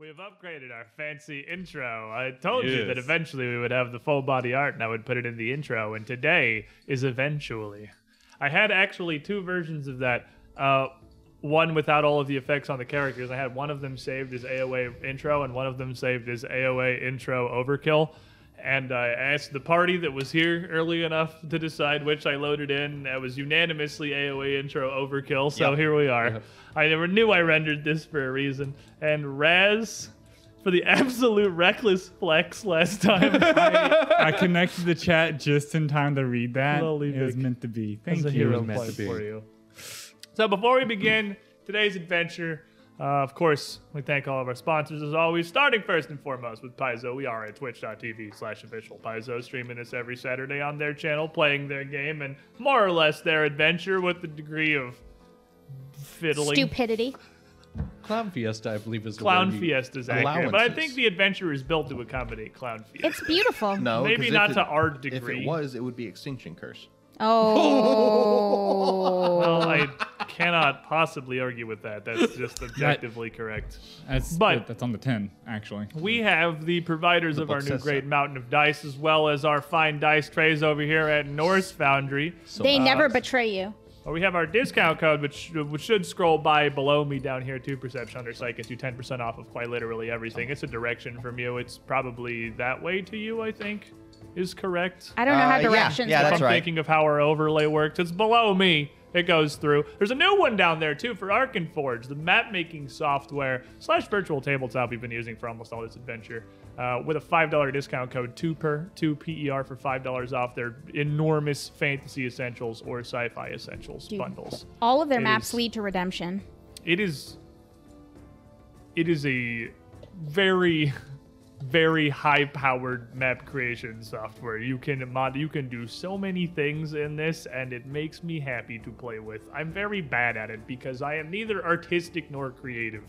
We have upgraded our fancy intro. I told you that eventually we would have the full body art and I would put it in the intro, and today is eventually. I had actually two versions of that. Uh, one without all of the effects on the characters. I had one of them saved as AOA intro and one of them saved as AOA intro overkill. And I asked the party that was here early enough to decide which I loaded in. That was unanimously AOA intro overkill. So Yep. here we are. Yep. I never knew I rendered this for a reason. And Raz, for the absolute reckless flex last time, I connected the chat just in time to read that. Lowly it was meant to be. Thank as a you. hero meant play to be. for you. So before we begin today's adventure, uh, of course, we thank all of our sponsors as always. Starting first and foremost with Paizo, we are at twitch.tv slash official Paizo, streaming this every Saturday on their channel, playing their game and more or less their adventure with the degree of fiddling. Stupidity. Clown Fiesta, I believe, is Clown word you- Fiesta's accurate, but I think the adventure is built to accommodate Clown Fiesta. It's beautiful. No, maybe not if to our degree. If it was, it would be Extinction Curse. Oh. Well, I cannot possibly argue with that. That's just objectively correct. That's, But- that's on the 10, actually. We have the providers The of our book new says great so. mountain of dice, as well as our fine dice trays over here at Norse Foundry. they uh, never betray you. Or we have our discount code, which which should scroll by below me down here. Two perception under sight gets you ten percent off of quite literally everything. It's a direction from you. It's probably that way to you. I think is correct. I don't know Uh, how yeah, directions yeah, If work. that's I'm right. thinking of how our overlay works. It's below me. It goes through. There's a new one down there too for Arkenforge, the map making software slash virtual tabletop we've been using for almost all this adventure. Uh, with a five dollar discount code, two per two PER for five dollars off their enormous fantasy essentials or sci-fi essentials Dude. bundles. All of their It maps is- lead to redemption. It is. It is a very very high powered map creation software. You can mod you can do so many things in this and it makes me happy to play with. I'm very bad at it because I am neither artistic nor creative.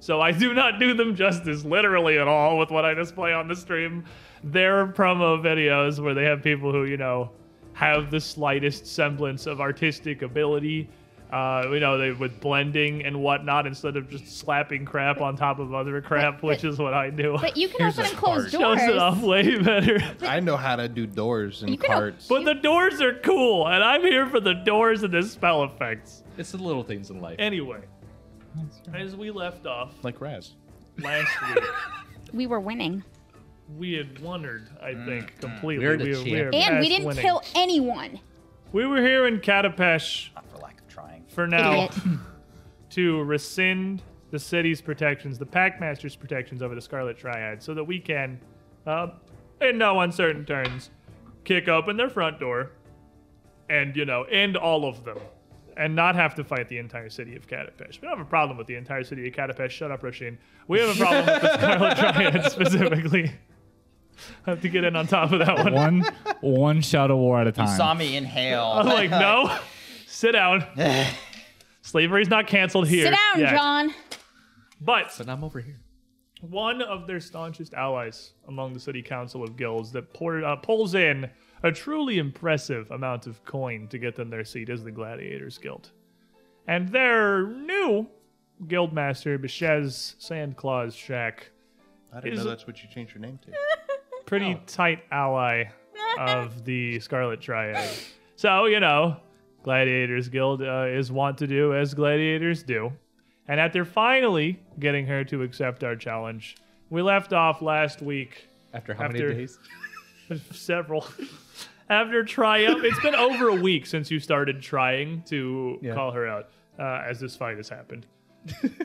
So I do not do them justice literally at all with what I display on the stream. There are promo videos where they have people who, you know, have the slightest semblance of artistic ability. Uh, you know, they with blending and whatnot instead of just slapping crap on top of other crap, which is what I do. But you can Here's open a and close card. doors. Shows it off way better. I know how to do doors and You can op- carts. But the doors are cool, and I'm here for the doors and the spell effects. It's the little things in life. Anyway, as we left off like Raz. last week, We were winning. we had wondered, I think, completely. We're the we, were, we were. And we didn't winning. kill anyone. We were here in Katapesh Not for lack of trying. for now Idiot. to rescind the city's protections, the Pactmaster's protections over the Scarlet Triad, so that we can, uh, in no uncertain terms, kick open their front door and, you know, end all of them and not have to fight the entire city of Katapesh. We don't have a problem with the entire city of Katapesh. Shut up, Roshin. We have a problem with the Scarlet Triad specifically. I have to get in on top of that one. One one shot of war at a time. You saw me inhale. I'm like, no, sit down. Slavery's not canceled here. Sit down, yet. John. But But I'm over here. one of their staunchest allies among the city council of guilds that pour, uh, pulls in a truly impressive amount of coin to get them their seat is the Gladiators Guild. And their new guildmaster, Bishez Sandclaw's Shack, I didn't Is know it- that's what you changed your name to. pretty tight ally of the Scarlet Triad. So, you know, Gladiators Guild uh, is wont to do as gladiators do. And after finally getting her to accept our challenge, we left off last week After how After- many days? several. After triumph, it's been over a week since you started trying to Yeah. call her out uh, as this fight has happened.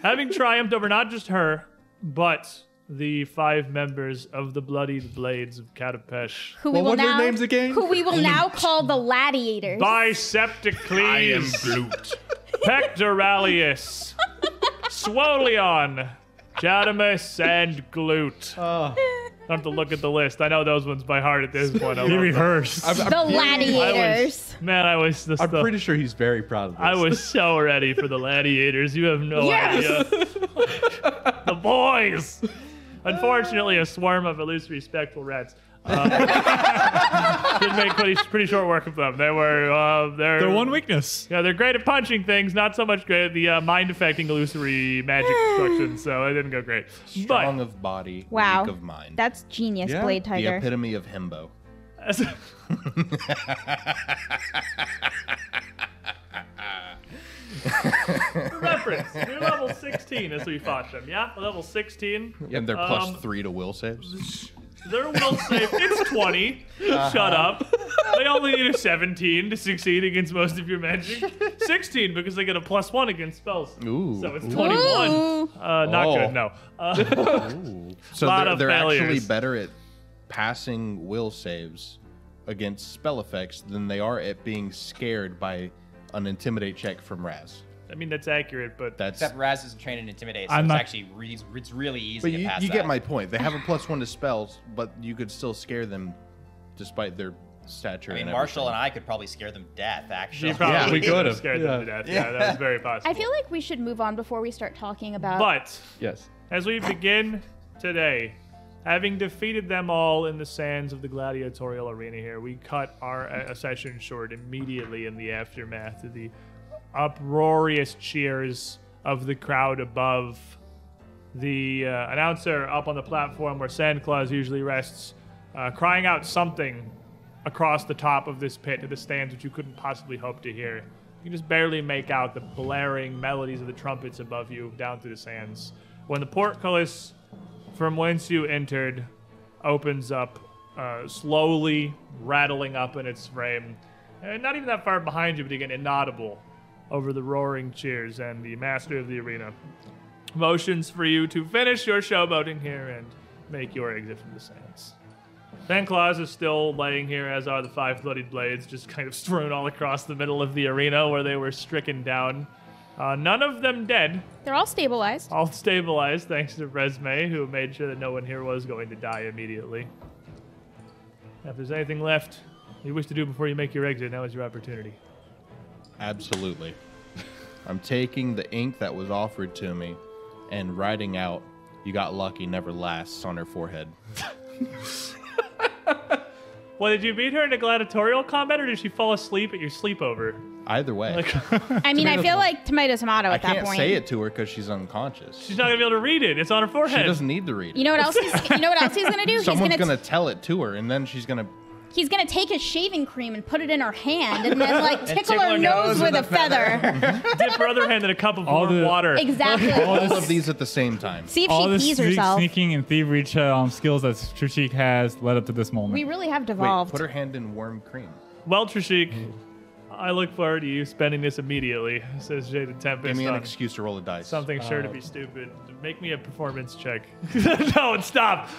Having triumphed over not just her, but the five members of the Bloodied Blades of Katapesh. Who we Well, will what are their now names again? who we will now call the gladiators. Bicepticles, Glute. Pectoralius, Swolion, Jadamus, and Glute. Oh, I have to look at the list. I know those ones by heart at this point. I He rehearsed. I'm, I'm, the I gladiators. was, man, I was the I'm stuff. pretty sure he's very proud of this. I was so ready for the gladiators. You have no Yes! idea. the boys. Unfortunately, a swarm of illusory spectral rats Uh, did make pretty, pretty short work of them. They were uh, they're Their one weakness. Yeah, they're great at punching things. Not so much great at the uh, mind affecting illusory magic destruction. So it didn't go great. Strong But of body, Wow. weak of mind. That's genius, Yeah. Blade the Tiger. epitome of himbo. as- For reference, you're level 16 as we fought them. Yeah, level 16. And they're plus Um, three to will saves. Their will save it's 20. Uh-huh. Shut up. They only need a 17 to succeed against most of your magic. 16 because they get a plus one against spells. Ooh. So it's 21. Ooh. Uh, not Oh. good. No. Uh, So lot they're, of they're actually better at passing will saves against spell effects than they are at being scared by an intimidate check from Raz. I mean that's accurate, but That's Except Raz isn't trained in Intimidate, so I'm it's not- actually re- it's really easy but to you, pass you that. get my point. They have a plus one to spells, but you could still scare them despite their stature. I mean, and Marshall and. I could probably scare them to death, actually. she probably Yeah, we could have could've. scared them to death. Yeah, that was very possible. I feel like we should move on before we start talking about. But Yes. as we begin today, having defeated them all in the sands of the gladiatorial arena here, we cut our uh, session short immediately in the aftermath of the uproarious cheers of the crowd above. The uh, announcer up on the platform where Santa Claus usually rests, uh, crying out something across the top of this pit to the stands which you couldn't possibly hope to hear. You can just barely make out the blaring melodies of the trumpets above you down through the sands. When the portcullis from whence you entered opens up, uh, slowly rattling up in its frame, and not even that far behind you, but again inaudible over the roaring cheers, and the master of the arena motions for you to finish your showboating here and make your exit from the sands. Van Claus is still laying here, as are the five bloodied blades, just kind of strewn all across the middle of the arena where they were stricken down. Uh, none of them dead, They're all stabilized. all stabilized thanks to Resme, who made sure that no one here was going to die immediately. If there's anything left you wish to do before you make your exit, now is your opportunity. Absolutely. I'm taking the ink that was offered to me and writing out "You got lucky, never lasts" on her forehead. Well, did you beat her in a gladiatorial combat, or did she fall asleep at your sleepover? Either way, Like, I mean, I feel like tomato tomato I at that can't point. say it to her because she's unconscious. she's not gonna be able to read it. It's on her forehead. She doesn't need to read it. You know what else? He's, you know what else he's gonna do? Someone's he's gonna, gonna tell it to her, and then she's gonna. He's gonna take his shaving cream and put it in her hand, and then like tickle, tickle her her nose, nose with with a feather. Dip her other hand in a cup of All warm the- water. exactly. All of these at the same time. See if All she the pees sneak- herself. sneaking and thievery ch- um, skills that Trishik has led up to this moment. We really have devolved. Wait, devolved. put her hand in warm cream. Well, Trishik, I look forward to you spending this immediately, says Jada Tempest. Give me an on excuse to roll a dice. Something sure to be stupid. Make me a performance check. no, stop.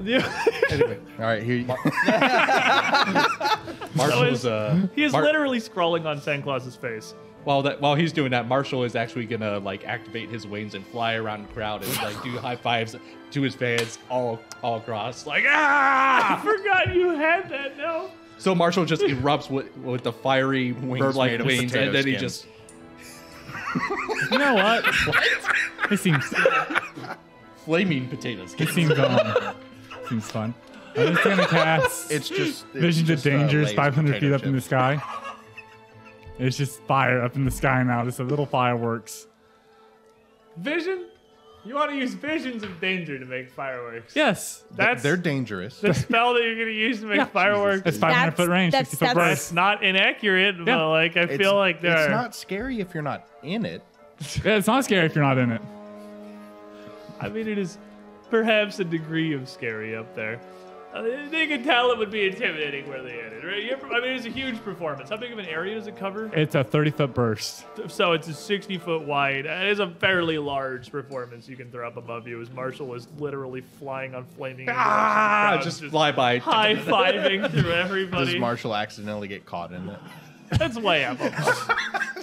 You- All right, here. You, Marshall's uh he is Mar- literally scrawling on Santa Claus's face. while that while he's doing that, Marshall is actually gonna like activate his wings and fly around the crowd and like do high fives to his fans all all across. Like ah, I ah! forgot you had that. No. So Marshall just erupts with with the fiery Wings bird-like made of wings, and then he just you know what? What? It seems flaming potatoes. it seems um, seems fun. I'm just gonna cast it's just it's Visions of just, uh, Dangers 500 feet potato up in the sky. It's just fire up in the sky now. Just a little fireworks. Vision? You want to use visions of danger to make fireworks? Yes, That's They're dangerous. the spell that you're going to use to make fireworks. it's 500 foot range, that's- 60 foot that's- That's not inaccurate, Yeah. but like I It's- feel like there it's not scary if you're not in it. Yeah, it's not scary if you're not in it. I mean, it is perhaps a degree of scary up there. Uh, they could tell it would be intimidating where they ended, right? You're, I mean, it's a huge performance. How big of an area does it cover? It's a 30 foot burst. So it's a 60 foot wide. It is a fairly large performance you can throw up above you as Marshall is literally flying on flaming. ah, crowds, just fly by. high fiving through everybody. Does. Marshall accidentally get caught in it? That's way up above.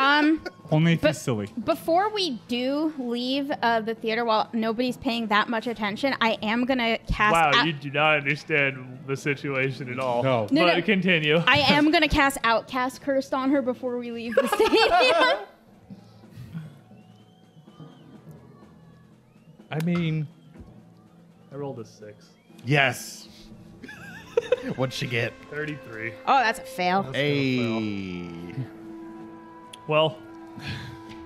Um, Only if he's silly. before we do leave uh, the theater, while nobody's paying that much attention, I am gonna cast. Wow, out- you do not understand the situation at all. No. No, but no. continue. I am gonna cast Outcast's Curse on her before we leave the stadium. I mean, I rolled a six. Yes. What'd she get? 33. Oh, that's a fail. Hey. Well,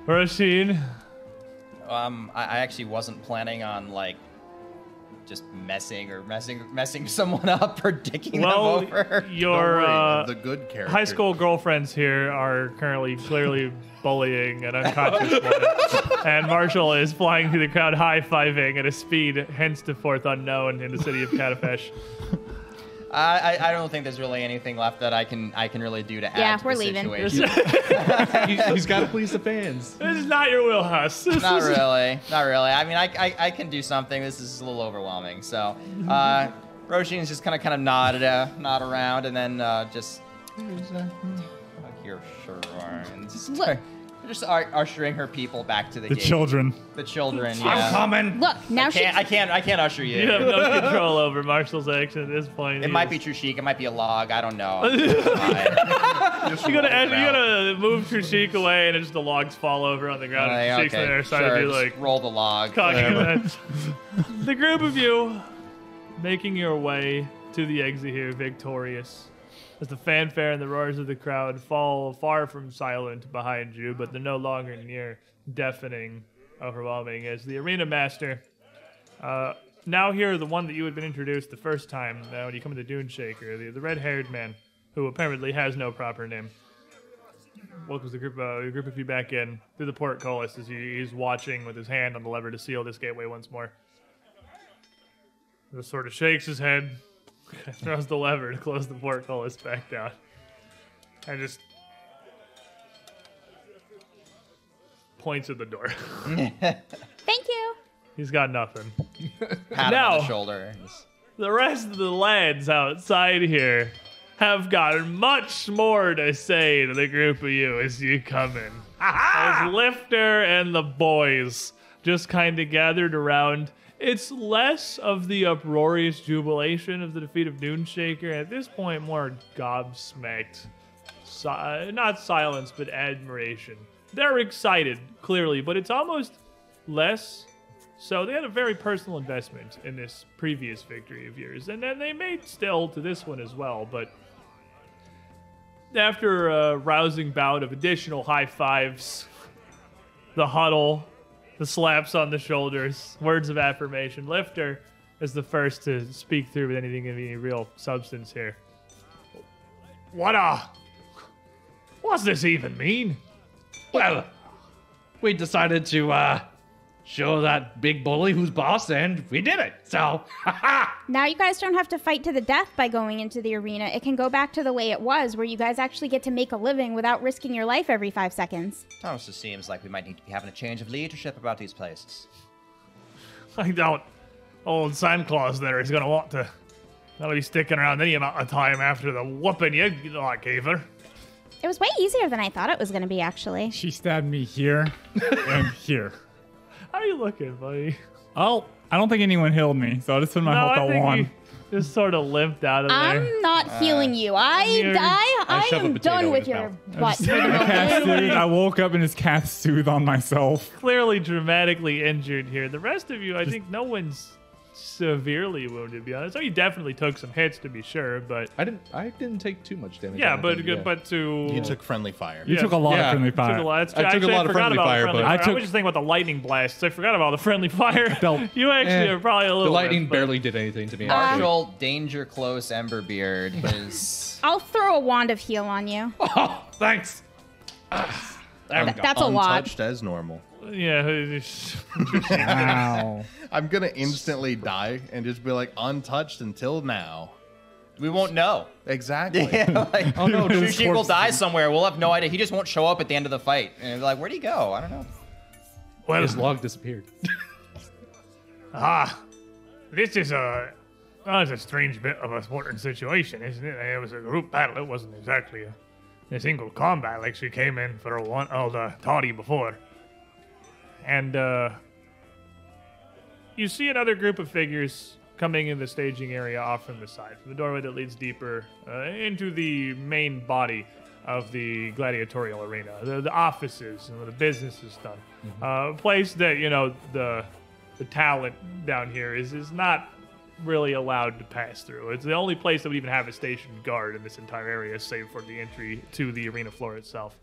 Rasheen, Um, I, I actually wasn't planning on like just messing or messing messing someone up or dicking well, them over. Don't your worry, uh, the good character. high school girlfriends here are currently clearly bullying an unconscious woman. And Marshall is flying through the crowd, high fiving at a speed henceforth unknown in the city of Katapesh. I, I I don't think there's really anything left that I can I can really do to add Yeah, to we're the leaving. situation. He, he's got to please the fans. This is not your wheelhouse. This not really, not really. I mean, I, I, I can do something. This is a little overwhelming. So, uh, Roshin's just kind of kind of nod uh, nod around and then uh, just here, sure, and just, Look. just ar- ushering her people back to the, The gate. children. The children. Yeah. I'm coming. Look, now I she's can't. I can't. I can't usher you. You have no control over Marshall's action at this point. It He might be is- Trishik. It might be a log. I don't know. Just You gotta, roll end, you around. gotta move Trishik away, and just the logs fall over on the ground. Like, and Trishik's okay, there, trying sure, to do like roll the log. cocking whatever. that. the group of you making your way to the exit here, victorious. As the fanfare and the roars of the crowd fall far from silent behind you, but they're no longer near deafening, overwhelming, as the arena master. Uh, now here, the one that you had been introduced the first time uh, when you come to Dune Shaker, the, the red-haired man, who apparently has no proper name welcomes the group, uh, group of you back in through the portcullis as he, he's watching with his hand on the lever to seal this gateway once more. Just sort of shakes his head, throws the lever to close the portcullis back down, and just points at the door. Thank you. he's got nothing. Pat him on Now. the shoulder. The rest of the lads outside here have got much more to say to the group of you as you come in. As Lifter and the boys just kind of gathered around. It's less of the uproarious jubilation of the defeat of Duneshaker. At this point, more gobsmacked. Si- uh, not silence, but admiration. They're excited, clearly, but it's almost less so they had a very personal investment in this previous victory of yours, and then they may still to this one as well. But after a rousing bout of additional high fives, the huddle, the slaps on the shoulders, words of affirmation, Lifter is the first to speak through with anything of any real substance here. What uh What's this even mean? Well, we decided to uh, show that big bully who's boss, and we did it. So, Now you guys don't have to fight to the death by going into the arena. It can go back to the way it was, where you guys actually get to make a living without risking your life every five seconds. It also seems like we might need to be having a change of leadership about these places. I doubt old Sand Claus there is gonna want to gonna be sticking around any amount of time after the whooping you like gave her. It was way easier than I thought it was going to be, actually. She stabbed me here and here. How are you looking, buddy? Oh, I don't think anyone healed me, so I just put my no, health I at one. you just sort of limped out of there. I'm not healing you. I, you're- I, I I, am done with your mouth. butt. I cast soothe. I woke up and just cast soothe on myself. Clearly dramatically injured here. The rest of you, I think no one's severely wounded, to be honest. Oh, you definitely took some hits to be sure, but I didn't. I didn't take too much damage. yeah, but think, good, yeah. but to You took friendly fire. You Yeah. took a lot Yeah. of friendly Took a fire. lot. That's- I took a actually, lot of friendly fire, friendly but- fire. I I, was just thinking about the lightning blasts. I forgot about the friendly fire. Felt- you actually Eh, are probably a little. the lightning ripped, barely did anything to me. actually. Marshall, danger close, Emberbeard is. I'll throw a wand of heal on you. Oh, thanks. Ah, there we go. that's a lot. Untouched as normal. Yeah. it's- Wow. I'm gonna instantly die and just be like untouched until now. We won't know. Exactly. Yeah, like, Oh no, dude. Sushi will die somewhere. We'll have no idea. He just won't show up at the end of the fight. And be like, where'd he go? I don't know. well, His log disappeared. ah, this is a. Well, it's a strange bit of a sporting situation, isn't it? It was a group battle. It wasn't exactly a, a single combat like she came in for a one old the toddy before. And uh, you see another group of figures coming in the staging area off from the side, from the doorway that leads deeper uh, into the main body of the gladiatorial arena, the, the offices and where the business is done. Uh, a place that you know the the talent down here is is not really allowed to pass through. It's the only place that would even have a stationed guard in this entire area, save for the entry to the arena floor itself.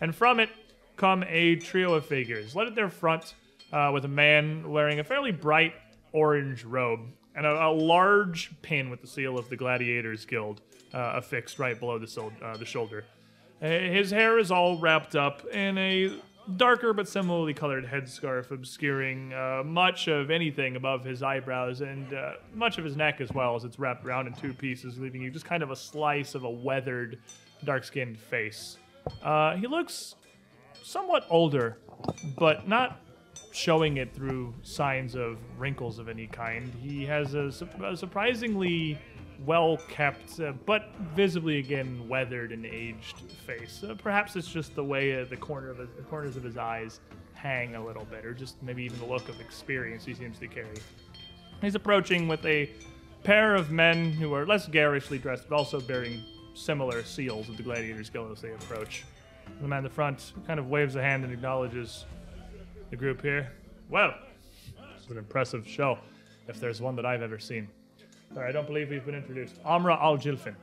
And from it come a trio of figures, led at their front uh, with a man wearing a fairly bright orange robe and a, a large pin with the seal of the Gladiators Guild uh, affixed right below the, sol- uh, the shoulder. Uh, His hair is all wrapped up in a darker but similarly colored headscarf, obscuring uh, much of anything above his eyebrows and uh, much of his neck as well, as it's wrapped around in two pieces, leaving you just kind of a slice of a weathered, dark skinned face. Uh, he looks somewhat older, but not showing it through signs of wrinkles of any kind. He has a, su- a surprisingly well kept, uh, but visibly again weathered and aged face. Uh, perhaps it's just the way uh, the corner of his, the corners of his eyes hang a little bit, or just maybe even the look of experience he seems to carry. He's approaching with a pair of men who are less garishly dressed, but also bearing similar seals of the Gladiators Guild as they approach. The man in the front kind of waves a hand and acknowledges the group here. Well, it's an impressive show, if there's one that I've ever seen. Sorry, I don't believe we've been introduced. Amra Al Jilfin.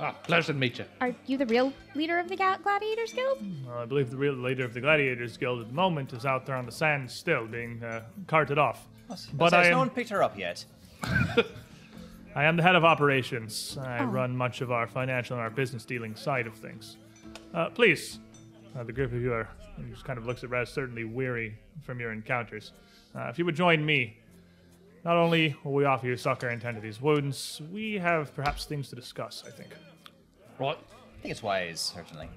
Ah, pleasure to meet you. Are you the real leader of the Ga- Gladiators Guild? Uh, I believe the real leader of the Gladiators Guild at the moment is out there on the sands still, being uh, carted off. But Says I no one picked her up yet. I am the head of operations. I Oh. run much of our financial and our business dealing side of things. Uh, please, uh, the group of you are, he just kind of looks at Raz, certainly weary from your encounters. Uh, if you would join me, not only will we offer you succor and tend to these wounds, we have perhaps things to discuss, I think. Right. I think it's wise, certainly.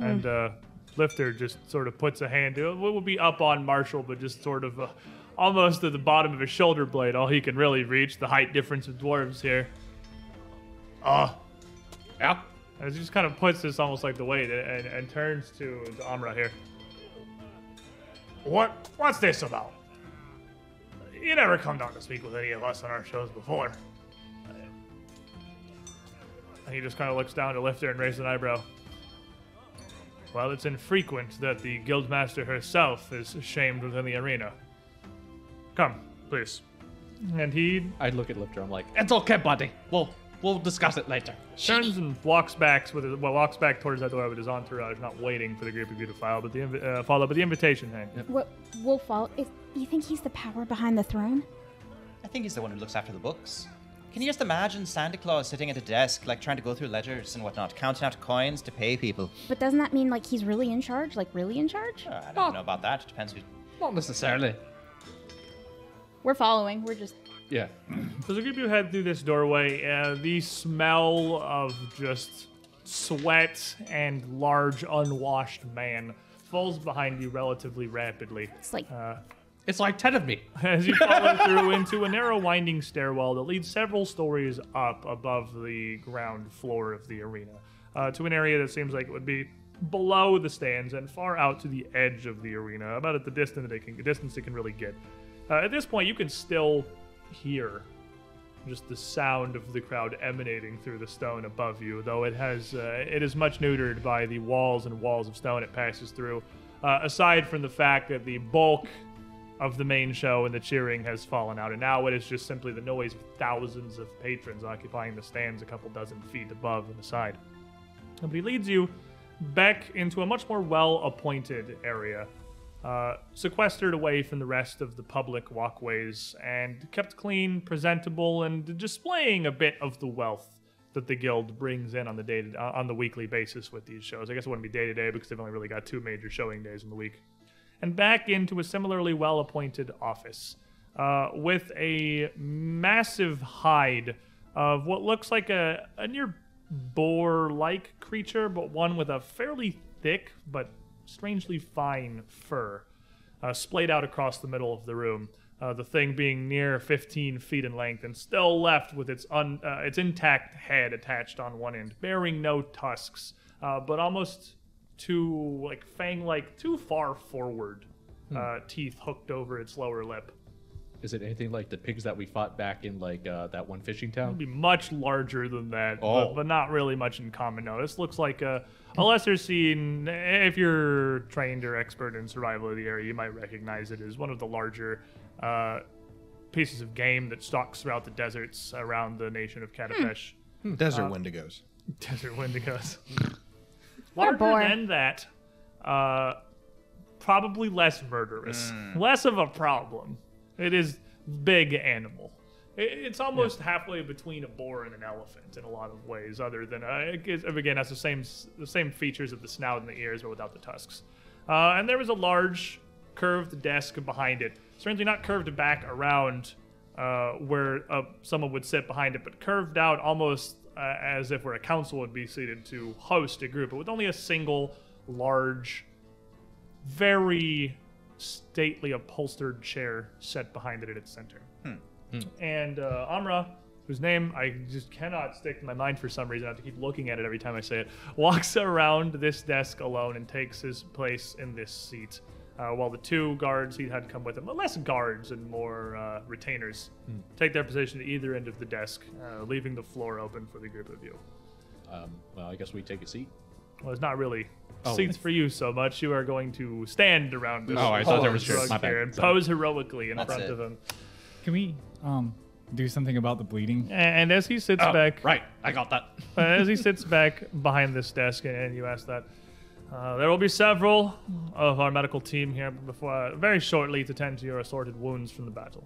And uh, Lifter just sort of puts a hand to it. Will be up on Marshall, but just sort of uh, almost at the bottom of his shoulder blade, all he can really reach. The height difference of dwarves here. Uh, Yeah. And he just kind of puts this almost like the weight and, and, turns to, to Amra here. What? What's this about? You never come down to speak with any of us on our shows before. And he just kind of looks down to Lifter and raises an eyebrow. Well, it's infrequent that the guildmaster herself is shamed within the arena. Come, please. And he I'd look at Lifter. I'm like, it's okay, buddy. We'll we'll discuss it later. turns and walks back with his, well walks back towards that door with his entourage, not waiting for the group of you to file, but the invi- uh, follow, but the invitation hang. What we'll follow. Is, you think he's the power behind the throne? I think he's the one who looks after the books. Can you just imagine Santa Claus sitting at a desk, like trying to go through ledgers and whatnot, counting out coins to pay people? But doesn't that mean like he's really in charge? Like really in charge? Uh, I don't know about that. It depends who. Not necessarily. We're following. We're just. Yeah. So as the group of you head through this doorway, uh, the smell of just sweat and large unwashed man falls behind you relatively rapidly. It's like It's like ten of me. as you follow through into a narrow winding stairwell that leads several stories up above the ground floor of the arena uh, to an area that seems like it would be below the stands and far out to the edge of the arena, about at the distance that it can, distance it can really get. Uh, at this point, you can still hear just the sound of the crowd emanating through the stone above you, though it has uh, it is much neutered by the walls and walls of stone it passes through. Uh, aside from the fact that the bulk of the main show and the cheering has fallen out, and now it is just simply the noise of thousands of patrons occupying the stands a couple dozen feet above and aside. But he leads you back into a much more well appointed area, uh, sequestered away from the rest of the public walkways and kept clean, presentable, and displaying a bit of the wealth that the guild brings in on the day to, on the weekly basis with these shows. I guess it wouldn't be day to day because they've only really got two major showing days in the week. And back into a similarly well appointed office uh, with a massive hide of what looks like a, a near boar like creature, but one with a fairly thick but strangely fine fur uh, splayed out across the middle of the room. Uh, the thing being near 15 feet in length and still left with its un, uh, its intact head attached on one end, bearing no tusks, uh, but almost too like fang-like, too far forward, uh, teeth hooked over its lower lip. Is it anything like the pigs that we fought back in like uh, that one fishing town? It'd be much larger than that, Oh. but, but not really much in common. No, this looks like a, a lesser scene. If you're trained or expert in survival of the area, you might recognize it as one of the larger uh, pieces of game that stalks throughout the deserts around the nation of Katapesh. Desert Uh, Wendigos. Desert Wendigos. What a Larger bore. than that, uh, probably less murderous, less of a problem. It is big animal. It's almost halfway between a boar and an elephant in a lot of ways, other than uh, it is- again has the same the same features of the snout and the ears, but without the tusks. Uh, and there was a large curved desk behind it, certainly not curved back around uh, where uh, someone would sit behind it, but curved out almost uh, as if where a council would be seated to host a group, but with only a single large very stately upholstered chair set behind it at its center. And uh, Amra, whose name I just cannot stick to my mind for some reason, I have to keep looking at it every time I say it, walks around this desk alone and takes his place in this seat. Uh, while the two guards he had come with him, well, less guards and more uh, retainers, take their position at either end of the desk, uh, leaving the floor open for the group of you. Um, well, I guess we take a seat. Well, it's not really Oh. seats for you so much. You are going to stand around this Oh, I thought there was drug chairs. My bad. here and Sorry. pose heroically in That's front it. of him. Can we um do something about the bleeding? And as he sits Oh, back, Right, I got that. uh, as he sits back behind this desk, and, and you ask that, uh, there will be several of our medical team here before very shortly to tend to your assorted wounds from the battle.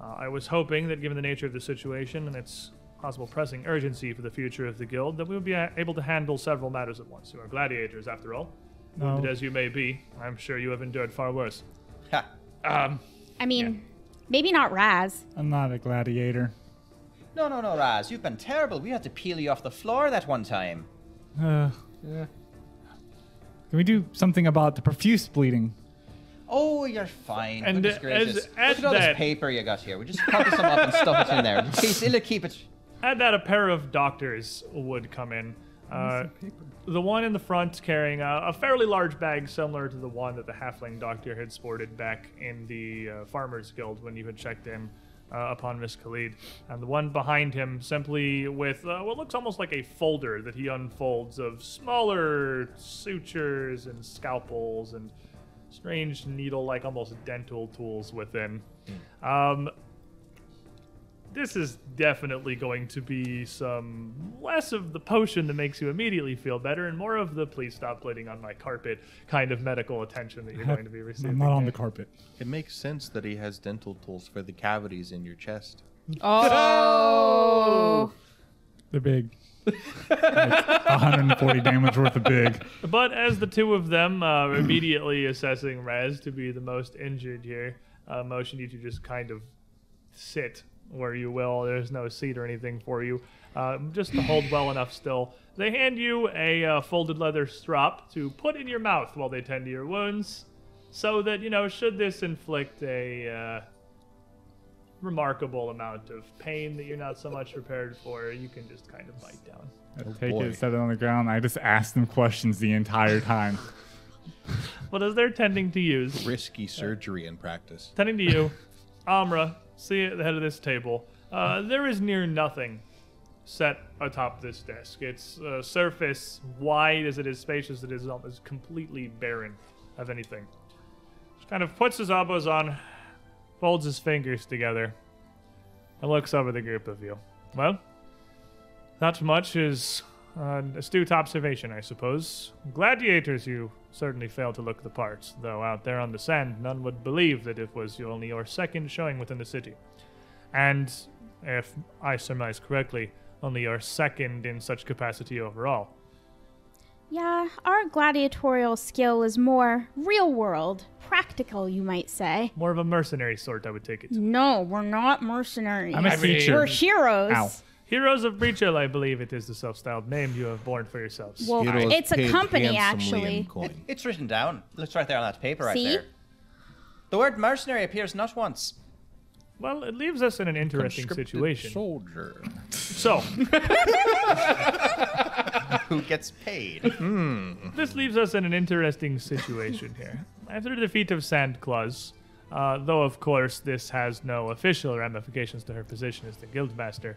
Uh, I was hoping that, given the nature of the situation and its possible pressing urgency for the future of the guild, that we would be able to handle several matters at once. You are gladiators, after all. No. Wounded as you may be, I'm sure you have endured far worse. Ha. Um, I mean, maybe not Raz. I'm not a gladiator. No, no, no, Raz. You've been terrible. We had to peel you off the floor that one time. Uh, Can we do something about the profuse bleeding? Oh, you're fine. And, Goodness uh, gracious. as- as Look at all that- this paper you got here. We just cut some up and stuff it in there. In case it'll keep it. At that, a pair of doctors would come in. Uh, the one in the front carrying a, a fairly large bag, similar to the one that the halfling doctor had sported back in the uh, Farmers Guild when you had checked in uh, upon Miss Khalid. And the one behind him simply with uh, what looks almost like a folder that he unfolds of smaller sutures and scalpels and strange needle like almost dental tools within. Um, this is definitely going to be some less of the potion that makes you immediately feel better and more of the please stop bleeding on my carpet kind of medical attention that you're going to be receiving. I'm not on the carpet. It makes sense that he has dental tools for the cavities in your chest. Oh. They're big. like 140 damage worth of big. But as the two of them uh, immediately assessing Raz to be the most injured here, uh, motion you to just kind of sit where you will. There's no seat or anything for you. Uh, just to hold well enough still. They hand you a uh, folded leather strop to put in your mouth while they tend to your wounds, so that, you know, should this inflict a uh, remarkable amount of pain that you're not so much prepared for, you can just kind of bite down. I Oh, take boy. it, set it on the ground. I just ask them questions the entire time. But as they're tending to use, Risky surgery in practice. Tending to you, Amra, see at the head of this table. Uh, there is near nothing set atop this desk. Its uh, surface, wide as it is, spacious it is, is completely barren of anything. Just kind of puts his elbows on, folds his fingers together, and looks over the group of you. Well, not much is an astute observation, I suppose. Gladiators, you certainly fail to look the part, though out there on the sand, none would believe that it was only your second showing within the city. And, if I surmise correctly, only your second in such capacity overall. Yeah, our gladiatorial skill is more real world, practical, you might say. More of a mercenary sort, I would take it. No, we're not mercenaries. I'm a I mean- teacher. we're heroes. Ow. Heroes of Breachill, I believe it is the self-styled name you have borne for yourselves. Well, Heroes it's a company, actually. coin. It's written down. Looks right there on that paper right See? there. The word mercenary appears not once. Well, it leaves us in an interesting situation. Soldier. So, Who gets paid? this leaves us in an interesting situation here. After the defeat of Sandclaws, uh, though of course this has no official ramifications to her position as the guildmaster,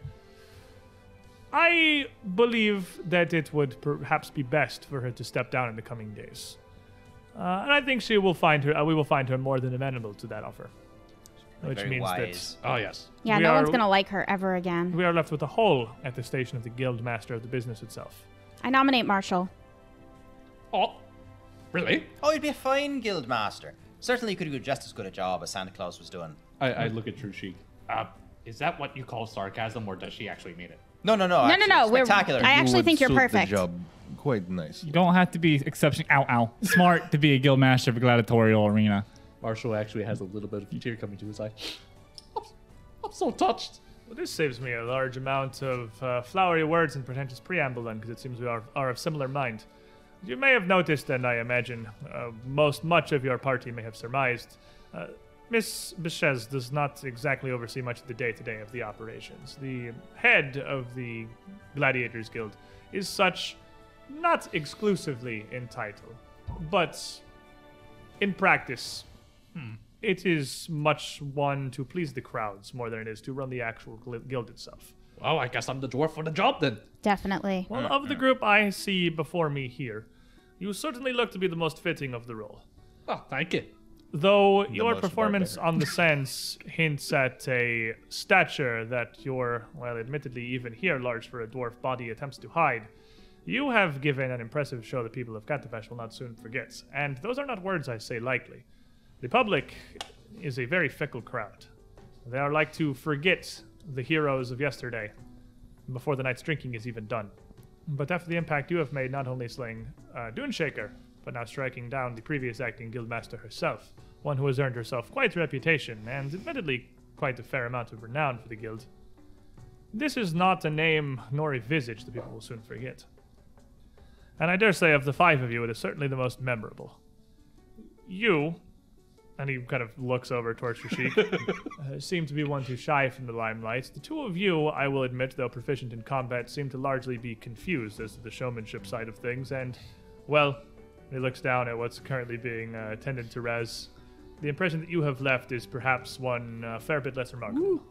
I believe that it would perhaps be best for her to step down in the coming days. Uh, and I think she will find her. Uh, we will find her more than amenable to that offer. like, Which very means that- Oh yes. Yeah, We no one's gonna like her ever again. We are left with a hole at the station of the guild master of the business itself. I nominate Marshall. Oh, really? Oh, he'd be a fine guild master. Certainly, could do just as good a job as Santa Claus was doing. I, I look at Trishik. Uh, is that what you call sarcasm, or does she actually mean it? No, no, no. No, no, actually, no, we're- Spectacular. I actually would think you're suit the perfect. job quite nice. You don't have to be exception. Ow, ow. Smart to be a guild master of a gladiatorial arena. Marshall actually has a little bit of a tear coming to his eye. I'm, I'm so touched. Well, this saves me a large amount of uh, flowery words and pretentious preamble, then, because it seems we are, are of similar mind. You may have noticed, and I imagine uh, most much of your party may have surmised, uh, Miss Bechez does not exactly oversee much of the day-to-day of the operations. The head of the Gladiators Guild is such, not exclusively in title, but in practice, hmm, it is much one to please the crowds more than it is to run the actual guild itself. Well, I guess I'm the dwarf for the job then. Definitely. Well, of the hmm. group I see before me here, you certainly look to be the most fitting of the role. Oh, thank you. Though your performance barbaric. on the sands hints at a stature that your, well, admittedly even here large for a dwarf body attempts to hide, you have given an impressive show that people of Katapesh will not soon forget. And those are not words I say lightly. The public is a very fickle crowd. They are like to forget the heroes of yesterday before the night's drinking is even done. But after the impact you have made, not only slaying uh, Duneshaker, but now striking down the previous acting guildmaster herself, one who has earned herself quite a reputation and admittedly quite a fair amount of renown for the guild. This is not a name nor a visage that people will soon forget. And I dare say, of the five of you, it is certainly the most memorable. You, and he kind of looks over towards Rashik, uh, seem to be one too shy from the limelight. The two of you, I will admit, though proficient in combat, seem to largely be confused as to the showmanship side of things, and, well, he looks down at what's currently being uh, tended to Res. The impression that you have left is perhaps one uh, fair bit less remarkable.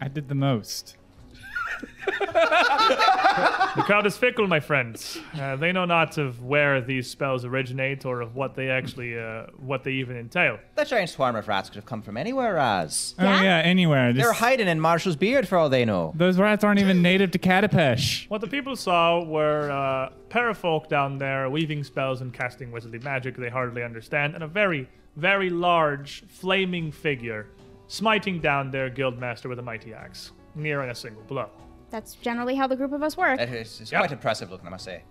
I did the most. The crowd is fickle, my friends. Uh, they know not of where these spells originate or of what they actually, uh, what they even entail. That giant swarm of rats could have come from anywhere, as. Oh yeah, anywhere. They're Just- hiding in Marshall's beard for all they know. those rats aren't even native to Katapesh. What the people saw were uh, parafolk down there weaving spells and casting wizardly magic they hardly understand, and a very, very large, flaming figure smiting down their guildmaster with a mighty axe, near in a single blow. That's generally how the group of us work. It is it's Yep. quite impressive looking, I must say.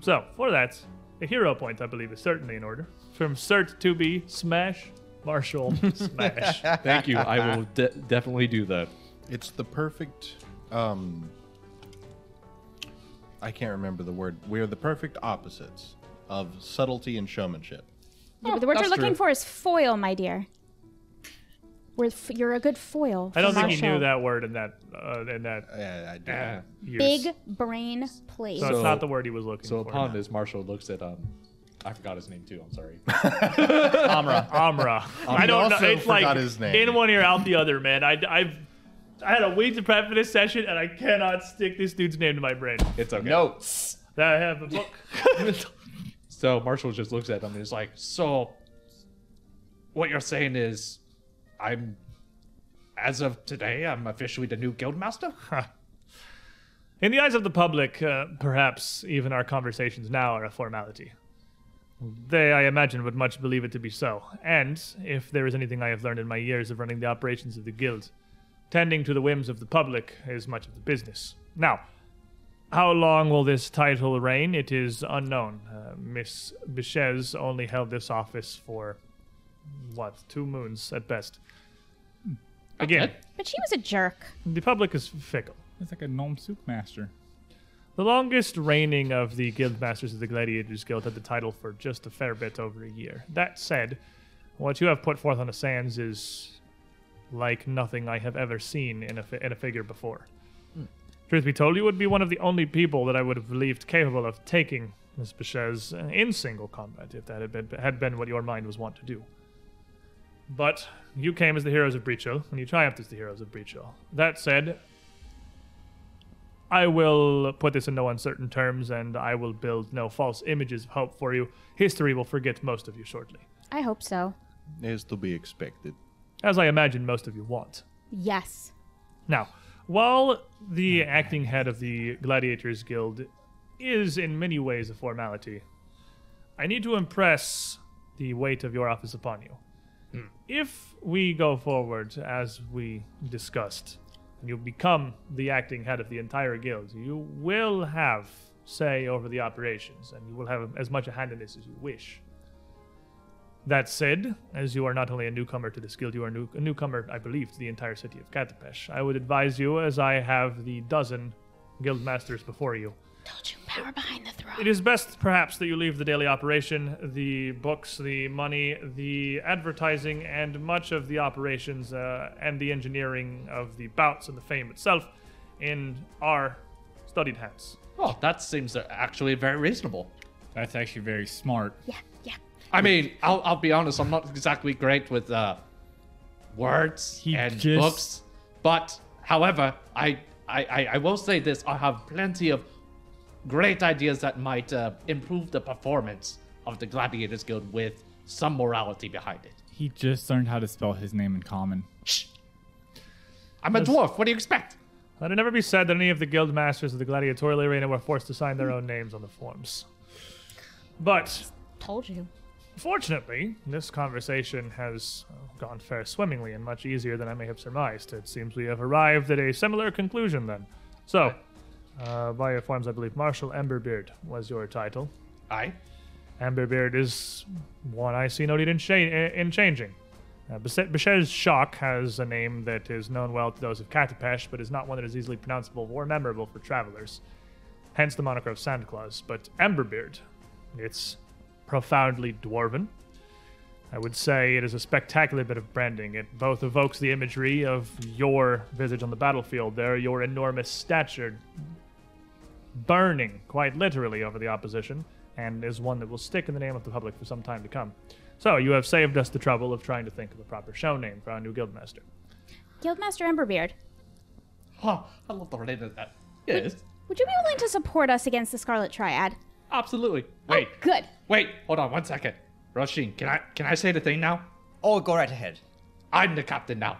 So, for that, a hero point, I believe, is certainly in order. From Cert to be Smash, Marshall, Smash. Thank you. I will de- definitely do that. It's the perfect. Um, I can't remember the word. We're the perfect opposites of subtlety and showmanship. Yeah, but the word that's you're looking true. for is foil, my dear. We're f- you're a good foil. I don't think he knew that word in that uh, in that Yeah, I do. Yeah. years. Big brain plate. So, So- it's not the word he was looking So for. upon this, Marshall looks at um, I forgot his name too. I'm sorry. Amra. Amra. I don't know. also It's like his name. in one ear, out the other, man. I, I've I had a week to prep for this session, and I cannot stick this dude's name to my brain. It's okay. Notes. That I have a book. So Marshall just looks at him and is like, "So, what you're saying is, I'm, as of today, I'm officially the new guildmaster." In the eyes of the public, uh, perhaps even our conversations now are a formality. They, I imagine, would much believe it to be so. And, if there is anything I have learned in my years of running the operations of the guild, tending to the whims of the public is much of the business. Now, how long will this title reign? It is unknown. Uh, Miss Bechez only held this office for, what, two moons at best. Again, but she was a jerk. the public is fickle. It's like a gnome soup master. The longest reigning of the guild masters of the Gladiators Guild had the title for just a fair bit over a year. That said, what you have put forth on the sands is like nothing I have ever seen in a, fi- in a figure before. Hmm. Truth be told, you would be one of the only people that I would have believed capable of taking Miss Bechez in single combat if that had been, had been what your mind was wont to do. But you came as the heroes of Breachill, and you triumphed as the heroes of Breachill. That said, I will put this in no uncertain terms, and I will build no false images of hope for you. History will forget most of you shortly. I hope so. Is to be expected. as I imagine most of you want. Yes. Now, while the acting head of the Gladiators Guild is in many ways a formality, I need to impress the weight of your office upon you. Hmm. If we go forward as we discussed, and you become the acting head of the entire guild, you will have say over the operations, and you will have as much a hand in this as you wish. That said, as you are not only a newcomer to this guild, you are new, a newcomer, I believe, to the entire city of Katapesh. I would advise you, as I have the dozen guild masters before you, Told you, power behind the throne. it is best, perhaps, that you leave the daily operation, the books, the money, the advertising, and much of the operations uh, and the engineering of the bouts and the fame itself in our studied hands. Oh, that seems actually very reasonable. That's actually very smart. Yeah, yeah. I mean, I'll, I'll be honest, I'm not exactly great with uh, words He and just- books, but however, I, I, I, I will say this: I have plenty of great ideas that might uh, improve the performance of the Gladiators Guild with some morality behind it. He just learned how to spell his name in common. Shh. I'm a dwarf. What do you expect? Let it never be said that any of the guild masters of the gladiatorial arena were forced to sign their own names on the forms. But Told you. Fortunately, this conversation has uh, gone fair swimmingly and much easier than I may have surmised. It seems we have arrived at a similar conclusion then. So, uh, by your forms, I believe Marshal Emberbeard was your title. I. Emberbeard is one I see no need in, cha- in changing. Uh, Bishez Shock has a name that is known well to those of Katapesh, but is not one that is easily pronounceable or memorable for travelers. Hence the moniker of Sandclaws. But Emberbeard, it's profoundly dwarven. I would say it is a spectacular bit of branding. It both evokes the imagery of your visage on the battlefield there, your enormous stature burning quite literally over the opposition, and is one that will stick in the name of the public for some time to come. So you have saved us the trouble of trying to think of a proper show name for our new guildmaster. Guildmaster Emberbeard, Oh, I love the name of that. Yes, would you be willing to support us against the Scarlet Triad? absolutely. Oh, wait, Oh, good. wait, hold on one second. Roshin, can I can I say the thing now? Oh, go right ahead. I'm the captain now.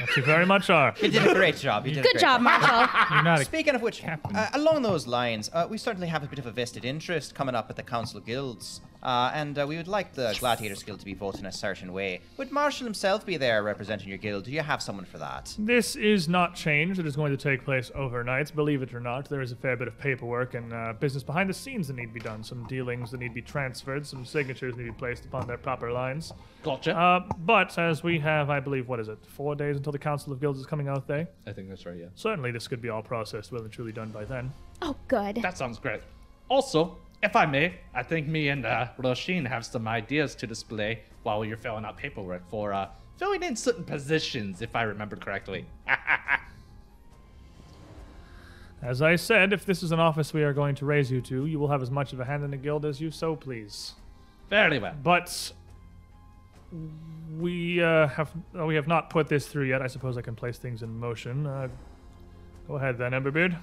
That you very much are. You did a great job. You did a Good great job, Marshall. You're not a Speaking of which, uh, along those lines, uh, we certainly have a bit of a vested interest coming up at the Council of Guilds, uh, and uh, we would like the Gladiators Guild to be voted in a certain way. Would Marshall himself be there representing your guild? Do you have someone for that? This is not change. It is going to take place overnight. Believe it or not, there is a fair bit of paperwork and uh, business behind the scenes that need to be done. Some dealings that need to be transferred. Some signatures need to be placed upon their proper lines. Gotcha. Uh, but as we have, I believe, what is it, four days until the Council of Guilds is coming out day? I think that's right. Yeah. Certainly, this could be all processed well and truly done by then. Oh, good. That sounds great. Also, if I may, I think me and uh, Roshin have some ideas to display while you're filling out paperwork for uh, filling in certain positions, if I remember correctly. As I said, if this is an office we are going to raise you to, you will have as much of a hand in the guild as you so please. Very well. But we uh, have uh, we have not put this through yet. I suppose I can place things in motion. Uh, go ahead then, Emberbeard.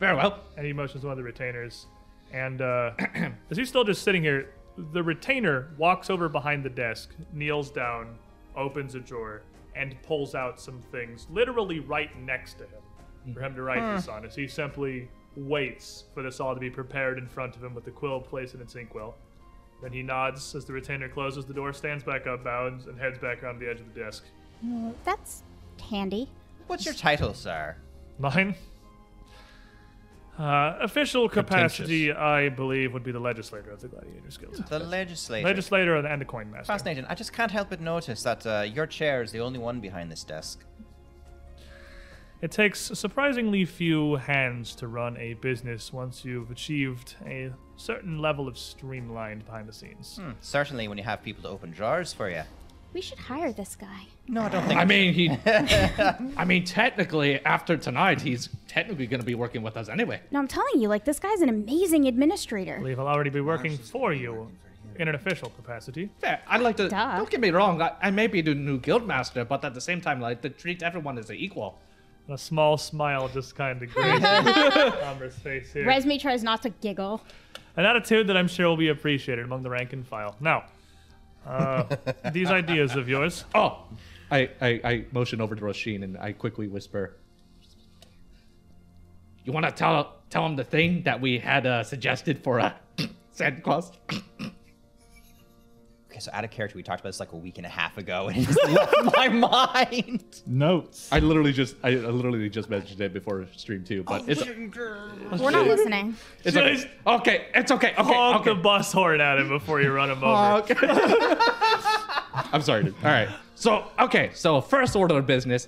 Very well. Any motions of the retainers. And uh, as he's still just sitting here, the retainer walks over behind the desk, kneels down, opens a drawer, and pulls out some things, literally right next to him, for him to write this on. As he simply waits for this all to be prepared in front of him with the quill placed in its inkwell. Then he nods as the retainer closes the door, stands back up, bows, and heads back around the edge of the desk. That's handy. What's your title, sir? Mine? Uh, official capacity, I believe, would be the legislator of the Gladiators Guild. The legislator. Legislator and the coin master. Fascinating. I just can't help but notice that uh, your chair is the only one behind this desk. It takes surprisingly few hands to run a business once you've achieved a certain level of streamlined behind the scenes. Hmm, certainly when you have people to open drawers for you. We should hire this guy. No, I don't think. I mean, he. I mean, technically, after tonight, he's technically going to be working with us anyway. No, I'm telling you, like, this guy's an amazing I administrator. believe I'll already be working for you in an official capacity. Fair. I'd like to. Duh. Don't get me wrong. I, I may be the new guild master, but at the same time, like to treat everyone as an equal. A small smile just kind of graces Amber's face here. Resme tries not to giggle. An attitude that I'm sure will be appreciated among the rank and file. Now, Uh, these ideas of yours. Oh, I, I, I motion over to Roshin and I quickly whisper. You want to tell tell him the thing that we had uh, suggested for uh, Sandclaws? Okay, so out of character, we talked about this like a week and a half ago, and it just left my mind. Notes. I literally just I, I literally just mentioned it before stream two, but it's We're not listening. it's okay. Just okay. It's okay. Okay. Honk okay. the bus horn at him before you run him over. Okay. I'm sorry, dude. All right. So, okay. So, first order of business.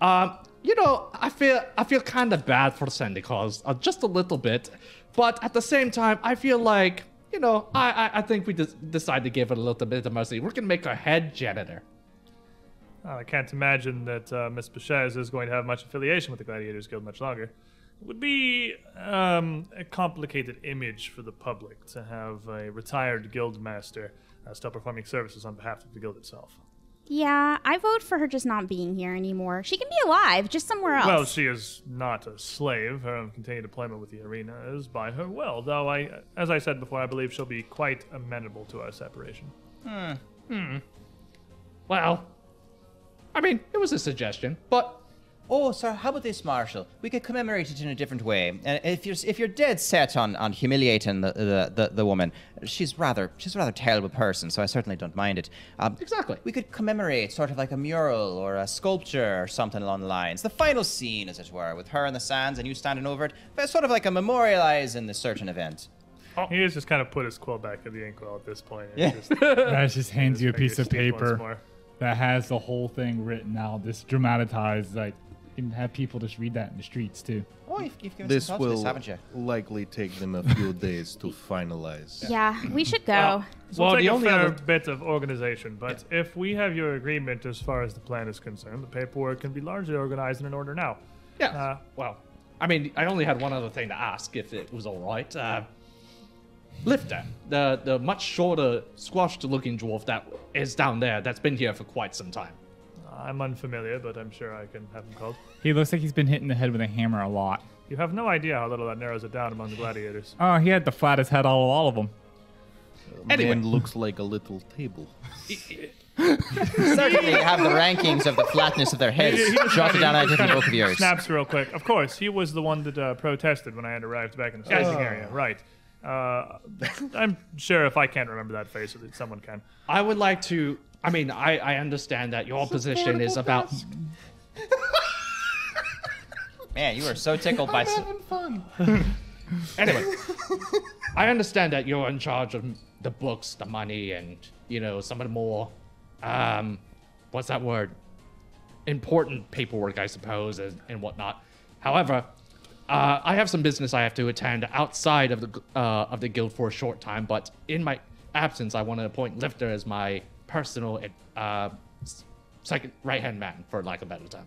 Um, you know, I feel I feel kind of bad for Sandclaws, uh, just a little bit, but at the same time, I feel like you know, I I, I think we just decide to give it a little bit of mercy. We're gonna make her head janitor. I can't imagine that uh, Miss Bechez is going to have much affiliation with the Gladiators Guild much longer. It would be um, a complicated image for the public to have a retired guild master uh, still performing services on behalf of the guild itself. Yeah, I vote for her just not being here anymore. She can be alive, just somewhere else. Well, she is not a slave. Her continued deployment with the arena is by her will, though I, as I said before, I believe she'll be quite amenable to our separation. Hmm. Well, I mean, it was a suggestion, but Oh, sir, how about this, Marshall? We could commemorate it in a different way. And if you're if you're dead set on, on humiliating the, the, the, the woman, she's rather she's a rather terrible person, so I certainly don't mind it. Um, Exactly. We could commemorate sort of like a mural or a sculpture or something along the lines. The final scene, as it were, with her in the sands and you standing over it. But sort of like a memorializing the certain event. He has just kind of put his quill back in the inkwell at this point. and Yeah. just- That just hands you a piece of Finger sneak once paper that has the whole thing written out, this dramatized. Like, you can have people just read that in the streets too. Oh, you've, you've given This some thought to will this, haven't you? likely take them a few days to finalize. yeah, we should go. Well, so Well, we'll take the a only fair other- bit of organization, but if we have your agreement as far as the plan is concerned, the paperwork can be largely organized and in an order now. Yeah. Uh, well, I mean, I only had one other thing to ask, if it was all right. Uh, Lifter, the the much shorter, squashed-looking dwarf that is down there, that's been here for quite some time. I'm unfamiliar, but I'm sure I can have him called. He looks like he's been hitting the head with a hammer a lot. You have no idea how little that narrows it down among the gladiators. Oh, he had the flattest head out of all of them. Anyway. Man looks like a little table. Certainly have the rankings of the flatness of their heads He- he just jotted kinda- down he in a different book of yours. Snaps real quick. Of course, he was the one that uh, protested when I had arrived back in the staging area. Right. Uh, I'm sure if I can't remember that face, that someone can. I would like to. I mean, I, I understand that your position is about. Man, you are so tickled by. Having fun. Anyway, I understand that you're in charge of the books, the money, and you know some of the more, um, what's that word? Important paperwork, I suppose, and, and whatnot. However, uh, I have some business I have to attend outside of the uh, of the guild for a short time. But in my absence, I want to appoint Lifter as my personal uh, second right hand man, for lack of a better term.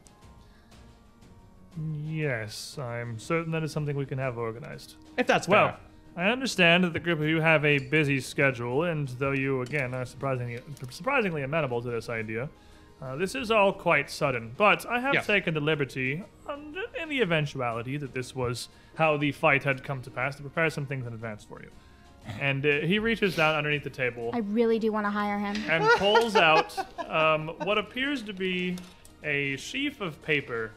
Yes, I'm certain that is something we can have organized. If that's Well, fair. I understand that the group of you have a busy schedule, and though you, again, are surprisingly, surprisingly amenable to this idea, uh, this is all quite sudden. But I have Yes. taken the liberty, um, in the eventuality that this was how the fight had come to pass, to prepare some things in advance for you. And uh, he reaches down underneath the table I really do want to hire him. and pulls out um, what appears to be a sheaf of paper,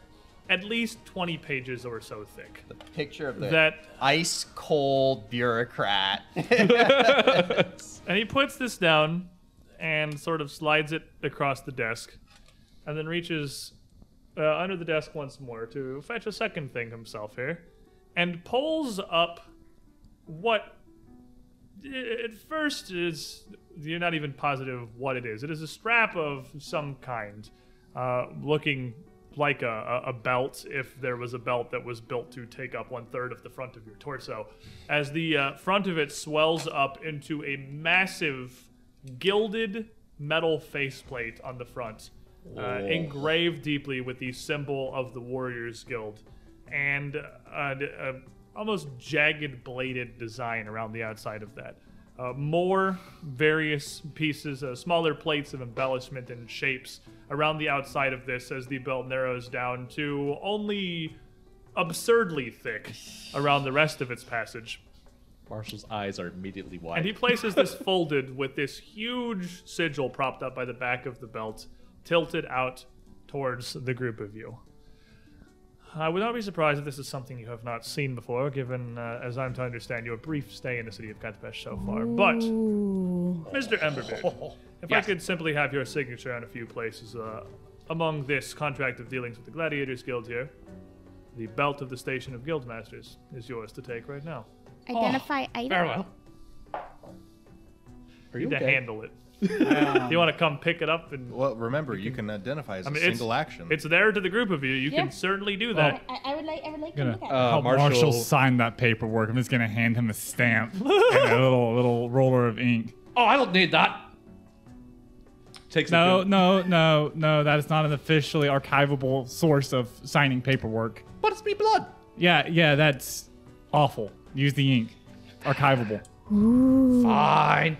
at least 20 pages or so thick. The picture of the That ice cold bureaucrat. And he puts this down and sort of slides it across the desk, and then reaches uh, under the desk once more to fetch a second thing himself here, and pulls up what i- at first is you're not even positive what it is. It is a strap of some kind, uh, looking like a, a belt if there was a belt that was built to take up one third of the front of your torso. As the uh, front of it swells up into a massive gilded metal faceplate on the front, uh, engraved deeply with the symbol of the Warriors Guild, and uh, a, a almost jagged bladed design around the outside of that. Uh, more various pieces, uh, smaller plates of embellishment and shapes around the outside of this as the belt narrows down to only absurdly thick around the rest of its passage. Marshall's eyes are immediately wide. And he places this folded with this huge sigil propped up by the back of the belt, tilted out towards the group of you. I would not be surprised if this is something you have not seen before, given, uh, as I'm to understand, your brief stay in the city of Katapesh so far. But, Mr. Emberbeard, if I could simply have your signature on a few places uh, among this contract of dealings with the Gladiators Guild here, the belt of the Station of Guildmasters is yours to take right now. Identify item. Farewell. Are You you need to okay? handle it. Do you want to come pick it up and Well, remember, you can identify as I a mean, it's, single action. It's there to the group of you. You Yeah. can certainly do that. I, I would like. I would like to Gonna look at. Uh, help Marshall- Marshall, sign that paperwork. I'm just gonna hand him a stamp and a little little roller of ink. Oh, I don't need that. Takes No, a no, no, no. That is not an officially archivable source of signing paperwork. but it's me blood. Yeah, yeah, that's awful. Use the ink. Archivable. Fine.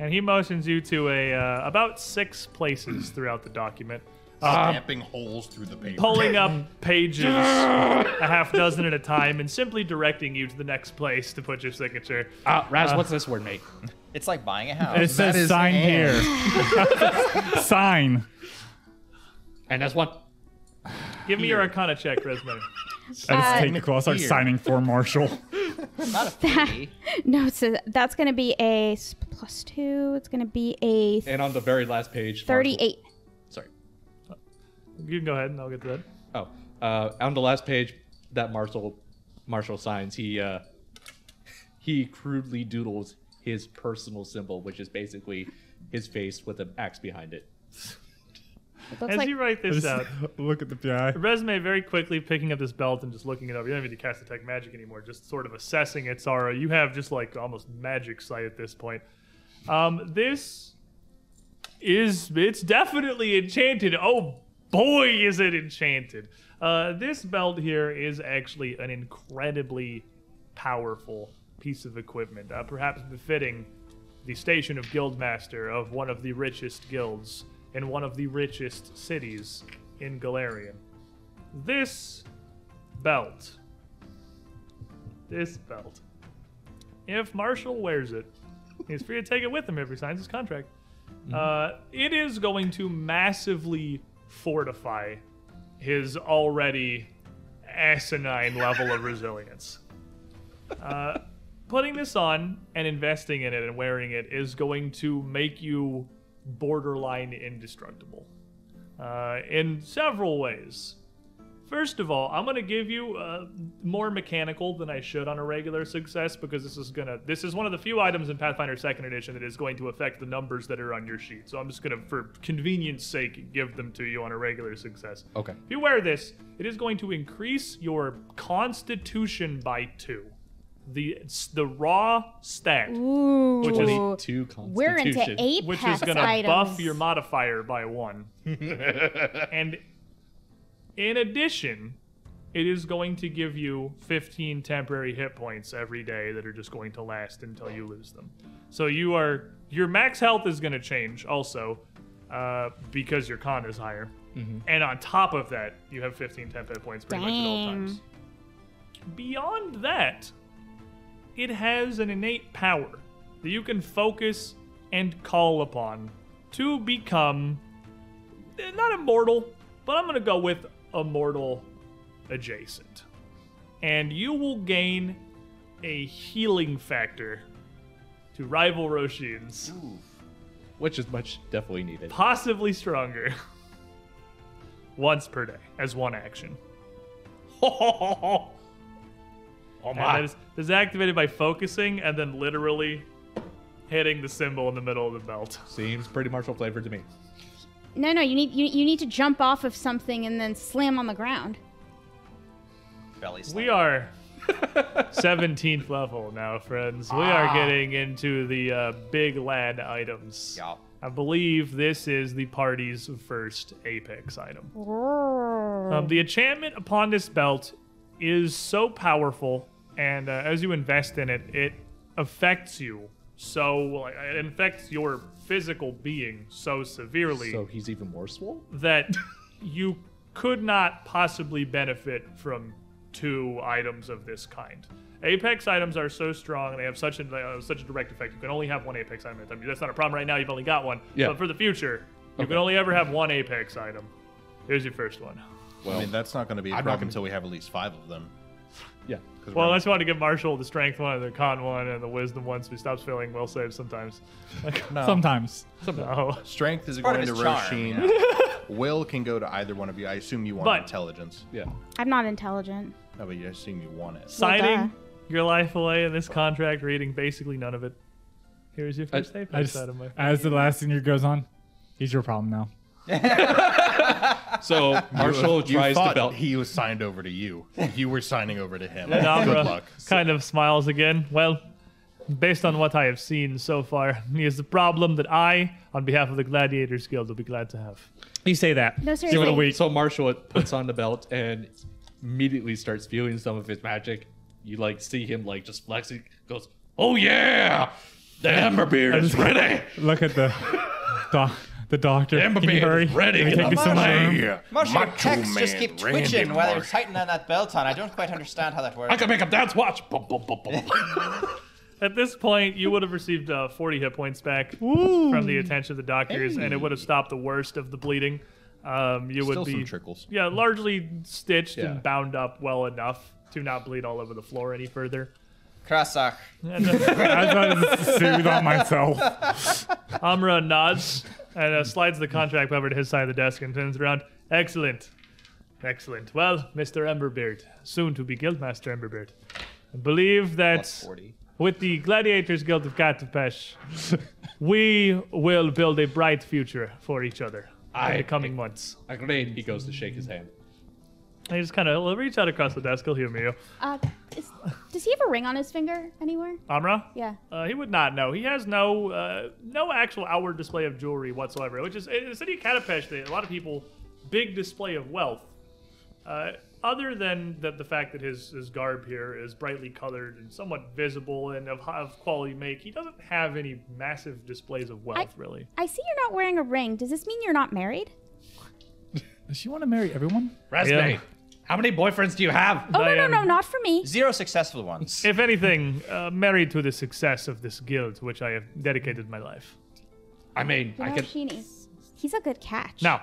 And he motions you to a uh, about six places throughout the document, Stamping holes through the paper. pulling up pages a half dozen at a time, and simply directing you to the next place to put your signature. Uh, Raz, what's this word make? It's like buying a house. It says is sign Anne. here. sign. And that's one. Give me your Arcana check, Resme. I just Uh, take the call, start signing for Marshall. Not a fee. No, so that's going to be a two. It's going to be a And on the very last page, Marshall- thirty-eight. Sorry. You can go ahead, and I'll get to that. Oh, uh, on the last page that Marshall Marshall signs, he uh, he crudely doodles his personal symbol, which is basically his face with an axe behind it. It looks As like you write this out, Look at the PI. Resme very quickly picking up this belt and just looking it up. You don't even need to cast detect magic anymore. Just sort of assessing its aura. You have just like almost magic sight at this point. Um, this is it's definitely enchanted. Oh boy, is it enchanted! Uh, this belt here is actually an incredibly powerful piece of equipment, uh, perhaps befitting the station of guildmaster of one of the richest guilds in one of the richest cities in Golarion. This belt, this belt, if Marshall wears it, he's free to take it with him if he signs his contract. Uh, it is going to massively fortify his already asinine level of resilience. Uh, putting this on and investing in it and wearing it is going to make you borderline indestructible uh, in several ways. First of all, I'm gonna give you uh, more mechanical than I should on a regular success because this is gonna this is one of the few items in Pathfinder Second Edition that is going to affect the numbers that are on your sheet. So I'm just gonna, for convenience sake, give them to you on a regular success. Okay. If you wear this, it is going to increase your Constitution by two. The the raw stat, Ooh. which is Two constitution. We're into apex which is going to buff your modifier by one. and in addition, it is going to give you 15 temporary hit points every day that are just going to last until you lose them. So you are your max health is going to change also uh, because your con is higher. And on top of that, you have 15 temp hit points pretty much at all times. Beyond that, it has an innate power that you can focus and call upon to become eh, not immortal, but I'm going to go with immortal adjacent. And you will gain a healing factor to rival Roshin's, Which is much definitely needed. possibly stronger, once per day as one action. oh my. that is, this is activated by focusing and then literally hitting the symbol in the middle of the belt. Seems pretty martial flavored to me. No, no, you need you, you need to jump off of something and then slam on the ground. Belly slam. We are 17th level now, friends. We are getting into the uh, big lad items. Yeah. I believe this is the party's first Apex item. Um, the enchantment upon this belt is so powerful, and uh, as you invest in it, it affects you so like, it infects your physical being so severely So he's even more swole? that you could not possibly benefit from two items of this kind. Apex items are so strong; and they have such a uh, such a direct effect. You can only have one Apex item. at a time. That's not a problem right now. You've only got one. Yeah. But for the future, you Okay. can only ever have one Apex item. Here's your first one. Well, I mean, that's not going to be a I'm not problem until we have at least five of them. Yeah. 'Cause Well, I just wanted to give Marshall the strength one, the con one, and the wisdom one, so he stops feeling well saved sometimes. no. Sometimes. No. Strength is Part going of to his charm, Roshin. Will can go to either one of you. I assume you want But- intelligence. Yeah. I'm not intelligent. No, but you I assume you want it. Signing duh. your life away in this contract, reading basically none of it. Here's your first I Apex just, item. my as the last senior goes on, he's your problem now. So Marshall You tries to belt. he was signed over to you. You were signing over to him. And Good Amra luck. kind of smiles again. Well, based on what I have seen so far, he is the problem that I, on behalf of the Gladiators Guild, will be glad to have. You say that. No, Give it a seriously. week. So Marshall puts on the belt and immediately starts feeling some of his magic. You like see him like just flexing. Goes, oh yeah, the Emberbeard is ready. Look at the doc, the doctor. Ember Can you hurry? ready. Can we Get take you the somewhere? money. Marshall, your Macho pecs just Man keep Randy twitching while you're Marsh. tightening on that belt on. I don't quite understand how that works. I can make him dance. Watch. Bum, bum, bum, bum. At this point, you would have received uh, 40 hit points back from the attention of the doctors, and it would have stopped the worst of the bleeding. Um, you would Still be some trickles. Yeah, largely stitched Yeah. and bound up well enough to not bleed all over the floor any further. Krasach. And I thought to soothe on myself. Amra nods and uh, slides the contract over to his side of the desk and turns around. Excellent. Excellent. Well, Mr. Emberbeard, soon to be Guildmaster Emberbeard. I believe that Plus 40. with the Gladiators Guild of Katapesh, we will build a bright future for each other in I- the coming months. Agreed. He goes to shake his hand. And he just kind of reach out across the desk. He'll humor you. Uh, is, does he have a ring on his finger anywhere? Amra? Yeah. Uh, he would not know. He has no uh, no actual outward display of jewelry whatsoever, which is in the city of Katapesh, they- a lot of people big display of wealth. Uh, other than the, the fact that his, his garb here is brightly colored and somewhat visible and of, of quality make, he doesn't have any massive displays of wealth, really. I see you're not wearing a ring. Does this mean you're not married? Does she want to marry everyone? Resme, Yeah. How many boyfriends do you have? Oh, no, no, no, not for me. Zero successful ones. If anything, uh, married to the success of this guild, to which I have dedicated my life. I mean, You I can. Sheeny, he's a good catch. Now,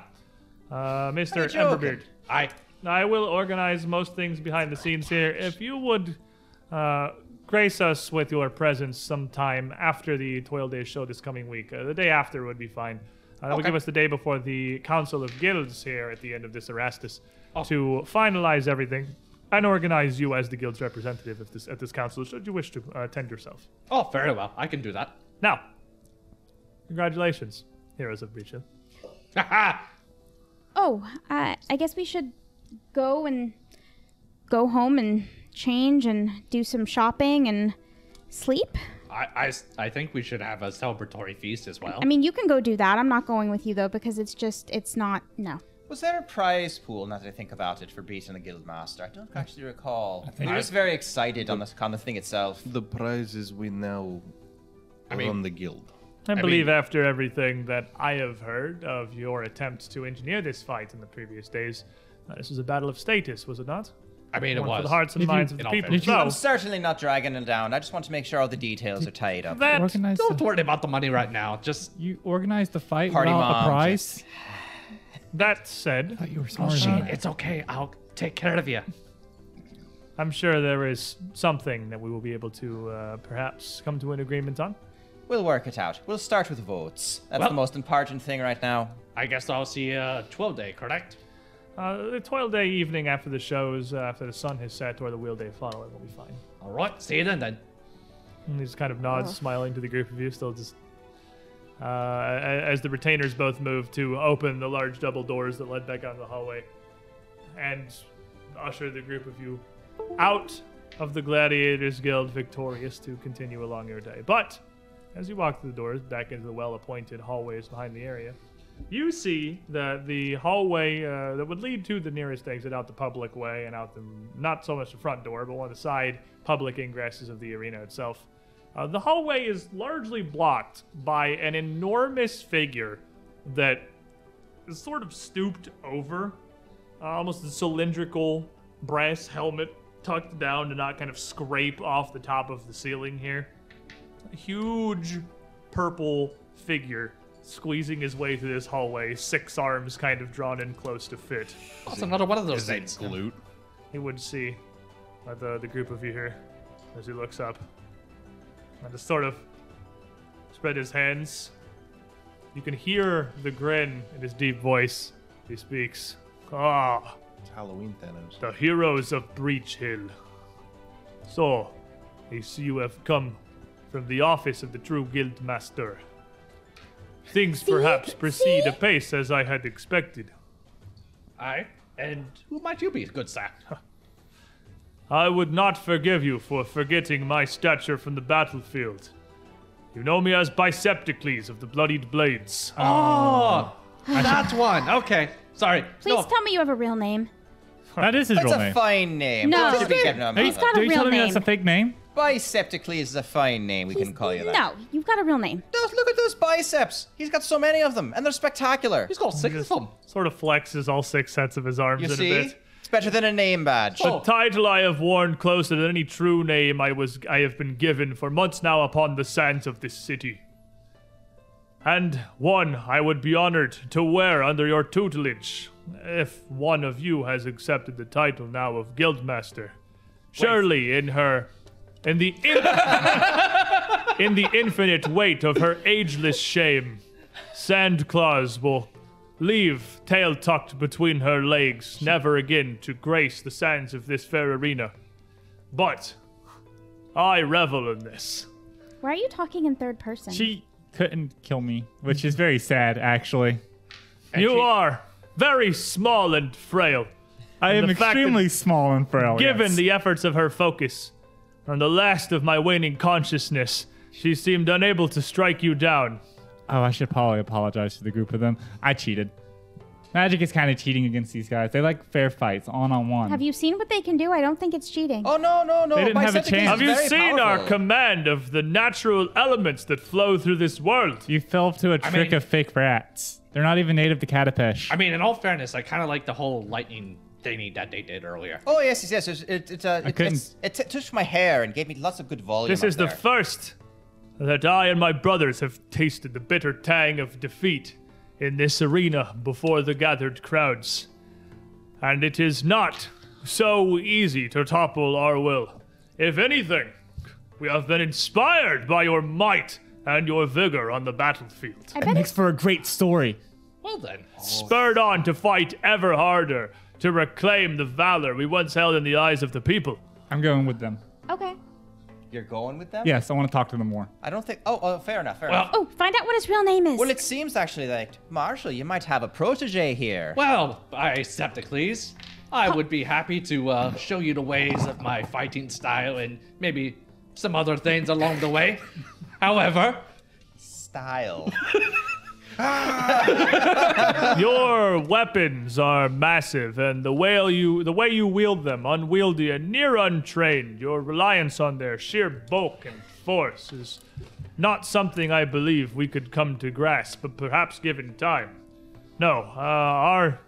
uh, Mr. Are you? Emberbeard. I. I will organize most things behind the scenes here. If you would uh, grace us with your presence sometime after the Toil Days show this coming week, uh, the day after would be fine. Uh, that would Okay. give us the day before the Council of Guilds here at the end of this Erastus Oh. to finalize everything and organize you as the guild's representative at this, at this council, should you wish to uh, attend yourself. Oh, very well. I can do that. Now, congratulations, heroes of Breachill. Haha. Oh, uh, I guess we should go and go home and change and do some shopping and sleep. I, I, I, think we should have a celebratory feast as well. I mean, you can go do that. I'm not going with you though because it's just it's not no. Was there a prize pool, now that I think about it, for beating the guildmaster? I don't actually recall. I think we were I- just very excited on the, on the thing itself. The prizes we now I mean- run the guild. I, I believe mean- after everything that I have heard of your attempts to engineer this fight in the previous days, uh, this was a battle of status, was it not? I mean, it One was. for the hearts and Did you- minds of in the all people. fairness. So, I'm certainly not dragging it down. I just want to make sure all the details are tied up. that, Organize Don't the, worry about the money right now. Just you organize the fight Party without mom, a prize. That said, thought you were oh, smarter shit, than that. it's okay. I'll take care of you. I'm sure there is something that we will be able to uh, perhaps come to an agreement on. We'll work it out. We'll start with votes. That's Well- the most important thing right now. I guess I'll see you uh, 12 day, correct? Uh, the toil day evening after the shows, uh, after the sun has set, or the wheel day following will be fine. All right, see you then. Then. And he just kind of nods, Oh. smiling to the group of you, still just. Uh, as the retainers both move to open the large double doors that led back out of the hallway and usher the group of you out of the Gladiators Guild victorious to continue along your day. But as you walk through the doors back into the well appointed hallways behind the area, you see that the hallway uh, that would lead to the nearest exit out the public way and out the not so much the front door, but one of the side public ingresses of the arena itself. Uh, the hallway is largely blocked by an enormous figure that is sort of stooped over, uh, almost a cylindrical brass helmet tucked down to not kind of scrape off the top of the ceiling here. A huge purple figure squeezing his way through this hallway, six arms kind of drawn in close to fit. That's another one of those Is it things. glute? He would see uh, the, the group of you here as he looks up. And just sort of spread his hands. You can hear the grin in his deep voice. He speaks. Ah, It's Halloween Thanos. the heroes of Breachill. So, I see you have come from the office of the true guild master. Things See? perhaps proceed See? apace as I had expected. Aye. And who might you be, good sir? I would not forgive you for forgetting my stature from the battlefield. You know me as Bicepticles of the Bloodied Blades. Ah, ah. Oh, that's one. Okay. Sorry. Please no, tell me you have a real name. That is his That's real a name. fine name. No. What should be given him? He's got a Are you real telling me name. that's a fake name? Bicepticles is a fine name. We can call you that. No, you've got a real name. Those, look at those biceps. He's got so many of them, and they're spectacular. He's got six of them. Sort of flexes all six sets of his arms You in see? a bit. It's better than a name badge. Oh. The title I have worn closer than any true name I was I have been given for months now upon the sands of this city. And one I would be honored to wear under your tutelage, if one of you has accepted the title now of Guildmaster. Surely in her in the in, in the infinite weight of her ageless shame, Sandclaws will leave tail tucked between her legs, never again to grace the sands of this fair arena. But I revel in this. Why are you talking in third person? She couldn't kill me, which is very sad, actually. you she- are very small and frail. I And am the fact that- extremely small and frail. Given yes. the efforts of her focus, on the last of my waning consciousness, she seemed unable to strike you down. Oh, I should probably apologize to the group of them. I cheated. Magic is kind of cheating against these guys. They like fair fights, on on one. Have you seen what they can do? I don't think it's cheating. Oh no no no! They didn't have a chance. Have you very seen our command of the natural elements that flow through this world? You fell to a trick mean- of fake rats. They're not even native to Katapesh. I mean, in all fairness, I kind of like the whole lightning thingy that they did earlier. Oh yes yes yes. It's, it, it's, uh, it, couldn't- it's, it touched my hair and gave me lots of good volume. This up is the first that I and my brothers have tasted the bitter tang of defeat in this arena before the gathered crowds. And it is not so easy to topple our will. If anything, we have been inspired by your might and your vigor on the battlefield. I That makes for a great story. Well then. Spurred on to fight ever harder to reclaim the valor we once held in the eyes of the people. I'm going with them. okay. You're going with them? Yes, I want to talk to them more. I don't think. Oh, oh fair enough. Fair Well, enough. Oh, find out what his real name is. Well, it seems actually like Marshall, you might have a protege here. Well, Bicepticles, I would be happy to uh, show you the ways of my fighting style and maybe some other things along the way. However, Style. Your weapons are massive, and the way you the way you wield them, unwieldy and near untrained. Your reliance on their sheer bulk and force is not something I believe we could come to grasp, but perhaps given time. No, uh, our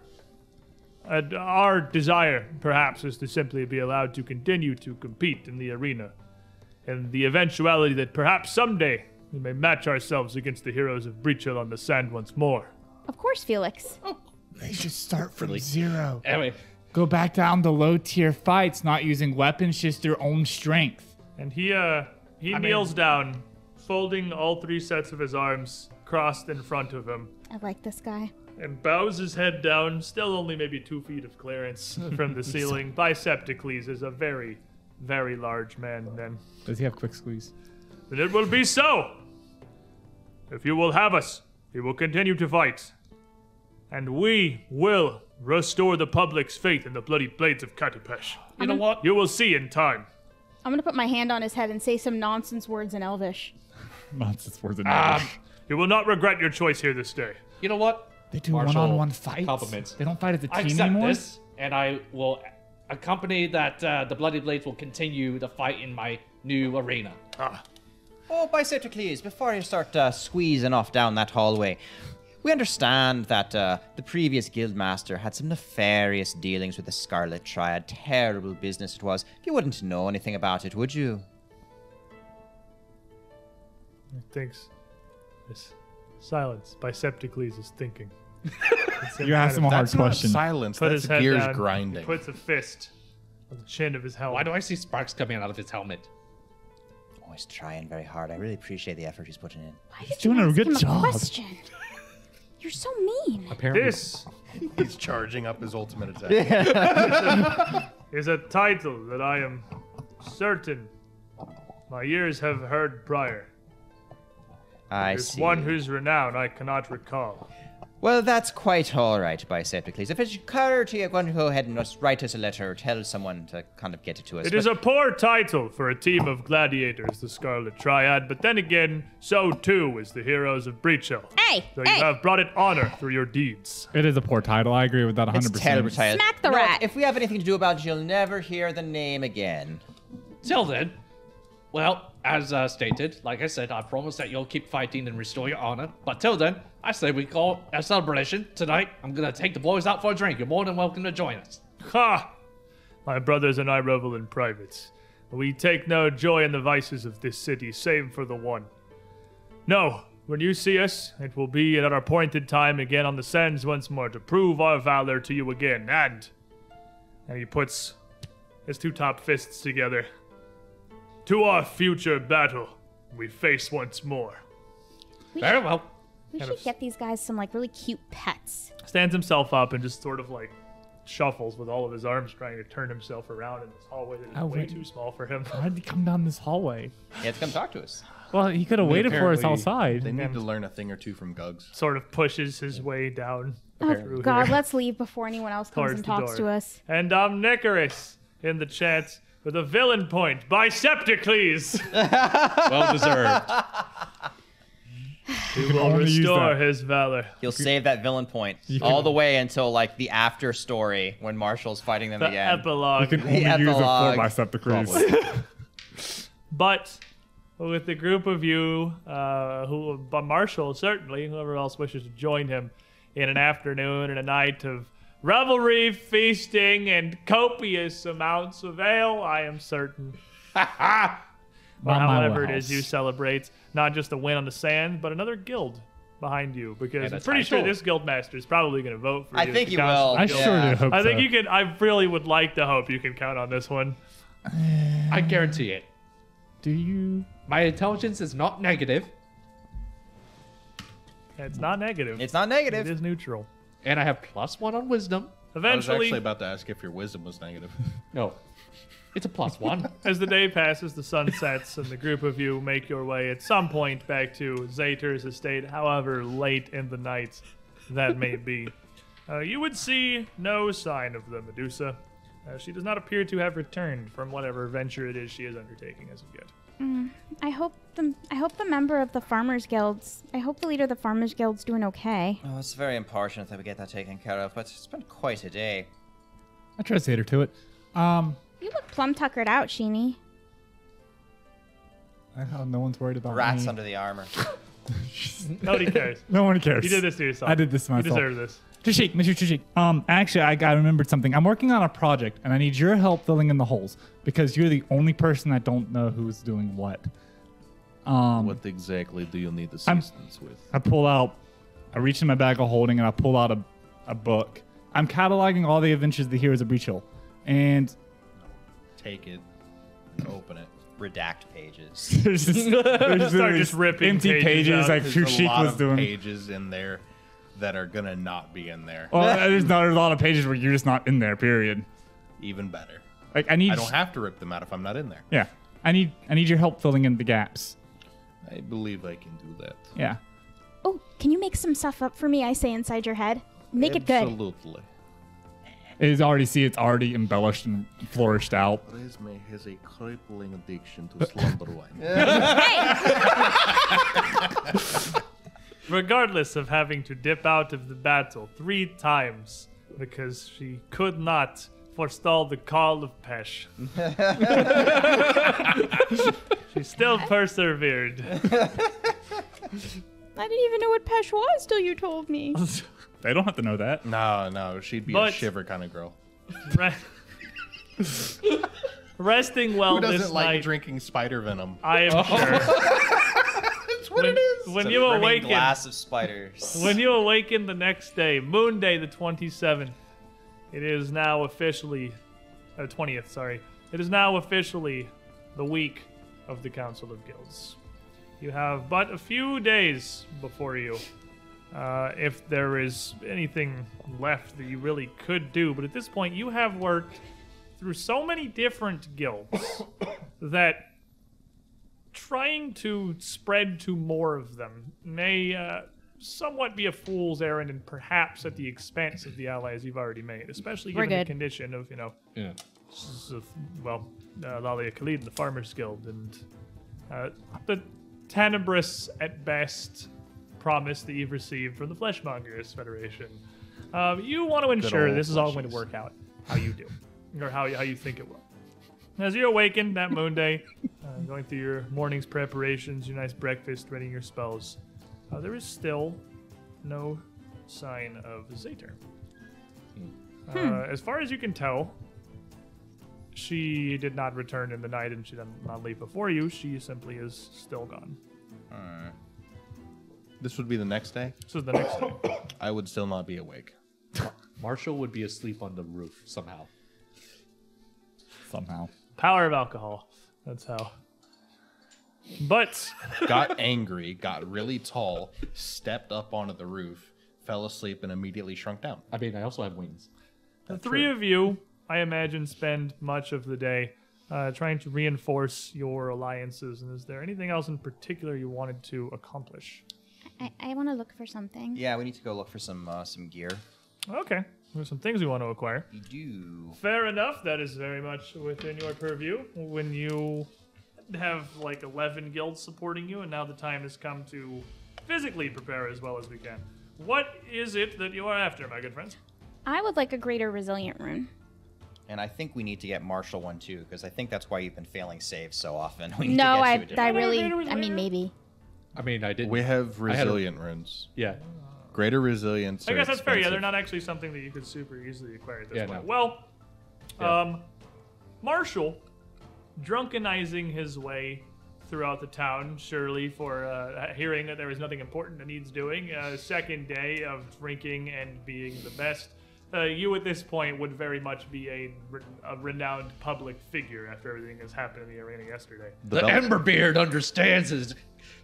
uh, our desire, perhaps, is to simply be allowed to continue to compete in the arena, in the eventuality that perhaps someday we may match ourselves against the heroes of Breachill on the sand once more. of course, Felix. They should start from zero. anyway, Go back down to low tier fights, not using weapons, just their own strength. And he uh he I mean- kneels down, folding all three sets of his arms crossed in front of him, I like this guy. and bows his head down, still only maybe two feet of clearance from the ceiling. Bicepticles is a very, very large man then. Does he have quick squeeze? Then it will be so. If you will have us, we will continue to fight. And we will restore the public's faith in the bloody blades of Katapesh. you know what? You will see in time. I'm gonna put my hand on his head and say some nonsense words in Elvish. Nonsense words of Um, knowledge. You will not regret your choice here this day. you know what? They do Marshall, one-on-one fights. compliments. They don't fight as a I team I accept anymore. this, and I will accompany that uh, the Bloody Blades will continue the fight in my new arena. Ah, Oh, Bicepticles, before you start uh, squeezing off down that hallway, We understand that uh, the previous guildmaster had some nefarious dealings with the Scarlet Triad. Terrible business it was. You wouldn't know anything about it, would you? Thinks. This silence. Bicepticles is thinking. You kind asked him a hard That's question. silence. Put That's his head gears down. grinding. He puts a fist on the chin of his helmet. Why do I see sparks coming out of his helmet? He's trying very hard. I really appreciate the effort he's putting in. Why did doing a good job. A question? You're so mean. Apparently, This He's charging up his ultimate attack. is a title that I am certain my ears have heard prior. I There's see. one whose renown I cannot recall. Well, that's quite all right, Bicepticles. If it's occurred to you, you're going to go ahead and just write us a letter or tell someone to kind of get it to us. It is a poor title for a team of gladiators, the Scarlet Triad, but then again, so too is the heroes of Breachill. Hey, So you have brought it honor through your deeds. It is a poor title. I agree with that 100%. It's a terrible title. Smack the You know what? rat. If we have anything to do about it, you'll never hear the name again. till then, well, as uh, stated, like I said, I promise that you'll keep fighting and restore your honor. But till then, I say we call a celebration tonight. I'm gonna take the boys out for a drink. You're more than welcome to join us. Ha! My brothers and I revel in privates. We take no joy in the vices of this city, save for the one. No, when you see us, it will be at our appointed time again on the sands once more to prove our valor to you again. And, and he puts his two top fists together. To our future battle, we face once more. Very well. we should get these guys some like really cute pets. Stands himself up and just sort of like shuffles with all of his arms, trying to turn himself around in this hallway that is Oh, way wait. too small for him. Why did he come down this hallway? You have to come talk to us. Well, he could have waited for us outside. They need to learn a thing or two from Gugs. sort of pushes his way down Oh God, here let's leave before anyone else comes and talks door. to us. And um, Nicorus in the chat with the villain point. Bicepticles, Well deserved. who will restore his valor. He'll save that villain point all the way until like the after story when Marshall's fighting them The again. You can only use it epilogue. for Bicepticles. But with the group of you, uh, who, but Marshall certainly, whoever else wishes to join him in an afternoon and a night of revelry, feasting, and copious amounts of ale, I am certain. or Not however it is you celebrate not just a win on the sand, but another guild behind you. Because And a I'm pretty sure this guild master is probably going to vote for I you. I think to he count will. I the sure Yeah. do hope I think so. you can. I really would like to hope you can count on this one. I guarantee it. Do you? My intelligence is not negative, It's not negative. It's not negative. It is neutral. And I have plus one on wisdom. I was actually about to ask if your wisdom was negative. No, it's a plus one. as the day passes, the sun sets, and the group of you make your way at some point back to Zater's estate, however late in the night that may be. Uh, you would see no sign of the Medusa. Uh, she does not appear to have returned from whatever venture it is she is undertaking as of yet. I hope the I hope the member of the farmers guilds. I hope the leader of the farmers guild's doing okay. Oh, it's very important that we get that taken care of, but it's been quite a day. I trust Hater to it. Um, You look plum tuckered out, Sheeny. I know no one's worried about Rats me. under the armor. Nobody cares. No one cares. You did this to yourself. I did this to You myself. deserve this. Trishik, Mr. Trishik. Um, actually, I, I remembered something. I'm working on a project, and I need your help filling in the holes because you're the only person that don't know who's doing what. Um, what exactly do you need I'm- assistance with? I pull out, I reach in my bag of holding, and I pull out a, a book. I'm cataloging all the adventures of the heroes of Breachill, and Take it open it. Redact pages. there's just, there's Start just ripping empty pages pages, out. like There's Trishik was doing. pages in there that are gonna not be in there. Well, there's, not, there's a lot of pages where you're just not in there. Period. Even better. Like I need. I don't have to rip them out if I'm not in there. Yeah, I need. I need your help filling in the gaps. I believe I can do that. Yeah. Oh, can you make some stuff up for me? I say inside your head. Make it good. Absolutely. It is already see it's already embellished and flourished out. Resme has a crippling addiction to slumber wine. regardless of having to dip out of the battle three times because she could not forestall the call of Pesh. she still persevered. I didn't even know what Pesh was till you told me. They don't have to know that. No, no, she'd be a But- shiver kind of girl. Re- Resting well Who doesn't this like night, drinking spider venom? I am oh. sure. That's what when, it is. when It's you brimming awaken, glass of spiders. when you awaken the next day, Moon Day the 27th, it is now officially, uh, 20th, sorry. It is now officially the week of the Council of Guilds. You have but a few days before you. Uh, if there is anything left that you really could do, but at this point, you have worked through so many different guilds that trying to spread to more of them may uh, somewhat be a fool's errand and perhaps at the expense of the allies you've already made, especially We're given the good. condition of, you know, Yeah. s- of, well, uh, Lalia Khalid, the Farmers Guild, and uh, the tenebrous at best promise that you've received from the Fleshmongers Federation. Um, you want to ensure old this is all going to fleshies. work out how you do, or how, how you think it will. As you awaken that moon day, uh, going through your morning's preparations, your nice breakfast, reading your spells, uh, there is still no sign of Zater. Uh, as far as you can tell, she did not return in the night and she did not leave before you. She simply is still gone. This would be the next day. This is the next day. I would still not be awake. Marshall would be asleep on the roof somehow. Somehow. Power of alcohol. That's how. But Got angry, got really tall, stepped up onto the roof, fell asleep, and immediately shrunk down. I mean, I also have wings. the three of you, I imagine, spend much of the day uh, trying to reinforce your alliances. And is there anything else in particular you wanted to accomplish? I, I want to look for something. yeah, we need to go look for some uh, some gear. Okay, there's some things we want to acquire. We do. Fair enough. That is very much within your purview. When you have like 11 guilds supporting you, and now the time has come to physically prepare as well as we can. What is it that you are after, my good friends? I would like a greater resilient rune. And I think we need to get Marshall one too, because I think that's why you've been failing saves so often. We need No, to get I, you a I really, I mean, maybe. I mean, I did. We have I a- resilient runes. Yeah. Greater resilience. I guess that's fair. Yeah, they're not actually something that you could super easily acquire at this Yeah, point. no. Well, Yeah. um, Marshall, drunkenizing his way throughout the town, surely for uh, hearing that there is nothing important that needs doing. Uh, second day of drinking and being the best. Uh, you at this point would very much be a, re- a renowned public figure after everything that's happened in the arena yesterday. The, belt- Emberbeard understands his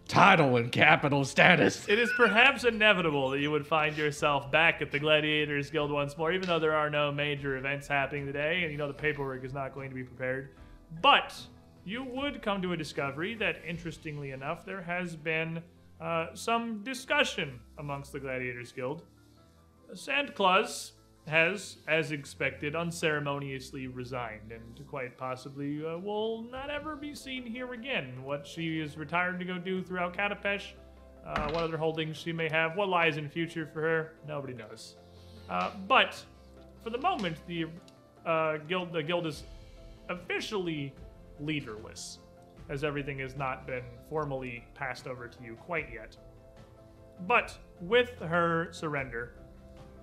title and capital status. It is perhaps inevitable that you would find yourself back at the Gladiators Guild once more, even though there are no major events happening today, and you know the paperwork is not going to be prepared. But you would come to a discovery that, interestingly enough, there has been uh, some discussion amongst the Gladiators Guild. Sandclaws has, as expected, unceremoniously resigned, and quite possibly uh, will not ever be seen here again. What she is retired to go do throughout Katapesh, uh, what other holdings she may have, what lies in future for her, nobody knows. Uh, but for the moment, the uh, guild the guild is officially leaderless, as everything has not been formally passed over to you quite yet. But with her surrender,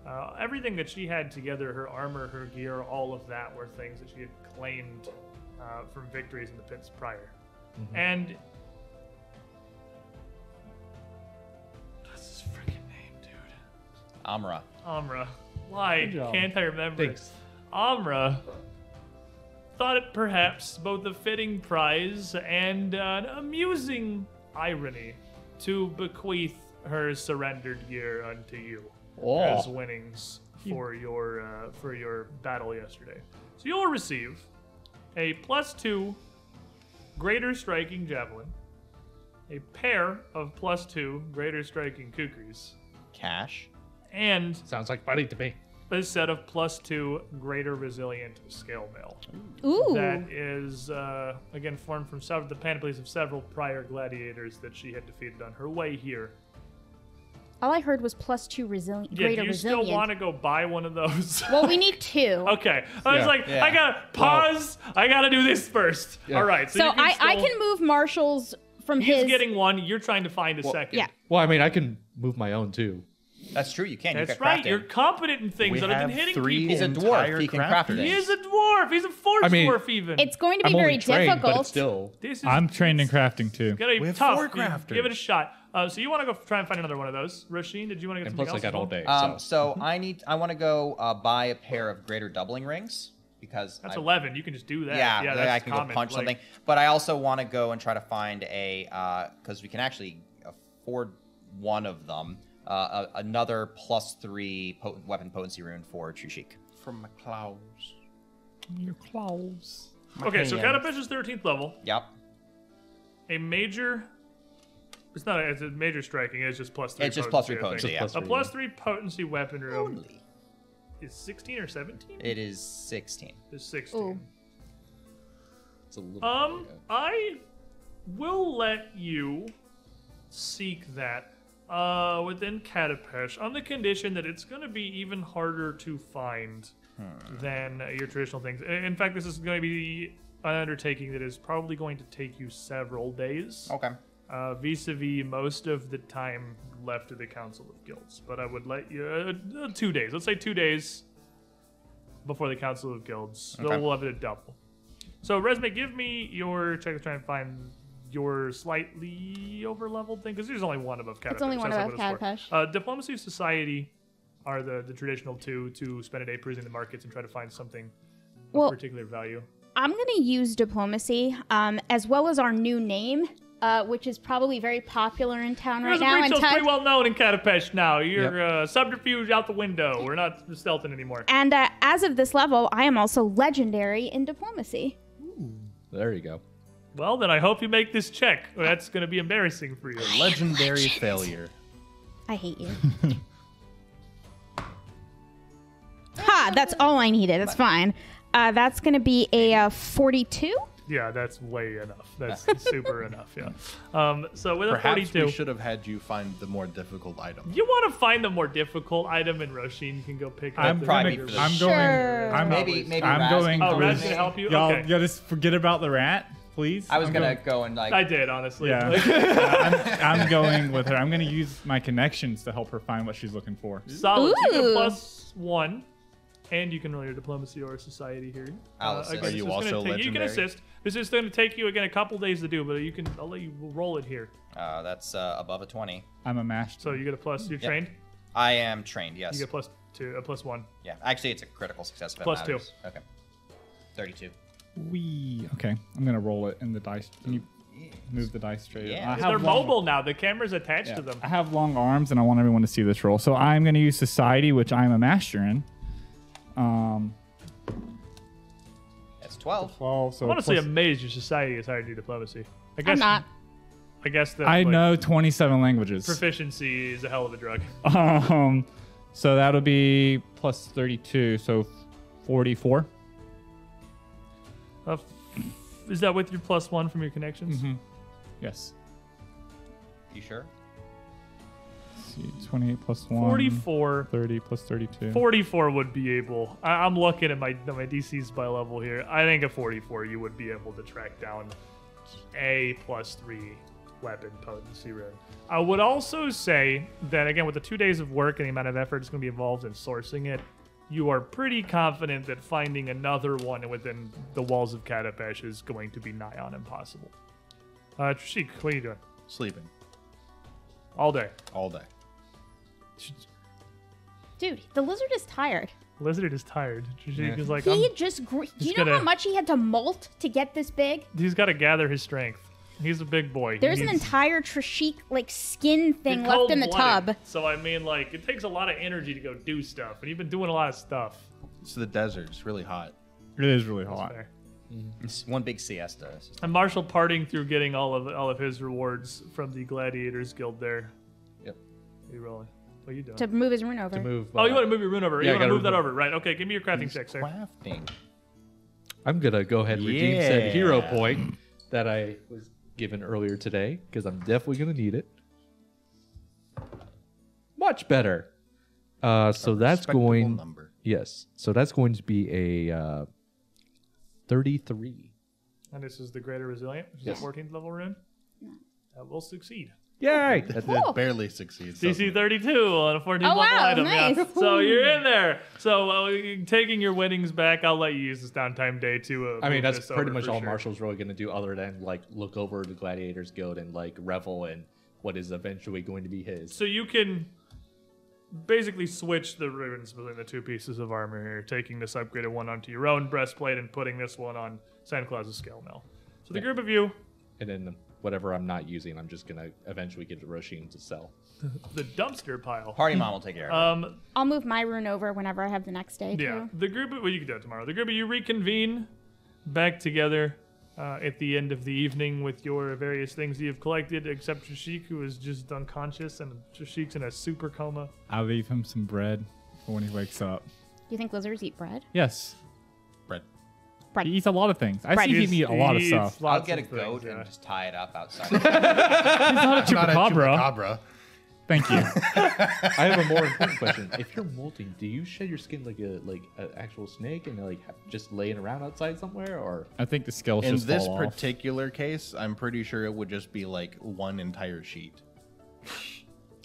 uh, everything that she had together, her armor, her gear, all of that were things that she had claimed uh, from victories in the pits prior. And what's his freaking name, dude? Amra. Amra. Why can't I remember? Thanks. Amra thought it perhaps both a fitting prize and an amusing irony to bequeath her surrendered gear unto you as Oh, winnings for your uh, for your battle yesterday. So you'll receive a plus two greater striking javelin, a pair of plus two greater striking kukris, Cash. and sounds like money to me. a set of plus two greater resilient scale mail. Ooh. That is uh, again formed from several, the panoplies of several prior gladiators that she had defeated on her way here. All I heard was plus two resilient, Yeah, greater do you still want to go buy one of those? well, we need two. okay, I was like, Yeah. I gotta pause. I gotta do this first. Yeah. All right, so, So you can I, I can move Marshall's from He's his. He's getting one. You're trying to find a Well, second. yeah. Well, I mean, I can move my own too. That's true. You can. That's you can right. You're competent in things We other than have hitting three people. He's a dwarf. He can craft crafters. things. He is a dwarf. He's a force I mean- dwarf even. It's going to be I'm very only trained, difficult. but still. this is I'm trained in crafting too. Gotta be We have tough. four crafters. Give it a shot. Uh, so you want to go try and find another one of those, Rasheen? Did you want to get And something plus, I else? got all day. Um, so. so I need. I want to go uh, buy a pair of greater doubling rings because That's I, eleven. You can just do that. Yeah, yeah. That's I can common. go punch Like, something. But I also want to go and try to find a because we can actually afford one of them. Uh, a, another plus three potent weapon potency rune for Trishik. From McClouds. Your claws. Okay, so hands. Katapesh is 13th level. Yep. A major. It's not. A, it's a major striking. It's just plus three. It's just three potency, yeah. Plus A three, plus yeah. potency weapon rune Only. is 16 or 17. It is 16. It's 16. Ooh. It's a little Um, I will let you seek that uh, within Katapesh on the condition that it's going to be even harder to find than uh, your traditional things. In fact, this is going to be an undertaking that is probably going to take you several days. Okay. Uh, vis-a-vis most of the time left of the Council of Guilds. But I would let you uh, uh, two days. Let's say two days before the Council of Guilds. So Okay. we'll have it a double. So Resme, give me your check to try and find your slightly over-leveled thing because there's only one above Katapesh. It's only one above not Katapesh. Uh, Diplomacy, Society are the, the traditional two to spend a day perusing the markets and try to find something of Well- particular value. I'm going to use diplomacy um, as well as our new name, uh, which is probably very popular in town right now. And Rachel's Ted- pretty well known in Katapesh now. You're uh, subterfuge out the window. We're not stealthing anymore. and uh, as of this level, I am also legendary in diplomacy. There you go. Well, then I hope you make this check. or That's going to be embarrassing for you. Legendary failure. I hate you. ha! That's all I needed. That's fine. Uh, that's going to be a uh, 42. Yeah, that's way enough. That's super enough. Yeah. Um, so with a Perhaps 42, we should have had you find the more difficult item. you want to find the more difficult item, and Roshin can go pick. I'm the probably bigger for. I'm Sure. going. I'm, Maybe maybe I'm Raz going. can Oh, Raz can help you. Y'all, okay. y'all just forget about the rat, please. I was I'm gonna going- go and like I did honestly. Yeah, Like- I'm, I'm going with her. I'm going to use my connections to help her find what she's looking for. Solid. You get a Ooh. plus one, and you can roll your diplomacy or society here. I'll Uh, assist. Are you just also take- You can assist. This is going to take you again a couple days to do, but you can. I'll let you roll it here. uh, that's uh, above a 20. I'm a master. So you get a plus. You're Yep. trained. I am trained. Yes. You get plus two, a plus one. Yeah. Actually, it's a critical success. If Plus two. Okay. 32. We Okay, I'm going to roll it in the dice. Can you move the dice straight? Yeah. I They're have long- mobile now. The camera's attached yeah, to them. I have long arms, and I want everyone to see this roll. So I'm going to use society, which I'm a master in. Um, That's 12. 12. So I'm honestly plus- amazed your society is hired to do diplomacy. I guess I'm not. I guess that I like, know 27 languages. proficiency is a hell of a drug. Um, so that'll be plus 32, so 44. Uh, f- is that with your plus one from your connections? Mm-hmm. Yes. You sure? Let's see, 28 plus 1. 44. 30 plus 32. 44 would be able. I, I'm looking at my at my DCs by level here. I think at 44 you would be able to track down a plus three weapon potency rune. I would also say that again with the two days of work and the amount of effort it's going to be involved in sourcing it, you are pretty confident that finding another one within the walls of Katapesh is going to be nigh on impossible. Uh, Trishik, what are you doing? Sleeping All day. all day. Dude, the lizard is tired. Lizard is tired. Trishik is like, He I'm- just. Gr- do you know how gonna- much he had to molt to get this big? he's got to gather his strength. He's a big boy. He There's an entire Trishik like skin thing left in the cold-blooded. tub. So I mean, like, it takes a lot of energy to go do stuff, and you've been doing a lot of stuff. It's the desert. It's really hot. It is really That's hot. fair. Mm-hmm. It's one big siesta. And Marshall parting through getting all of all of his rewards from the Gladiators Guild there. Yep. What are you rolling? What are you doing? To move his rune over. To move. oh, you uh, want to move your rune over? yeah, you want to gotta move that over? Right. Okay. Give me your crafting check, sir. Crafting. I'm gonna go ahead and redeem said hero point that I was given earlier today because I'm definitely gonna need it. Much better. Uh, so that's going. number. Yes. So that's going to be a uh, 33. And this is the Greater Resilient, which is Yes. a 14th level rune. that will succeed. Yay! That, Cool. that barely succeeds. doesn't DC it? 32 on a 14 Oh, level wow, item. Yeah. nice. So you're in there. So uh, taking your winnings back, I'll let you use this downtime day to. Uh, I mean, move that's this pretty over much for all sure. Marshall's really going to do, other than like look over the Gladiators Guild and like revel in what is eventually going to be his. So you can basically switch the ribbons between the two pieces of armor here, taking this upgraded one onto your own breastplate and putting this one on Sandclaws's scale mill. So the Yeah. group of you, And then whatever I'm not using, I'm just gonna eventually give to Roshin to sell. the dumpster pile. Party mom will take care of it. Um, I'll move my rune over whenever I have the next day. Yeah, Too. the group. Well, you can do it tomorrow. The group of you reconvene back together uh, at the end of the evening with your various things you've collected, except Trishik, who is just unconscious, and Trishik's in a super coma. I'll leave him some bread for when he wakes up. Do you think lizards eat bread? Yes. Bread. Bread. He eats a lot of things. I Bread. see him eat a lot of stuff. I'll lots get a of things, goat yeah. and just tie it up outside. He's not a Not a chupacabra. chupacabra. Thank you. I have a more important question. If you're molting, do you shed your skin like a like an actual snake and like just laying around outside somewhere, or I think the scales In just this fall off. particular case, I'm pretty sure it would just be like one entire sheet.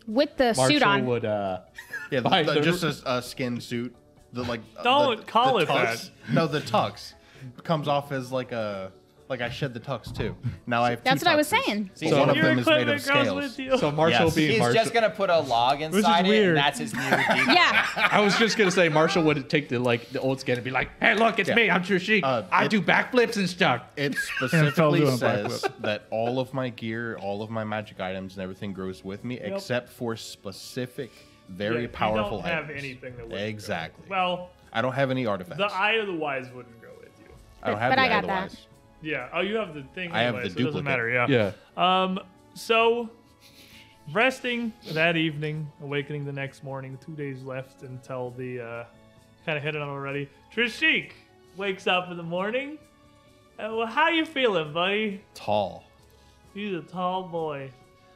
With the Marshall suit on. would uh Yeah, the, the- the- just a, a skin suit. The like. Don't the, call the it tux, No, the tux comes off as like a like I shed the tux too. Now I have. That's two what I was saying. See, But one of them is made of scales. with you. so Marshall Yes. being He's Marshall. just gonna put a log is inside it, weird. and that's his new default. Yeah. I was just gonna say Marshall would take the like the old skin and be like, "Hey, look, it's Yeah. me. I'm Trishik. Uh, I it- do backflips and stuff." It specifically says that all of my gear, all of my magic items, and everything grows with me, except for specific, very Yeah, you powerful don't have items. anything that wouldn't go. Exactly. Well, I don't have any artifacts. the Eye of the Wise wouldn't go with you. I don't have But the I got idolize. that. Yeah. Oh, you have the thing. I have the so it doesn't matter. Yeah. Yeah. Um. So, resting that evening, awakening the next morning. Two days left until the uh, kind of hit it on already. Trishik wakes up in the morning. Uh, well, how you feeling, buddy? Tall. He's a tall boy.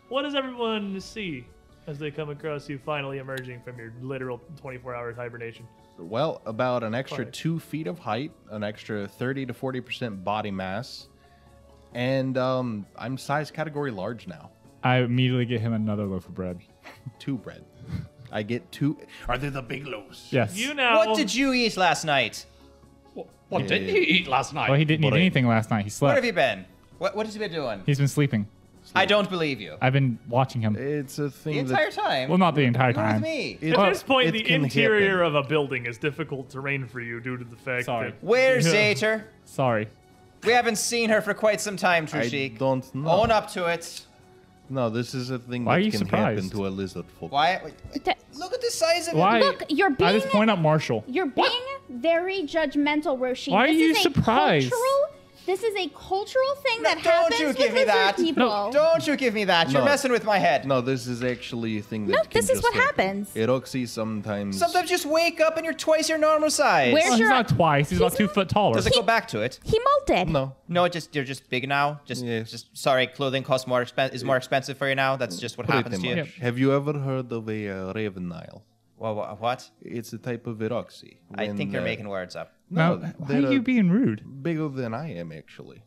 What does everyone see as they come across you finally emerging from your literal 24-hour hibernation? Well, about an extra Five. two feet of height, an extra 30 to 40% body mass, and um, I'm size category large now. I immediately get him another loaf of bread. Two bread. I get two. Are they the big loaves? Yes. You know. What did you eat last night? What did Yeah. he eat last night? Well, he didn't eat anything last night. He slept. Where have you been? What What has he been doing? He's been sleeping. I don't believe you. I've been watching him. It's a thing The that entire time. Well, not the entire You're with time. me. it- At this point, the interior happen. of a building is difficult terrain for you due to the fact Sorry. that Where's Yeah. Zater? Sorry. We haven't seen her for quite some time, I don't know. Own up to it. No, this is a thing Why are that you can happen surprised? to a lizard folk. Why? Look at the size of Why? it. Look, you're being. I being just point out Marshall. you're being very judgmental, Roshi. Why are you is a surprised? Cultural, this is a cultural thing No, that don't happens you with give me lizard that. people. No, Don't you give me that. You're No. messing with my head. No, this is actually a thing that No, can this is just what happen. happens. iruxi sometimes. Sometimes just wake up and you're twice your normal size. Where's Oh, he's not twice. He's, about two not- foot taller. Does it go back to it? He molted. No. No, it just you're just big now. Just, Yes. just sorry. Clothing costs more expen- is more expensive for you now. That's just what happens to you. much. Have you ever heard of a uh, raven nile? Well, what? It's a type of iruxi. I think you're uh, making words up. Now, No, why they're, you being rude? bigger than I am actually.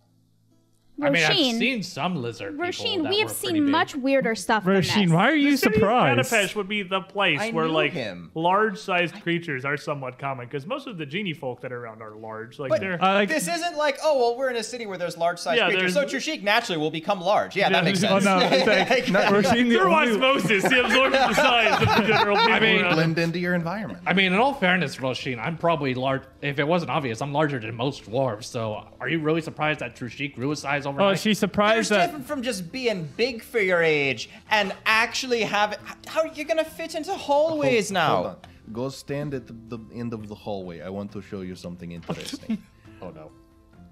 I mean, I've seen some lizard people Roshin, that we have were seen big. much weirder stuff than Roshin, this. why are you the city surprised? of Katapesh would be the place I where like him. large-sized creatures are somewhat common because most of the genie folk that are around are large. Like But they're Uh, like- this isn't like, oh well, we're in a city where there's large-sized Yeah, creatures, so there's- Trishik naturally will become large. Yeah, Yeah, that makes sense. Oh no, it's like Roshin the through only, osmosis, he absorbs the size of the general people. mean, around. Blend into your environment. I mean, in all fairness, Roshin, I'm probably large. If it wasn't obvious, I'm larger than most dwarves. So, are you really surprised that Trishik grew his size overnight? Oh, she's You're surprised that different from just being big for your age and actually have. How are you gonna fit into hallways Hold- now? hold on. Go stand at the, the end of the hallway. I want to show you something interesting. oh no.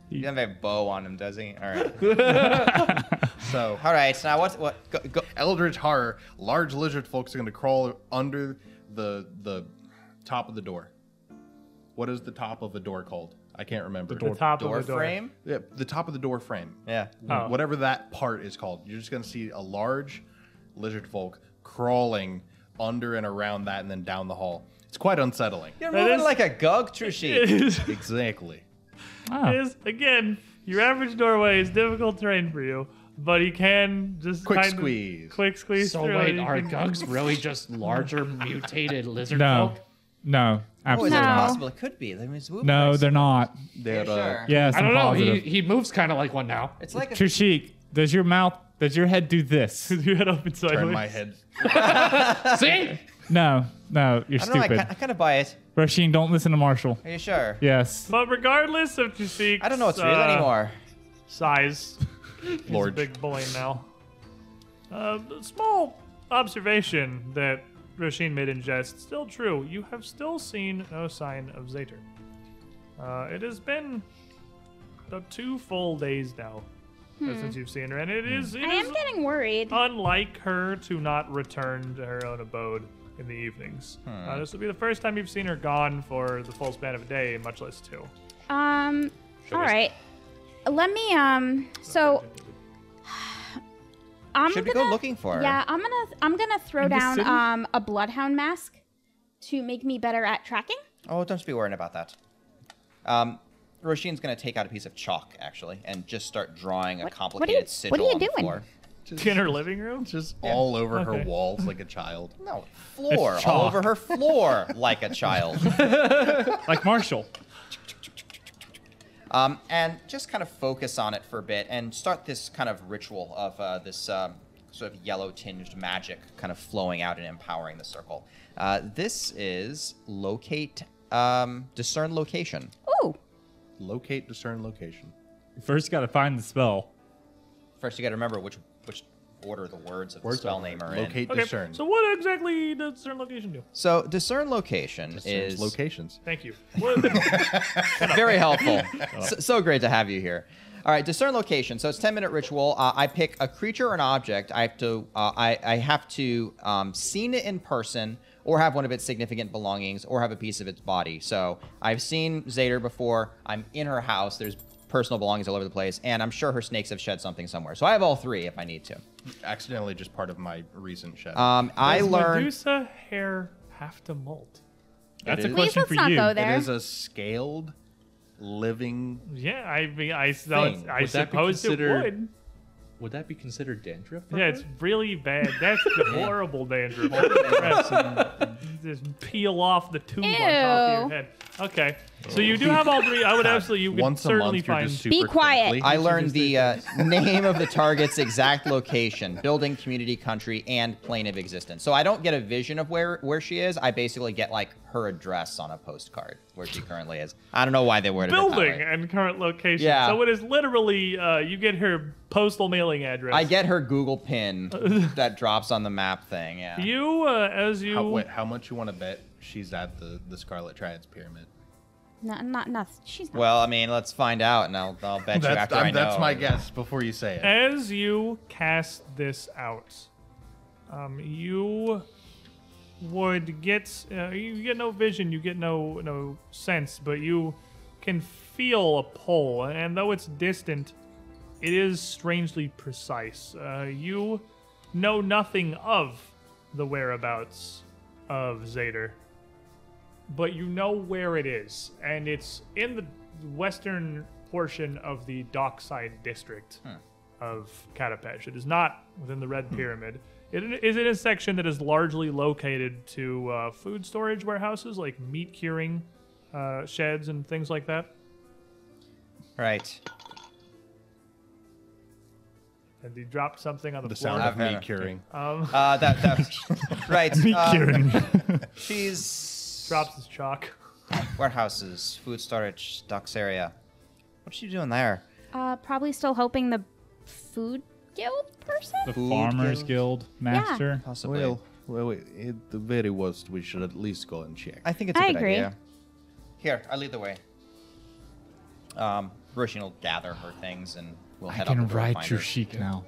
He doesn't have a bow on him, does he? All right. so, All right. Now what? What? Go, go. Eldritch horror. Large lizard folks are going to crawl under the the top of the door. What is the top of a door called? I can't remember. the top Door of the door. frame. Yeah, the top of the door frame. Yeah. Oh. Whatever that part is called. You're just going to see a large lizard folk crawling under and around that and then down the hall. It's quite unsettling. You're That moving is- like a gug, It Trishik. is, Exactly. Ah. is again your average doorway is difficult terrain for you. but he can just Quick kind of- squeeze. quick squeeze. So through wait. You are can- Gugs really just larger mutated lizard No, folk? no, Oh, is absolutely it No. possible? It could be. I mean, it's No, they're not. They're, slow. uh, Sure. Yes, I don't know. He he moves kind of like one now. It's like a Trishik, does your mouth, does your head do this? you head open sideways. turn my head. See? No, no, you're I don't know. I, stupid. I kind of buy it. Rasheen, don't listen to Marshall. Are you sure? Yes. But regardless of Trishik's I don't know what's real uh, anymore. size, he's a Lord. big boy now. Uh, a small observation that Roshin made in jest, still true. You have still seen no sign of Zater. Uh, it has been about two full days now uh, since you've seen her, and it is, it I is am getting worried. unlike her to not return to her own abode in the evenings. Uh, this will be the first time you've seen her gone for the full span of a day, much less two. Um, all right. Let me, um, so. I'm Should we gonna, go looking for her? Yeah, I'm gonna I'm gonna throw In down um a bloodhound mask to make me better at tracking. Oh, don't be worrying about that. Um, Roshin's gonna take out a piece of chalk actually and just start drawing a What- what are complicated you- sigil what are you on the doing? floor. In her living room? Just all over Okay. her walls like a child. No, floor all over her floor like a child. Like Marshall. Um, and just kind of focus on it for a bit and start this kind of ritual of uh, this um, sort of yellow tinged magic kind of flowing out and empowering the circle. Uh, this is locate, um, discern location. Ooh, Locate, discern location. First, got to find the spell. First, you got to remember which which order the words of Words the spell name are in. Locate, Okay, discern. so what exactly does discern location do? So discern location Discerns is locations. Thank you. Very helpful. so, so great to have you here. All right, discern location. So it's ten minute ritual. Uh, I pick a creature or an object. I have to. Uh, I, I have to um, seen it in person, or have one of its significant belongings, or have a piece of its body. So I've seen Zader before. I'm in her house. There's personal belongings all over the place, and I'm sure her snakes have shed something somewhere. So I have all three if I need to. Accidentally just part of my recent shed. Um, I does learned. Medusa hair have to molt? That's a is- please question let's for not you. go it there. is a scaled, living. Yeah, I mean, I, so Thing. it's- I Would that be suppose it considered- would. Would that be considered dandruff? Yeah, her? it's really bad. That's the horrible dandruff. Press and just peel off the tube on top of your Ew. head. Okay, so you do have all three. I would absolutely, you could Once a certainly month, you're find. just super Be quiet. crinkly. I learned the uh, name of the target's exact location, building, community, country, and plane of existence. So I don't get a vision of where where she is. I basically get like her address on a postcard where she currently is. I don't know why they worded it that building way. and current location. Yeah. So it is literally uh, you get her postal mailing address. I get her Google pin that drops on the map thing. Yeah. you uh, as you. How, wait, how much you want to bet she's at the, the Scarlet Triad's pyramid? Not not not. She's not. Well, I mean, let's find out, and I'll, I'll bet you That's, after I'm- I know. that's my guess before you say it. as you cast this out, um, you would get uh, you get no vision, you get no no sense, but you can feel a pull, and though it's distant, it is strangely precise. Uh, you know nothing of the whereabouts of Zader, but you know where it is, and it's in the western portion of the dockside district of Katapesh. It is not within the Red Pyramid. It is in a section that is largely located to uh, food storage warehouses, like meat curing uh, sheds and things like that. Right. And you dropped something on the, the floor. sound of I've meat curing. um, Uh, that that right. Meat uh, curing. She's drops his chalk. warehouses, food storage, docks area. What's she doing there? Uh, probably still hoping the food guild person. the Food Farmers Guild. Guild master. Possibly. Well, well, wait, at the very worst, we should at least go and check. I think it's a I good agree. idea. Here, I lead the way. Um, Roshin will gather her things and we'll I head out can the ride your her. chic now.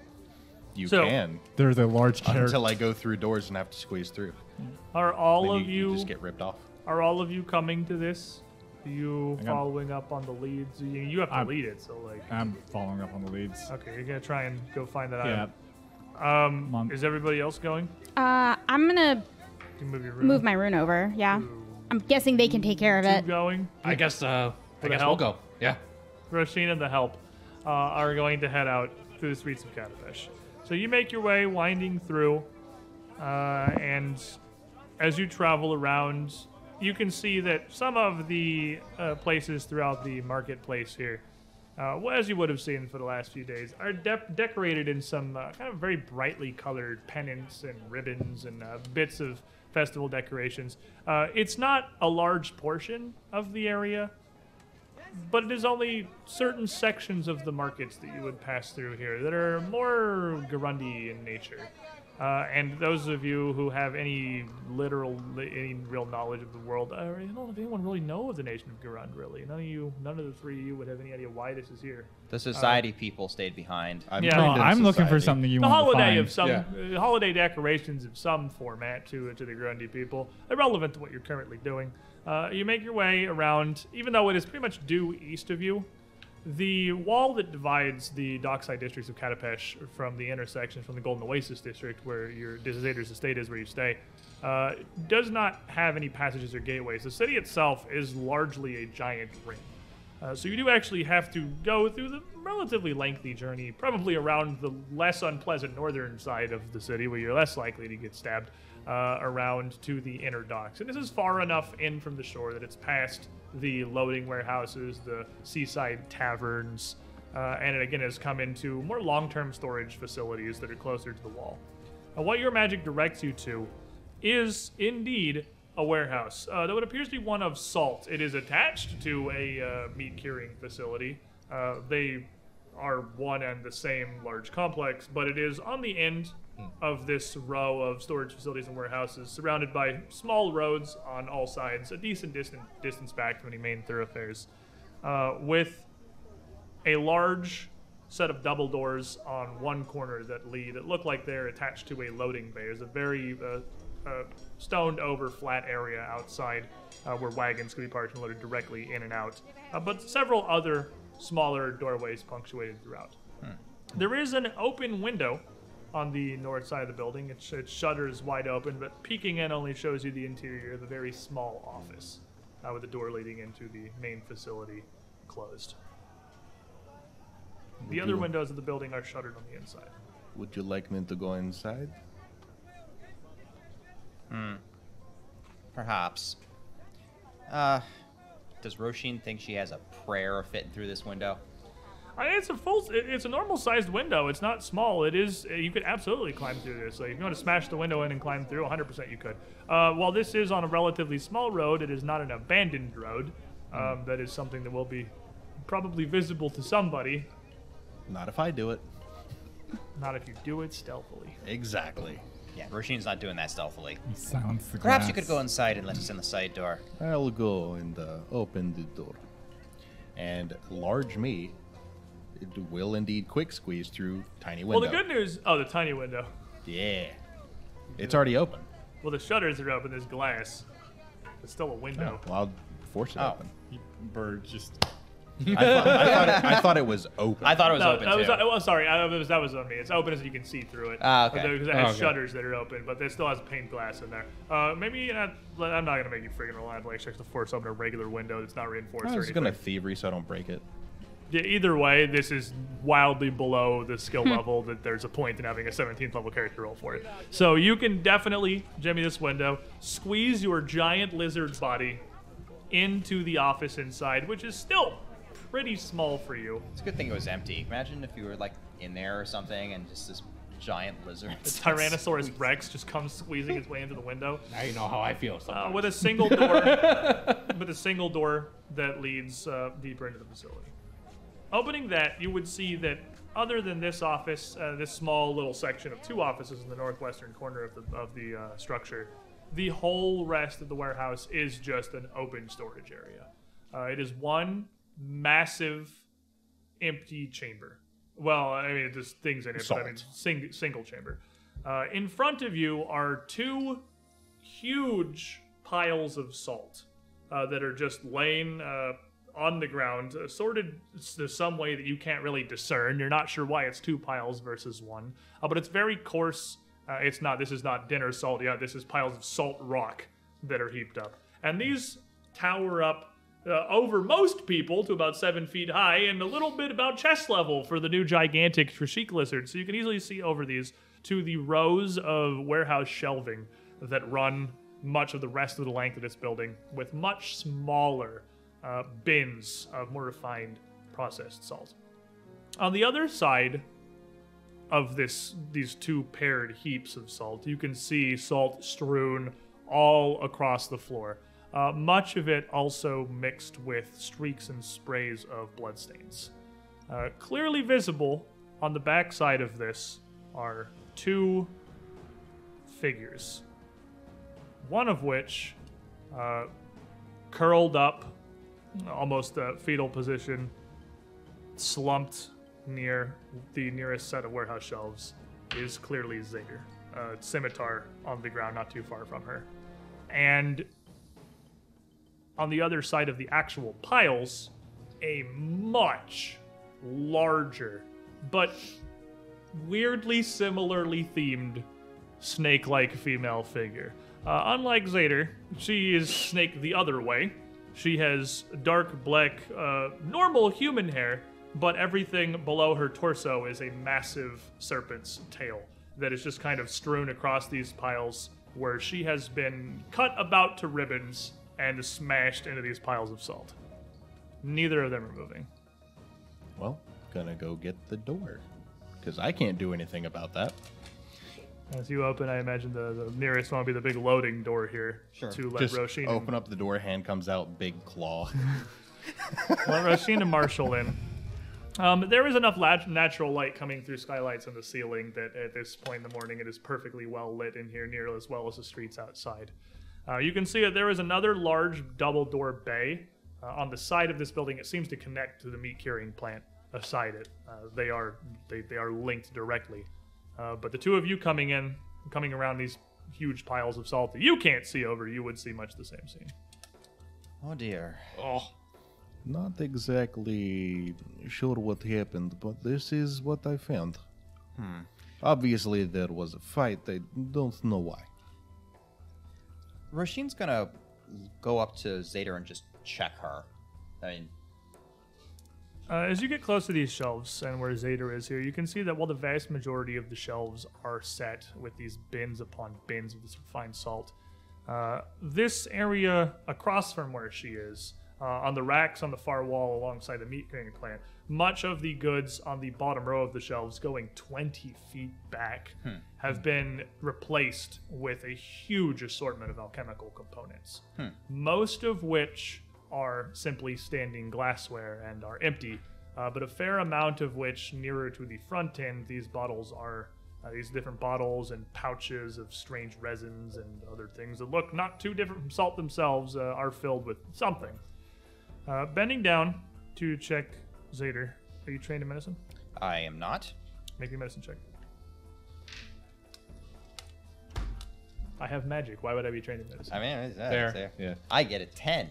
You So- can They're the large character. until I go through doors and have to squeeze through. Are all Then of you, you, just get ripped off. Are all of you coming to this? Are you I got- following up on the leads? You, you have to I'm- lead it, so like. I'm following up on the leads. Okay, you're gonna try and go find that Yeah. out. Um, Mom. is everybody else going? Uh, I'm gonna You move your room. move my rune over. Yeah. I'm guessing they can take care of Two it. going. I guess. Uh, I the guess help? we'll go. Yeah. Rasheen and the help uh, are going to head out through the streets of Katapesh. So you make your way winding through, uh, and as you travel around, you can see that some of the uh, places throughout the marketplace here, uh, as you would have seen for the last few days, are de- decorated in some uh, kind of very brightly colored pennants and ribbons and uh, bits of festival decorations. Uh, it's not a large portion of the area, but it is only certain sections of the markets that you would pass through here that are more Garundi in nature. Uh, and those of you who have any literal, any real knowledge of the world, uh, I don't know if anyone really know of the nation of Garund. Really, none of you, none of the three of you would have any idea why this is here. The society people stayed behind. I'm, Yeah. No, I'm looking for something you the want holiday to find. of some Yeah. uh, holiday decorations of some format to to the Garundi people, irrelevant to what you're currently doing. Uh, you make your way around, even though it is pretty much due east of you. The wall that divides the dockside districts of Katapesh from the intersection from the Golden Oasis district, where your Disader's estate is, where you stay, uh, does not have any passages or gateways. The city itself is largely a giant ring. Uh, so you do actually have to go through the relatively lengthy journey, probably around the less unpleasant northern side of the city, where you're less likely to get stabbed, uh, around to the inner docks. And this is far enough in from the shore that it's past the loading warehouses, the seaside taverns, uh, and it again has come into more long-term storage facilities that are closer to the wall. And what your magic directs you to is indeed a warehouse, uh, though it appears to be one of salt. It is attached to a uh, meat curing facility. Uh, they are one and the same large complex, but it is on the end of this row of storage facilities and warehouses, surrounded by small roads on all sides, a decent distant distance back from any main thoroughfares, uh, with a large set of double doors on one corner that lead that look like they're attached to a loading bay. There's a very uh, uh, stoned over flat area outside uh, where wagons could be parked and loaded directly in and out, uh, but several other smaller doorways punctuated throughout. There is an open window on the north side of the building. Its, its shutters wide open, but peeking in only shows you the interior of a very small office uh, with the door leading into the main facility closed. The other you- windows of the building are shuttered on the inside. Would you like me to go inside? Hmm. Perhaps. Uh, does Roshin think she has a prayer fitting through this window? I mean, it's a full, it's a normal sized window. It's not small. It is, you could absolutely climb through this. Like, if you want to smash the window in and climb through, 100% you could. Uh, while this is on a relatively small road, it is not an abandoned road. Um, that is something that will be probably visible to somebody, Not if I do it. not if you do it stealthily. Exactly. Yeah, Roshin's not doing that stealthily. Silence the Perhaps you could go inside and let us in the side door. I'll go and uh, open the door. And large me it will indeed quick squeeze through tiny window. Well, the good news, oh, the tiny window. Yeah. It's already open. Well, the shutters are open. There's glass. It's still a window. Well, I'll force it Oh. open. Bird just. I thought, I, thought it, I thought it was open. I thought it was no, open that was, too. uh, well, sorry, I, that, was, that was on me. It's open as you can see through it. Ah, okay. Because it has Oh, okay. shutters that are open, but it still has pane glass in there. Uh, maybe you're not, I'm not going to make you freaking rely on like to force open a regular window that's not reinforced I or was anything. gonna thievery so I don't break it. Yeah, either way, this is wildly below the skill level that there's a point in having a 17th level character roll for it. So you can definitely, Jimmy, this window, squeeze your giant lizard body into the office inside, which is still pretty small for you. It's a good thing it was empty. Imagine if you were like in there or something and just this giant lizard. The Tyrannosaurus Rex just comes squeezing its way into the window. Now you know how I feel. Uh, with a single door, with a single door that leads uh, deeper into the facility. Opening that, you would see that other than this office, uh, this small little section of two offices in the northwestern corner of the of the uh, structure, the whole rest of the warehouse is just an open storage area. Uh, it is one massive empty chamber. Well, I mean, there's things in it, but I mean, sing, single chamber. Uh, in front of you are two huge piles of salt uh, that are just laying uh, on the ground, uh, sorted some way that you can't really discern. You're not sure why it's two piles versus one, uh, but it's very coarse. Uh, it's not. This is not dinner salt. Yeah, this is piles of salt rock that are heaped up, and these tower up uh, over most people to about seven feet high and a little bit about chest level for the new gigantic Trishik lizard. So you can easily see over these to the rows of warehouse shelving that run much of the rest of the length of this building with much smaller uh, bins of more refined processed salt. On the other side of this these two paired heaps of salt, you can see salt strewn all across the floor. Uh, much of it also mixed with streaks and sprays of bloodstains. Uh, clearly visible on the back side of this are two figures. One of which uh, curled up, almost a fetal position, slumped near the nearest set of warehouse shelves, is clearly Zader, a scimitar on the ground not too far from her. And on the other side of the actual piles, a much larger, but weirdly similarly themed snake like female figure. Uh, unlike Zader, she is snake the other way. She has dark black, uh, normal human hair, but everything below her torso is a massive serpent's tail that is just kind of strewn across these piles where she has been cut about to ribbons and smashed into these piles of salt. Neither of them are moving. Well, gonna go get the door. Because I can't do anything about that. As you open, I imagine the, the nearest one will be the big loading door here Sure. to let Just Roshin open up the door, hand comes out, big claw. let Roshin and Marshall in. Um, there is enough lat- natural light coming through skylights on the ceiling that at this point in the morning it is perfectly well lit in here, near as well as the streets outside. Uh, you can see that there is another large double door bay uh, on the side of this building. It seems to connect to the meat curing plant aside it. Uh, they are they, they are linked directly. Uh, but the two of you coming in, coming around these huge piles of salt that you can't see over, you would see much the same scene. Oh dear. Oh, Not exactly sure what happened, but this is what I found. Hmm. Obviously, there was a fight. I don't know why. Roshin's gonna go up to Zader and just check her. I mean, Uh, as you get close to these shelves and where Zader is here, you can see that while the vast majority of the shelves are set with these bins upon bins of this refined salt, uh, this area across from where she is, uh, on the racks on the far wall alongside the meat curing plant, much of the goods on the bottom row of the shelves going 20 feet back have been replaced with a huge assortment of alchemical components, most of which are simply standing glassware and are empty, uh, but a fair amount of which, nearer to the front end, these bottles are uh, these different bottles and pouches of strange resins and other things that look not too different from salt themselves, uh, are filled with something. Uh, bending down to check Zader. Are you trained in medicine? I am not. Make me a medicine check. I have magic. Why would I be trained in medicine? I mean, it's, uh, Fair. it's there. Yeah. I get a 10.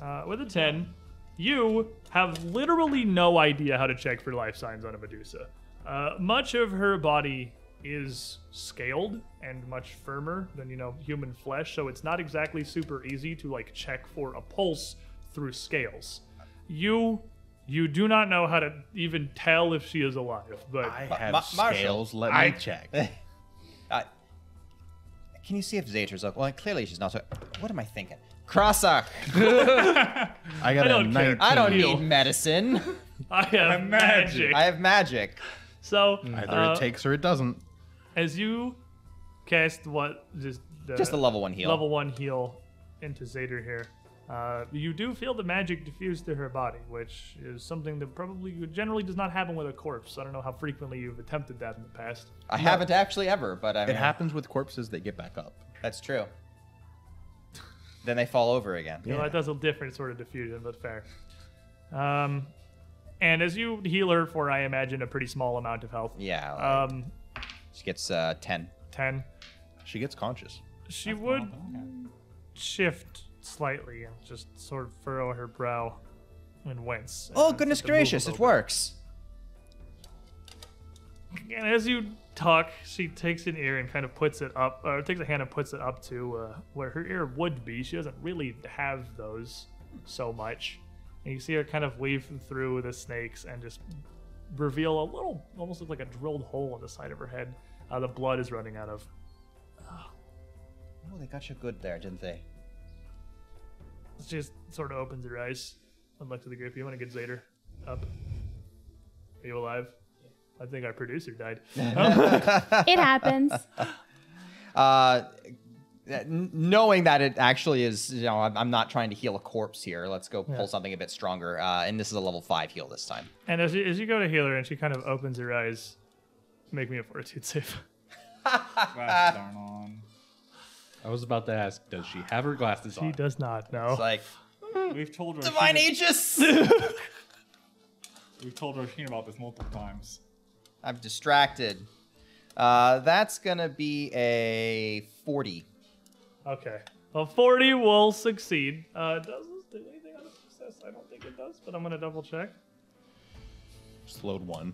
Uh, with a 10, you have literally no idea how to check for life signs on a Medusa. Uh, much of her body is scaled and much firmer than, you know, human flesh, so it's not exactly super easy to, like, check for a pulse through scales. You. You do not know how to even tell if she is alive, but I have Ma- Marshall. scales. Let I- me check. Uh, can you see if Zader's okay? Well, clearly she's not. So- what am I thinking? Crossock. I got I a don't care. 19. I don't need medicine. I have magic. I have magic. So, Either uh, it takes or it doesn't. as you cast what just the, Just a level one heal. level one heal into Zader here, uh, you do feel the magic diffuse through her body, which is something that probably generally does not happen with a corpse. I don't know how frequently you've attempted that in the past. I haven't actually ever, but I mean, It happens with corpses, they get back up. That's true. Then they fall over again. You know, that does a different sort of diffusion, but fair. Um, and as you heal her for, I imagine, a pretty small amount of health. Yeah. like, Um, she gets uh, 10. 10. She gets conscious. She would shift slightly and just sort of furrow her brow and wince. Oh, and goodness start to move a gracious, it works. And as you talk, she takes an ear and kind of puts it up, or takes a hand and puts it up to uh, where her ear would be. She doesn't really have those. so much. And you see her kind of weave through the snakes and just reveal a little, almost look like a drilled hole in the side of her head. Uh, the blood is running out of. Oh, they got you good there, didn't they? She just sort of opens her eyes and looks at the group. You want to get Zader up? Are you alive? I think our producer died. It happens. Uh, knowing that it actually is, you know, I'm, I'm not trying to heal a corpse here. Let's go pull something a bit stronger. Uh, and this is a level five heal this time. And as you, as you go to heal her, and she kind of opens her eyes, make me a fortitude save. Glasses aren't on. I was about to ask, does she have her glasses She on? She does not No. It's like We've told her. divine aegis. We've told her about this multiple times. I'm distracted. Uh, that's gonna be a 40. Okay. A 40 will succeed. Uh, does this do anything on a success? I don't think it does, but I'm going to double check. Slowed one.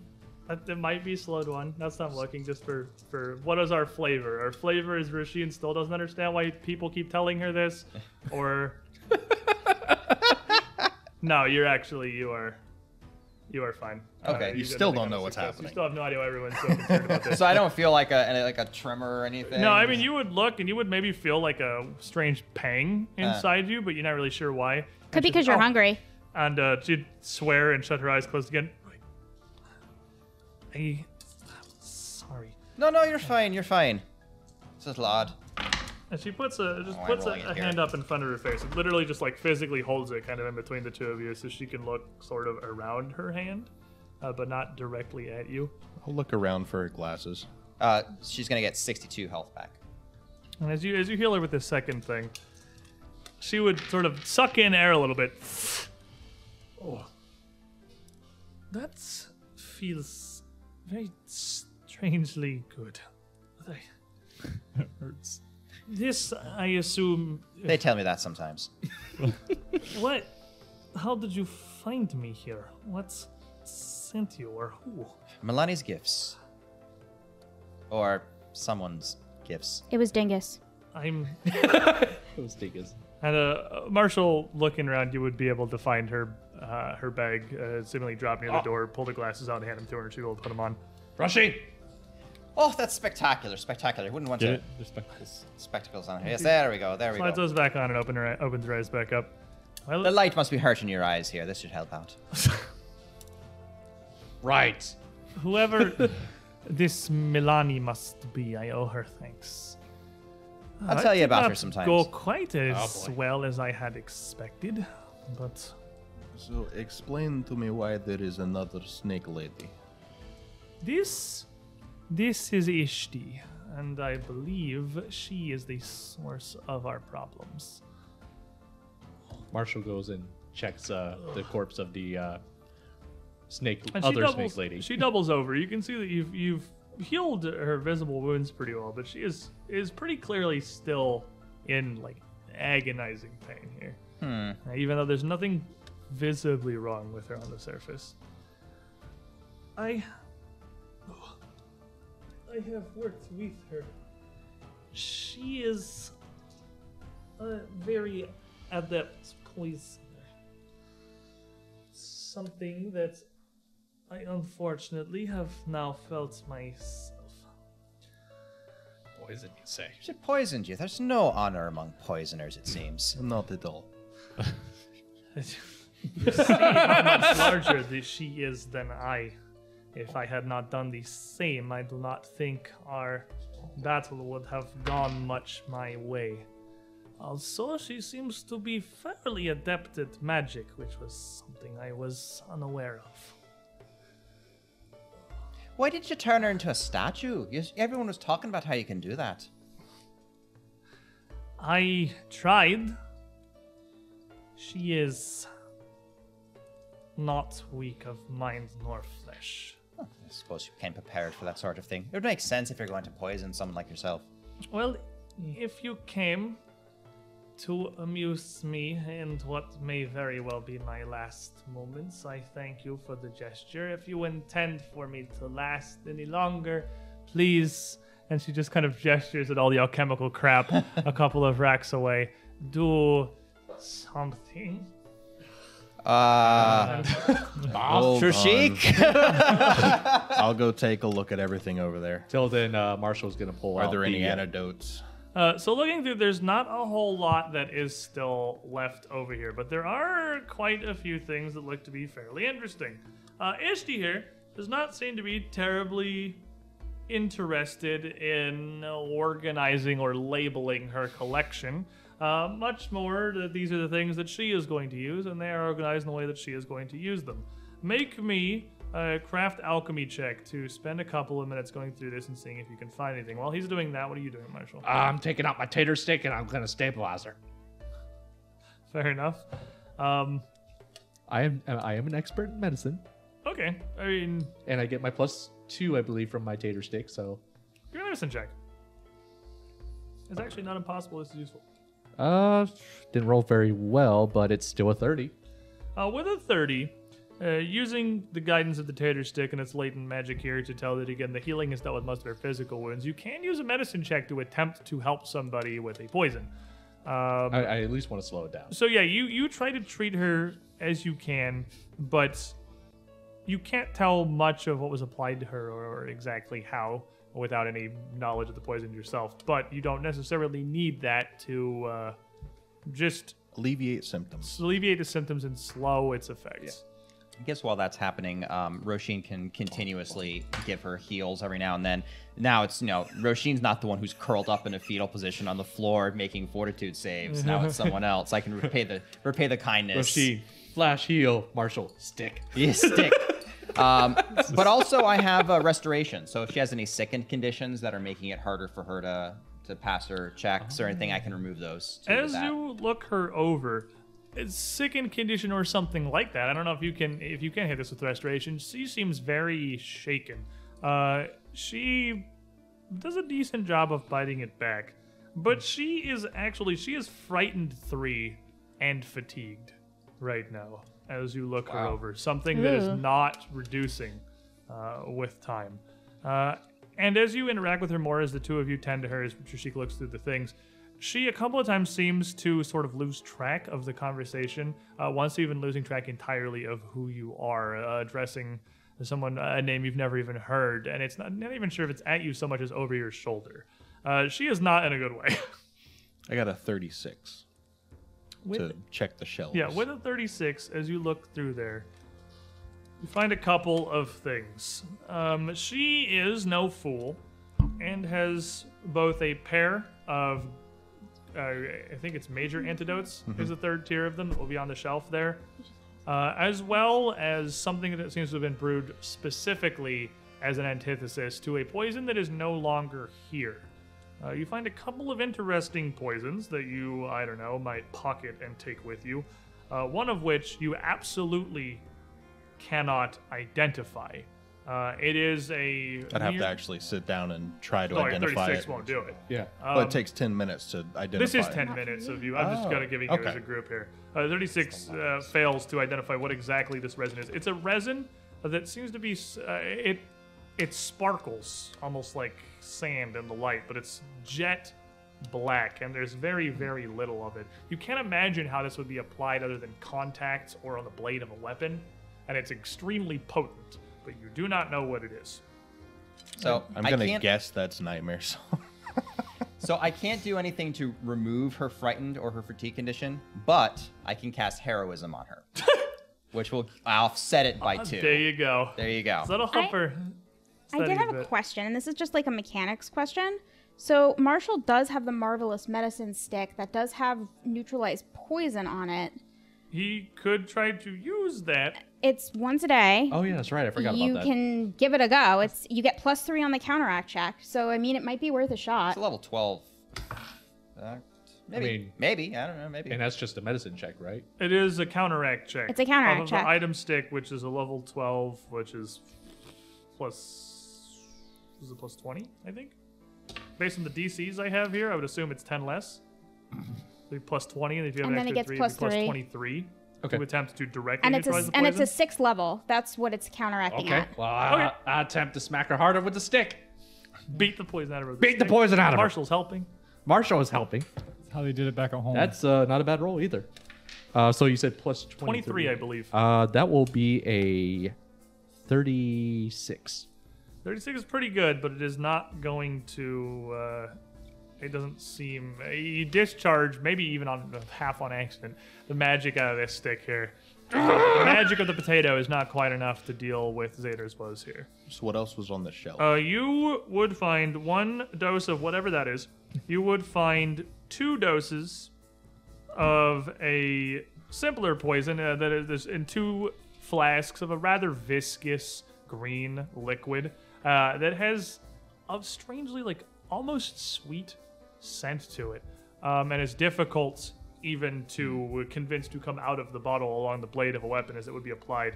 Uh, It might be slowed one. That's not looking just for, for what is our flavor? Our flavor is Rasheen still doesn't understand why people keep telling her this, or no, you're actually you are you are fine. Okay. Uh, You did still don't know what's success. happening. You still have no idea why everyone's so concerned about this. So I don't feel like a any- like a tremor or anything. No, I mean you would look and you would maybe feel like a strange pang Uh. inside you, but you're not really sure why. Could be because you're Oh. hungry. And uh, she'd swear and shut her eyes closed again. I'm sorry. No, no, you're fine. You're fine. It's a little odd. And she puts a just Oh, puts a, a hand up in front of her face. It literally just like physically holds it kind of in between the two of you, so she can look sort of around her hand, uh, but not directly at you. I'll look around for her glasses. Uh, she's gonna get 62 health back. And as you as you heal her with this second thing, she would sort of suck in air a little bit. Oh, that feels very strangely good. I- Hurts. This, I assume. They tell me that sometimes. What? How did you find me here? What sent you, or who? Milani's gifts. Or someone's gifts. It was Dingus. I'm. Those stickers. And uh, Marshall, looking around, you would be able to find her uh, her bag, uh, seemingly drop near the Oh. door, pull the glasses out, and hand them to her, and she'll be able to put them on. Rushing! Oh, that's spectacular, spectacular. Wouldn't want Get to it? The spectacles. spectacles on. Yes, there we go. There we Slides go. those back on and open her, opens her eyes back up. Well, The light must be hurting your eyes here. This should help out. Right. whoever this Milani must be, I owe her thanks. I'll I tell you about her not sometimes. Go quite oh, as Oh, well as I had expected, but So explain to me why there is another snake lady. this this is Ishti, and I believe she is the source of our problems. Marshall goes and checks uh, the corpse of the uh, snake, And other doubles, snake lady. She doubles over. You can see that you've you've healed her visible wounds pretty well, but she is is pretty clearly still in like agonizing pain here. Hmm. Even though there's nothing visibly wrong with her on the surface. I I have worked with her. She is a very adept poisoner. Something that I unfortunately have now felt myself. Poison, you say? She poisoned you. There's no honor among poisoners, it seems. Not at all. you see how much larger she is than I. If I had not done the same, I do not think our battle would have gone much my way. Also, she seems to be fairly adept at magic, which was something I was unaware of. Why did you turn her into a statue? You, everyone was talking about how you can do that. I tried. She is not weak of mind nor flesh. I suppose you came prepared for that sort of thing. It would make sense if you're going to poison someone like yourself. Well, if you came to amuse me in what may very well be my last moments, I thank you for the gesture. If you intend for me to last any longer, please. And she just kind of gestures at all the alchemical crap a couple of racks away. Do something. Uh, Hold Trishik. I'll go take a look at everything over there. Till then, uh, Marshall's gonna pull Are out there any the, uh, antidotes? Uh, so looking through, there's not a whole lot that is still left over here, but there are quite a few things that look to be fairly interesting. Uh, Ishti here does not seem to be terribly interested in organizing or labeling her collection. Uh, much more that these are the things that she is going to use, and they are organized in the way that she is going to use them. Make me a craft alchemy check to spend a couple of minutes going through this and seeing if you can find anything. While he's doing that, what are you doing, Marshall? I'm taking out my tater stick and I'm gonna stabilize her. Fair enough. Um, I am I am an expert in medicine, okay. I mean, and I get my plus two, I believe, from my tater stick. So, give me a medicine check. It's actually not impossible. This is useful. Uh, didn't roll very well, but it's still a thirty. Uh, with a 30, uh, using the guidance of the Tater Stick and its latent magic here to tell that, again, the healing is dealt with most of their physical wounds, you can use a medicine check to attempt to help somebody with a poison. Um, I, I at least want to slow it down. So yeah, you you try to treat her as you can, but you can't tell much of what was applied to her or, or exactly how without any knowledge of the poison yourself. But you don't necessarily need that to uh, just Alleviate symptoms. alleviate the symptoms and slow its effects. I guess while that's happening, um, Roshin can continuously give her heals every now and then. Now it's, you know, Roshin's not the one who's curled up in a fetal position on the floor making fortitude saves. Now it's someone else. I can repay the repay the kindness. Rashid, flash heal, Marshall, stick. Yeah, stick. um, but also, I have uh, restoration. So if she has any sickened conditions that are making it harder for her to to pass her checks or anything, I can remove those. too As you look her over, it's sickened condition or something like that. I don't know if you can if you can hit this with restoration. She seems very shaken. Uh, she does a decent job of biting it back, but she is actually she is frightened three and fatigued right now as you look her over. Something that is not reducing uh, with time. Uh, and as you interact with her more, as the two of you tend to her, as Trishik looks through the things, she a couple of times seems to sort of lose track of the conversation. Uh, once even losing track entirely of who you are, uh, addressing someone a name you've never even heard, and it's not, not even sure if it's at you so much as over your shoulder. Uh, she is not in a good way. I got a 36 With- to check the shelves. Yeah, with a 36, as you look through there, you find a couple of things. Um, she is no fool and has both a pair of, uh, I think it's major antidotes, is the third tier of them that will be on the shelf there, uh, as well as something that seems to have been brewed specifically as an antithesis to a poison that is no longer here. Uh, you find a couple of interesting poisons that you, I don't know, might pocket and take with you. Uh, one of which you absolutely cannot identify. Uh, it is a. I'd have to actually sit down and try to Oh, yeah, identify 36 it. won't do it. Yeah. Well, Um, it takes 10 minutes to identify This is it. 10 minutes of you. I'm just Oh, kind of giving you as a group here. Uh, 36 uh, fails to identify what exactly this resin is. It's a resin that seems to be. s- Uh, it it sparkles almost like sand in the light, but it's jet black, and there's very, very little of it. You can't imagine how this would be applied other than contacts or on the blade of a weapon, and it's extremely potent, but you do not know what it is. So I'm I going to can't- guess that's Nightmare Song. So I can't do anything to remove her frightened or her fatigue condition, but I can cast heroism on her, which will offset it by ah, two. There you go. There you go. So that'll help I- her. I did have a bit. question, and this is just like a mechanics question. So Marshall does have the marvelous medicine stick that does have neutralized poison on it. He could try to use that. It's once a day. Oh yeah, that's right. I forgot you about that. You can give it a go. It's you get plus three on the counteract check. So I mean, it might be worth a shot. It's a level 12. Uh, maybe. mean- maybe. I don't know. Maybe. and that's just a medicine check, right? It is a counteract check. It's a counteract check. The item stick, which is a level 12, which is plus. Is it plus 20, I think? Based on the DCs I have here, I would assume it's 10 less. So it'd plus 20, and if you have And an then it extra gets 3, it'd be plus plus 23. Okay. To attempt to directly and it's a neutralize the and it's a sixth level. That's what it's counteracting Okay. at. Well, I, Okay. I attempt to smack her harder with the stick. Beat the poison out of her. Beat the stick. poison out of her. Marshall's helping. Marshall is helping. That's how they did it back at home. That's uh, not a bad roll either. Uh, so you said plus 23. 23, I believe. Uh, that will be a 36. 36 is pretty good, but it is not going to. Uh, it doesn't seem. You discharge, maybe even on half on accident, the magic out of this stick here. the magic of the potato is not quite enough to deal with Zader's blows here. So what else was on the shelf? Uh, you would find one dose of whatever that is. You would find two doses of a simpler poison uh, that is in two flasks of a rather viscous green liquid uh, that has a strangely like almost sweet scent to it, um, and is difficult even to convince to come out of the bottle along the blade of a weapon as it would be applied.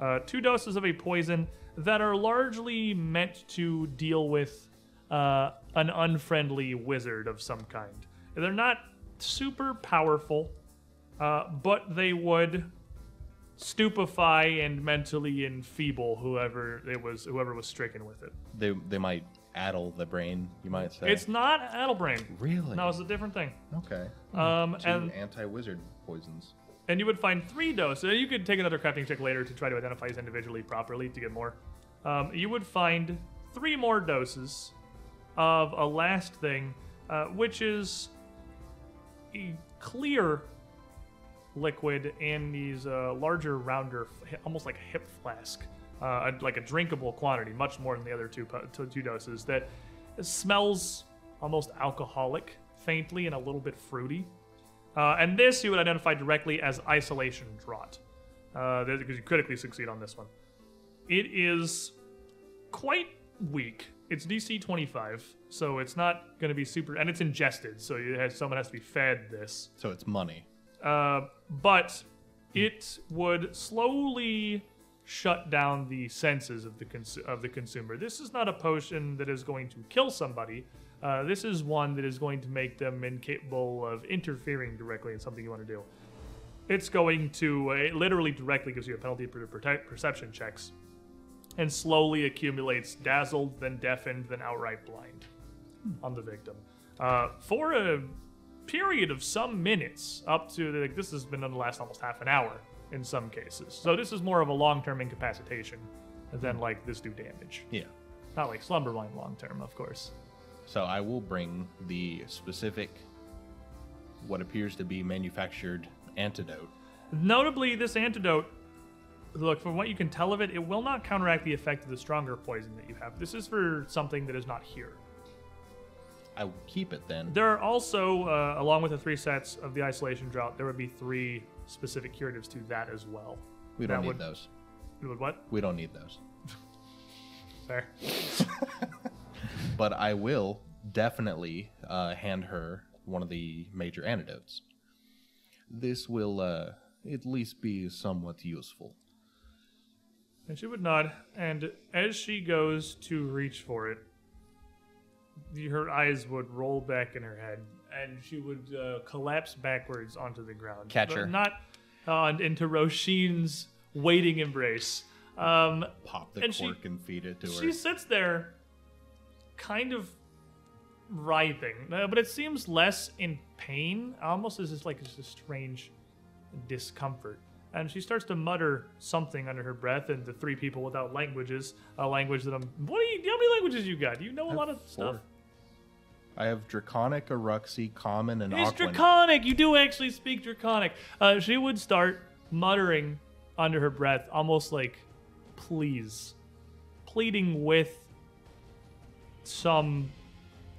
Uh, two doses of a poison that are largely meant to deal with uh, an unfriendly wizard of some kind. They're not super powerful, uh, but they would stupefy and mentally enfeeble whoever it was, whoever was stricken with it. they they might addle the brain. You might say. It's not addle brain. really No, it's a different thing. okay. Um, Two and anti-wizard poisons. and you would find three doses. You could take another crafting check later to try to identify these individually properly to get more. Um, you would find three more doses of a last thing, uh, which is a clear liquid and these uh, larger, rounder, almost like a hip flask, uh, like a drinkable quantity, much more than the other two two two doses. That smells almost alcoholic, faintly, and a little bit fruity. Uh, and this you would identify directly as isolation draught, uh, because you critically succeed on this one. It is quite weak. It's DC 25, so it's not going to be super, and it's ingested, so it has, someone has to be fed this. So it's money. Uh, but it would slowly shut down the senses of the of the consumer. This is not a potion that is going to kill somebody. Uh, this is one that is going to make them incapable of interfering directly in something you want to do. It's going to uh, it literally directly gives you a penalty for perception checks, and slowly accumulates dazzled, then deafened, then outright blind on the victim. Uh, for a period of some minutes, up to like this has been to last almost half an hour in some cases. So this is more of a long-term incapacitation than like this do damage. Yeah. Not like slumberwine long-term, of course. So I will bring the specific, what appears to be manufactured antidote. Notably, this antidote, look, from what you can tell of it, it will not counteract the effect of the stronger poison that you have. This is for something that is not here. I will keep it then. There are also, uh, along with the three sets of the isolation drought, there would be three specific curatives to that as well. We don't that need would- those. You would what? We don't need those. Fair. But I will definitely uh, hand her one of the major antidotes. This will uh, at least be somewhat useful. And she would nod, and as she goes to reach for it, her eyes would roll back in her head, and she would uh, collapse backwards onto the ground. Catch But. Not uh, into Roshin's waiting embrace. Um, Pop the And she- cork and feed it to her. she sits there, kind of writhing, uh, but it seems less in pain, almost as if like it's a strange discomfort. And she starts to mutter something under her breath, and the three people without languages, a language that I'm. What do you? How many languages you got? Do you know a lot of stuff? I have Draconic, Iruxi, Common, and It's Aquan. draconic. You do actually speak draconic. Uh, she would start muttering under her breath, almost like, please, pleading with some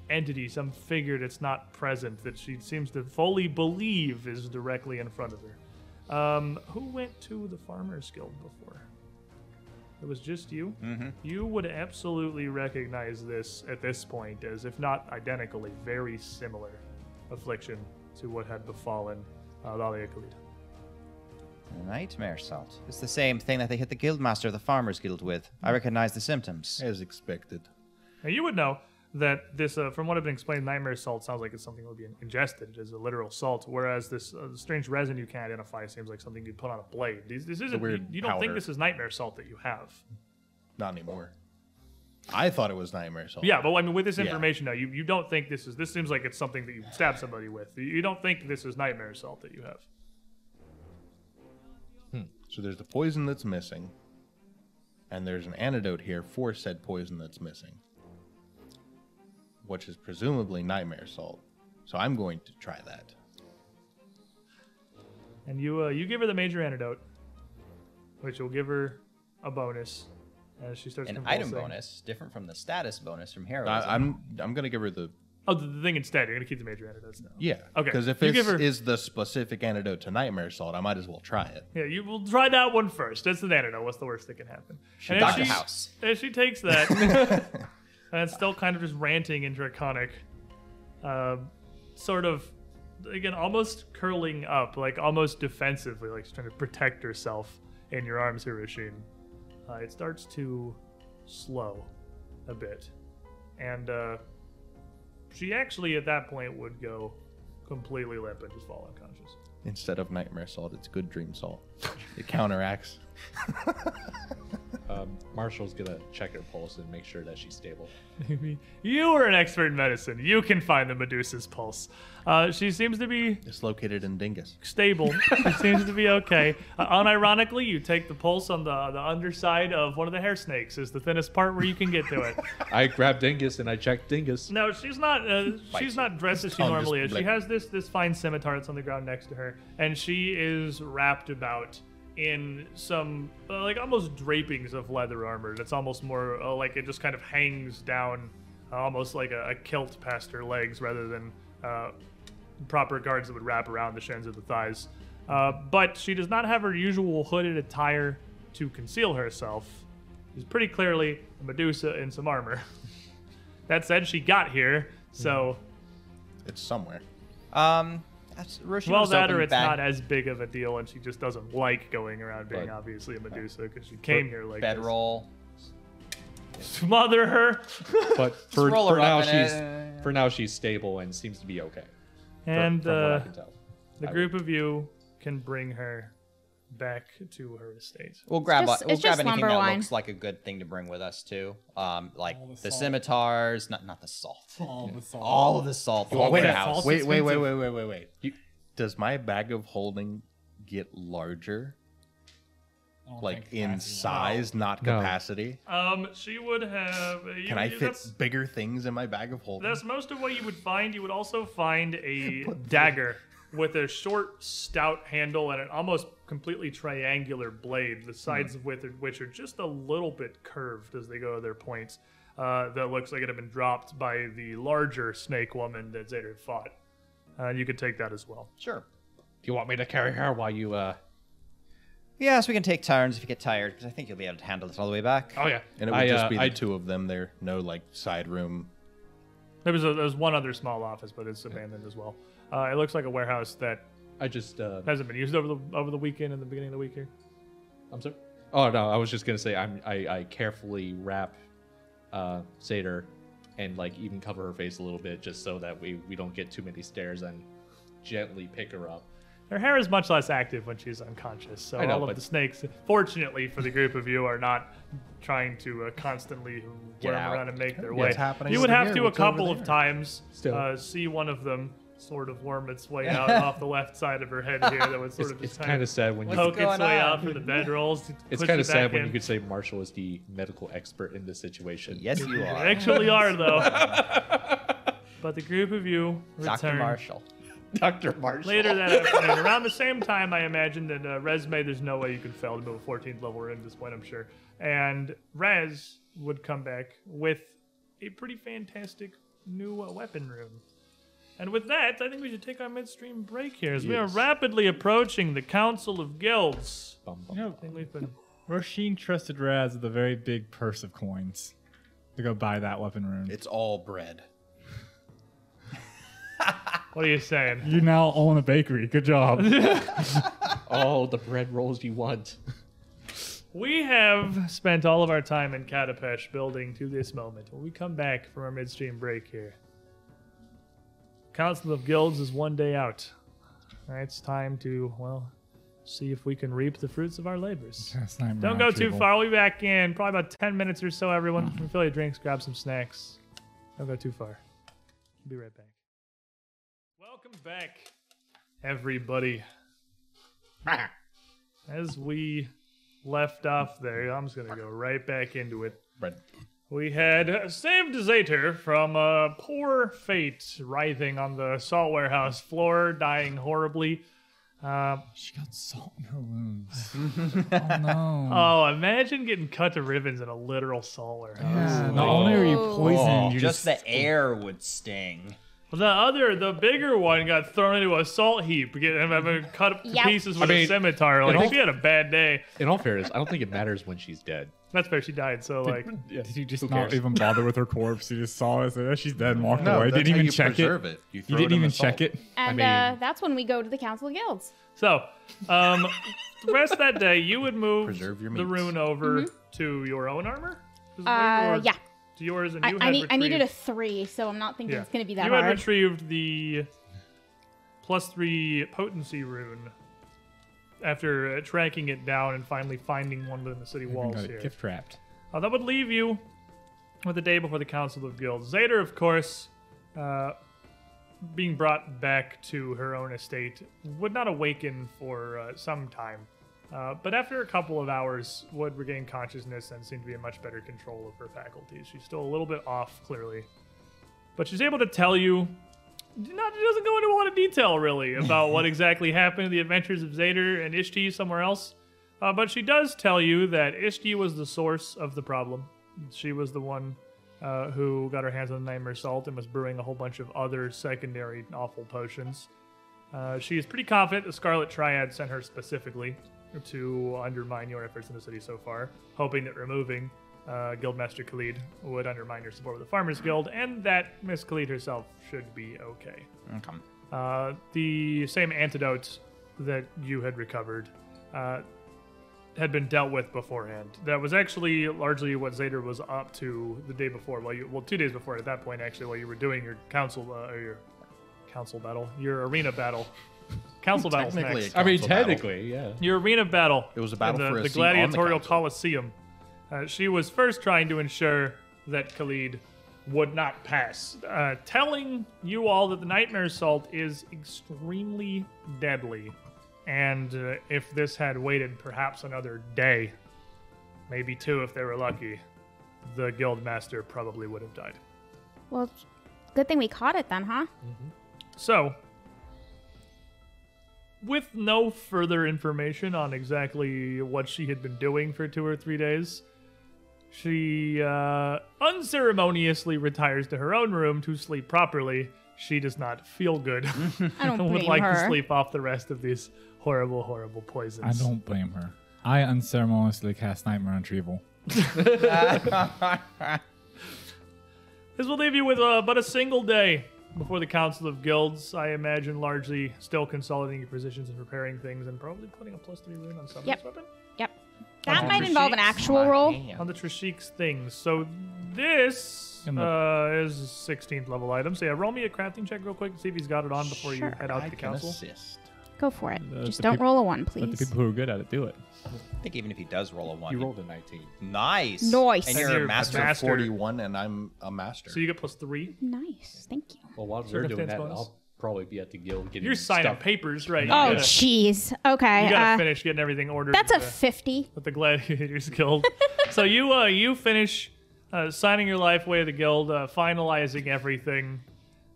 entity, some figure that's not present, that she seems to fully believe is directly in front of her. Um, who went to the Farmers Guild before? It was just you? Mm-hmm. You would absolutely recognize this at this point as, if not identically, very similar affliction to what had befallen uh, Lalia Khalid. Nightmare salt. It's the same thing that they hit the guildmaster of the Farmers Guild with. I recognize the symptoms. As expected. Now, you would know that this, uh, from what I've been explained, nightmare salt sounds like it's something that would be ingested as a literal salt, whereas this uh, strange resin you can't identify seems like something you'd put on a blade. This, this isn't. weird you, you don't think powder. this is nightmare salt that you have. Not anymore. I thought it was Nightmare Salt. Yeah, but I mean, with this Yeah. information now, you, you don't think this is. This seems like it's something that you stab somebody with. You- You don't think this is nightmare salt that you have. So there's the poison that's missing, and there's an antidote here for said poison that's missing, which is presumably nightmare salt. So I'm going to try that. And you uh, you give her the major antidote, which will give her a bonus as she starts An convulsing. item bonus, different from the status bonus from heroism. I, I'm I'm gonna give her the Oh, the, the thing instead. You're gonna keep the major antidotes now. yeah. Okay, Because if you this her- is the specific antidote to nightmare salt, I might as well try it. Yeah, you will try that one first. That's the antidote. What's the worst that can happen? And if Dr. she- House. If she takes that, and it's still kind of just ranting and draconic, um, sort of, again, almost curling up, like almost defensively, like trying to protect herself in your arms, Hiroshine. Uh, it starts to slow a bit, and uh, she actually at that point would go completely limp and just fall unconscious. Instead of nightmare salt, it's good dream salt. It counteracts. Um, Marshall's gonna check her pulse and make sure that she's stable. you are an expert in medicine. You can find the Medusa's pulse. Uh, she seems to be It's located in Dingus. stable. she seems to be okay. Uh, unironically, you take the pulse on the the underside of one of the hair snakes. Is the thinnest part where you can get to it. I grabbed Dingus and I checked Dingus. No, she's not. Uh, she's not dressed as she tongue normally is. She blink. has this this fine scimitar that's on the ground next to her, and she is wrapped about in some uh, like almost drapings of leather armor. That's almost more uh, like it just kind of hangs down, uh, almost like a, a kilt past her legs, rather than uh, proper guards that would wrap around the shins of the thighs. Uh, but she does not have her usual hooded attire to conceal herself. She's pretty clearly a Medusa in some armor. that said, she got here, so It's somewhere. Um, that's, Roshi well, that or it's bag- not as big of a deal, and she just doesn't like going around being Right. obviously a Medusa because she came here like this. bedroll. Smother her, But for, roll for now she's it. for now she's stable and seems to be okay. and from what I uh, can tell. the group of you can bring her back to her estate. We'll grab just- a- we'll grab anything that wine. looks like a good thing to bring with us too. Um, like the the, scimitars, not not the salt. All the salt. All of the salt. The want whole me to- Wait, wait, wait, wait, wait, wait, wait. Does my bag of holding get larger? Like in capacity- size, not No. capacity? Um, she would have. You, Can I fit bigger things in my bag of holding? that's most of what you would find. You would also find a dagger with a short, stout handle and an almost completely triangular blade, the sides of which, which are just a little bit curved as they go to their points. Uh, that looks like it had been dropped by the larger snake woman that Zader fought. Uh, you could take that as well. Sure. Do you want me to carry her while you uh Yes, we can take turns if you get tired, because I think you'll be able to handle this all the way back. Oh yeah. and it would I, just uh, be the I, two of them there. No, like, side room. There was a, there was one other small office, but it's abandoned as well. Uh, it looks like a warehouse that I just uh hasn't been used over the over the weekend and the beginning of the week here. I'm sorry. Oh no, I was just gonna say I'm I, I carefully wrap uh Zader and like even cover her face a little bit just so that we we don't get too many stares and gently pick her up. Her hair is much less active when she's unconscious, so know, all of but- the snakes, fortunately for the group of you, are not trying to uh, constantly Get worm out. around and make their What's way. happening you would over have here? to a What's over couple of there? times Still. uh, see one of them sort of worm its way out off the left side of her head here. That was sort It's, of it's just kind of sad when you poke its way on? out from the bedrolls. it's push kind it of sad when in. you could say Marshall is the medical expert in this situation. Yes, you are. You are. actually are though. but the group of you Dr. return Marshall. Dr. Marshall. later that afternoon, around the same time, I imagine that uh, Resme, there's no way you could fail to move a 14th level we're in at this point, I'm sure. And Res would come back with a pretty fantastic new uh, weapon room. And with that, I think we should take our midstream break here as we are rapidly approaching the Council of Guilds. Bum, bum. You know, I think we've been. Roshin trusted Raz with a very big purse of coins to go buy that weapon room. It's all bread. What are you saying? you now own a bakery. Good job. Oh, the bread rolls you want. We have spent all of our time in Katapesh building to this moment. When we come back from our midstream break here, Council of Guilds is one day out. All right, it's time to, well, see if we can reap the fruits of our labors. Don't go too far. We'll be back in probably about 10 minutes or so, everyone. Refill your drinks, grab some snacks. Don't go too far. Be right back. Welcome back, everybody. as we left off there, I'm just gonna go right back into it. Right. We had saved Zader from a poor fate, writhing on the salt warehouse floor, dying horribly. Uh, She got salt in her wounds. oh no. oh, imagine getting cut to ribbons in a literal salt warehouse. Yeah, not only are you poisoned, you just just, the air would sting. The other, the bigger one, got thrown into a salt heap, getting having cut up to Yep. pieces with I a mean, scimitar. Like all- she had a bad day. In all fairness, I don't think it matters when she's dead. That's fair. She died. So like, Did you just Who not cares? even bother with her corpse? You just saw it, said, "Oh, she's dead, and walked No, away. that's Didn't even you check it. preserve it. You You didn't in even check it. And mean- uh, that's when we go to the Council of Guilds. so, um, the rest of that day, you would move the rune over to your own armor. Uh, or yeah. To yours, and I, you I had need I needed a three, so I'm not thinking Yeah. it's gonna be that you had retrieved the plus three potency rune after uh, tracking it down and finally finding one within the city walls got it here. gift wrapped. Uh, that would leave you with the day before the Council of Guilds. Zader, of course, uh, being brought back to her own estate, would not awaken for uh, some time. Uh, but after a couple of hours, would regain consciousness and seem to be in much better control of her faculties. She's still a little bit off, clearly, but she's able to tell you. Not, doesn't go into a lot of detail, really, about what exactly happened in the adventures of Zader and Ishti somewhere else. Uh, but she does tell you that Ishti was the source of the problem. She was the one uh, who got her hands on the nightmare salt and was brewing a whole bunch of other secondary awful potions. Uh, she is pretty confident the Scarlet Triad sent her specifically to undermine your efforts in the city so far, hoping that removing uh, Guildmaster Khalid would undermine your support with the Farmers Guild, and that Miss Khalid herself should be okay. Okay. Uh, the same antidote that you had recovered uh, had been dealt with beforehand. That was actually largely what Zader was up to the day before. While you, well, two days before at that point, actually, while you were doing your council uh, or your council battle, your arena battle, council battle. Technically next. a I mean, council battle. technically, yeah. Your arena battle. It was a battle in the, for a the seat on the gladiatorial council. coliseum. Uh, she was first trying to ensure that Khalid would not pass, uh, telling you all that the nightmare salt is extremely deadly, and uh, if this had waited perhaps another day, maybe two if they were lucky, the guild master probably would have died. Well, good thing we caught it then, huh? So, with no further information on exactly what she had been doing for two or three days, she uh, unceremoniously retires to her own room to sleep properly. She does not feel good. I don't and would blame like to her. sleep off the rest of these horrible, horrible poisons. I don't blame her. I unceremoniously cast Nightmare on Trevel. This will leave you with uh, but a single day before the Council of Guilds. I imagine largely still consolidating your positions and preparing things and probably putting a plus three rune on some Yep. weapon. Yep. That might involve an actual roll. on the Trishik's things. So this In the- uh, is a 16th level item. So yeah, roll me a crafting check real quick and see if he's got it on before Sure. you head out I to the can council. assist. Go for it. Let Just the don't peop- roll a one, please. Let the please. people who are good at it do it. I think even if he does roll a one, You he- rolled a 19. nice. Nice. And And you're you're a master. ma- Master Master. 41, and I'm a master. So you get plus three. Nice. Thank you. Well, while we're Circumstance doing that, bonus. I'll probably be at the guild getting You're signing stuff. papers, right? now. Oh, jeez. Okay. you gotta uh, finish getting everything ordered. that's a with the- 50. with the Gladiators Guild. so you uh, you finish uh, signing your life away to the guild, uh, finalizing everything.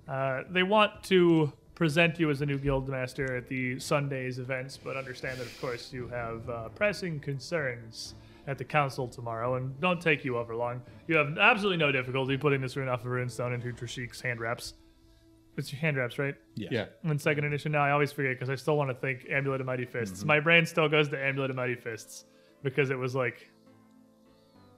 Uh, they want to present you as a new guild master at the Sundays events, but understand that of course you have uh, pressing concerns at the council tomorrow, and don't take you over long. You have absolutely no difficulty putting this rune off of Runestone into Trishik's hand wraps. It's your hand wraps, right? Yeah. yeah. in second edition now. I always forget because I still want to think Amulet of Mighty Fists. Mm-hmm. My brain still goes to Amulet of Mighty Fists because it was like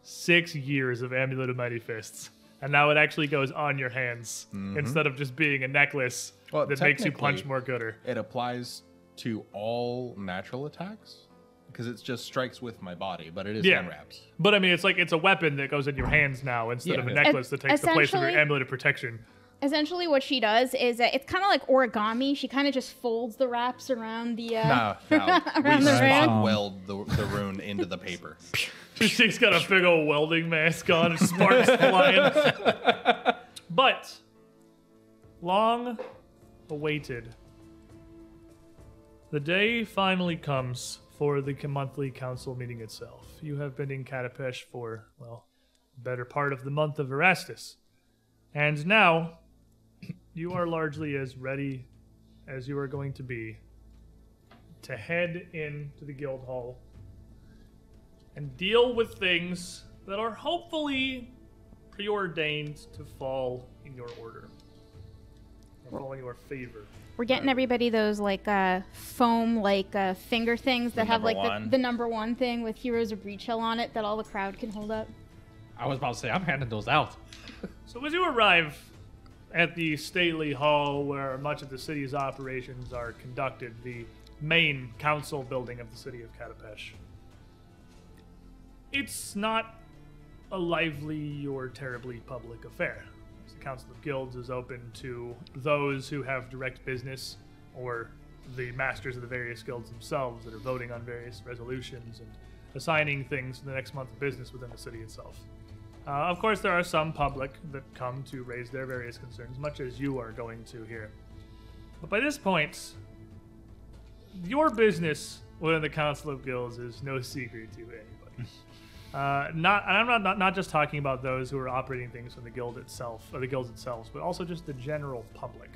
six years of Amulet of Mighty Fists. And now it actually goes on your hands mm-hmm. instead of just being a necklace Well, that makes you punch technically- more gooder. It applies to all natural attacks because it just strikes with my body, but it is Yeah. hand wraps. But I mean, it's like it's a weapon that goes in your hands now instead Yeah. of a necklace that takes the place of your essentially- amulet of protection. Essentially, what she does is uh, it's kind of like origami. She kind of just folds the wraps around the. Uh, No, no. Around we the spot rune? weld the, the rune into the paper. She's got a big old welding mask on, and sparks flying. But long awaited. The day finally comes for the monthly council meeting itself. You have been in Katapesh for, well, better part of the month of Erastus. And now, you are largely as ready as you are going to be to head into the guild hall and deal with things that are hopefully preordained to fall in your order or fall in your favor. We're getting everybody those like uh, foam like uh, finger things that The have number like the, one. the number one thing with Heroes of Breachill on it that all the crowd can hold up. I was about to say I'm handing those out. So as you arrive at the stately hall where much of the city's operations are conducted, the main council building of the city of Katapesh, it's not a lively or terribly public affair. The Council of Guilds is open to those who have direct business or the masters of the various guilds themselves that are voting on various resolutions and assigning things to the next month of business within the city itself. Uh, of course, there are some public that come to raise their various concerns, much as you are going to here. But by this point, your business within the Council of Guilds is no secret to anybody. Uh, not, and I'm not, not not just talking about those who are operating things from the guild itself, or the guilds itself, but also just the general public.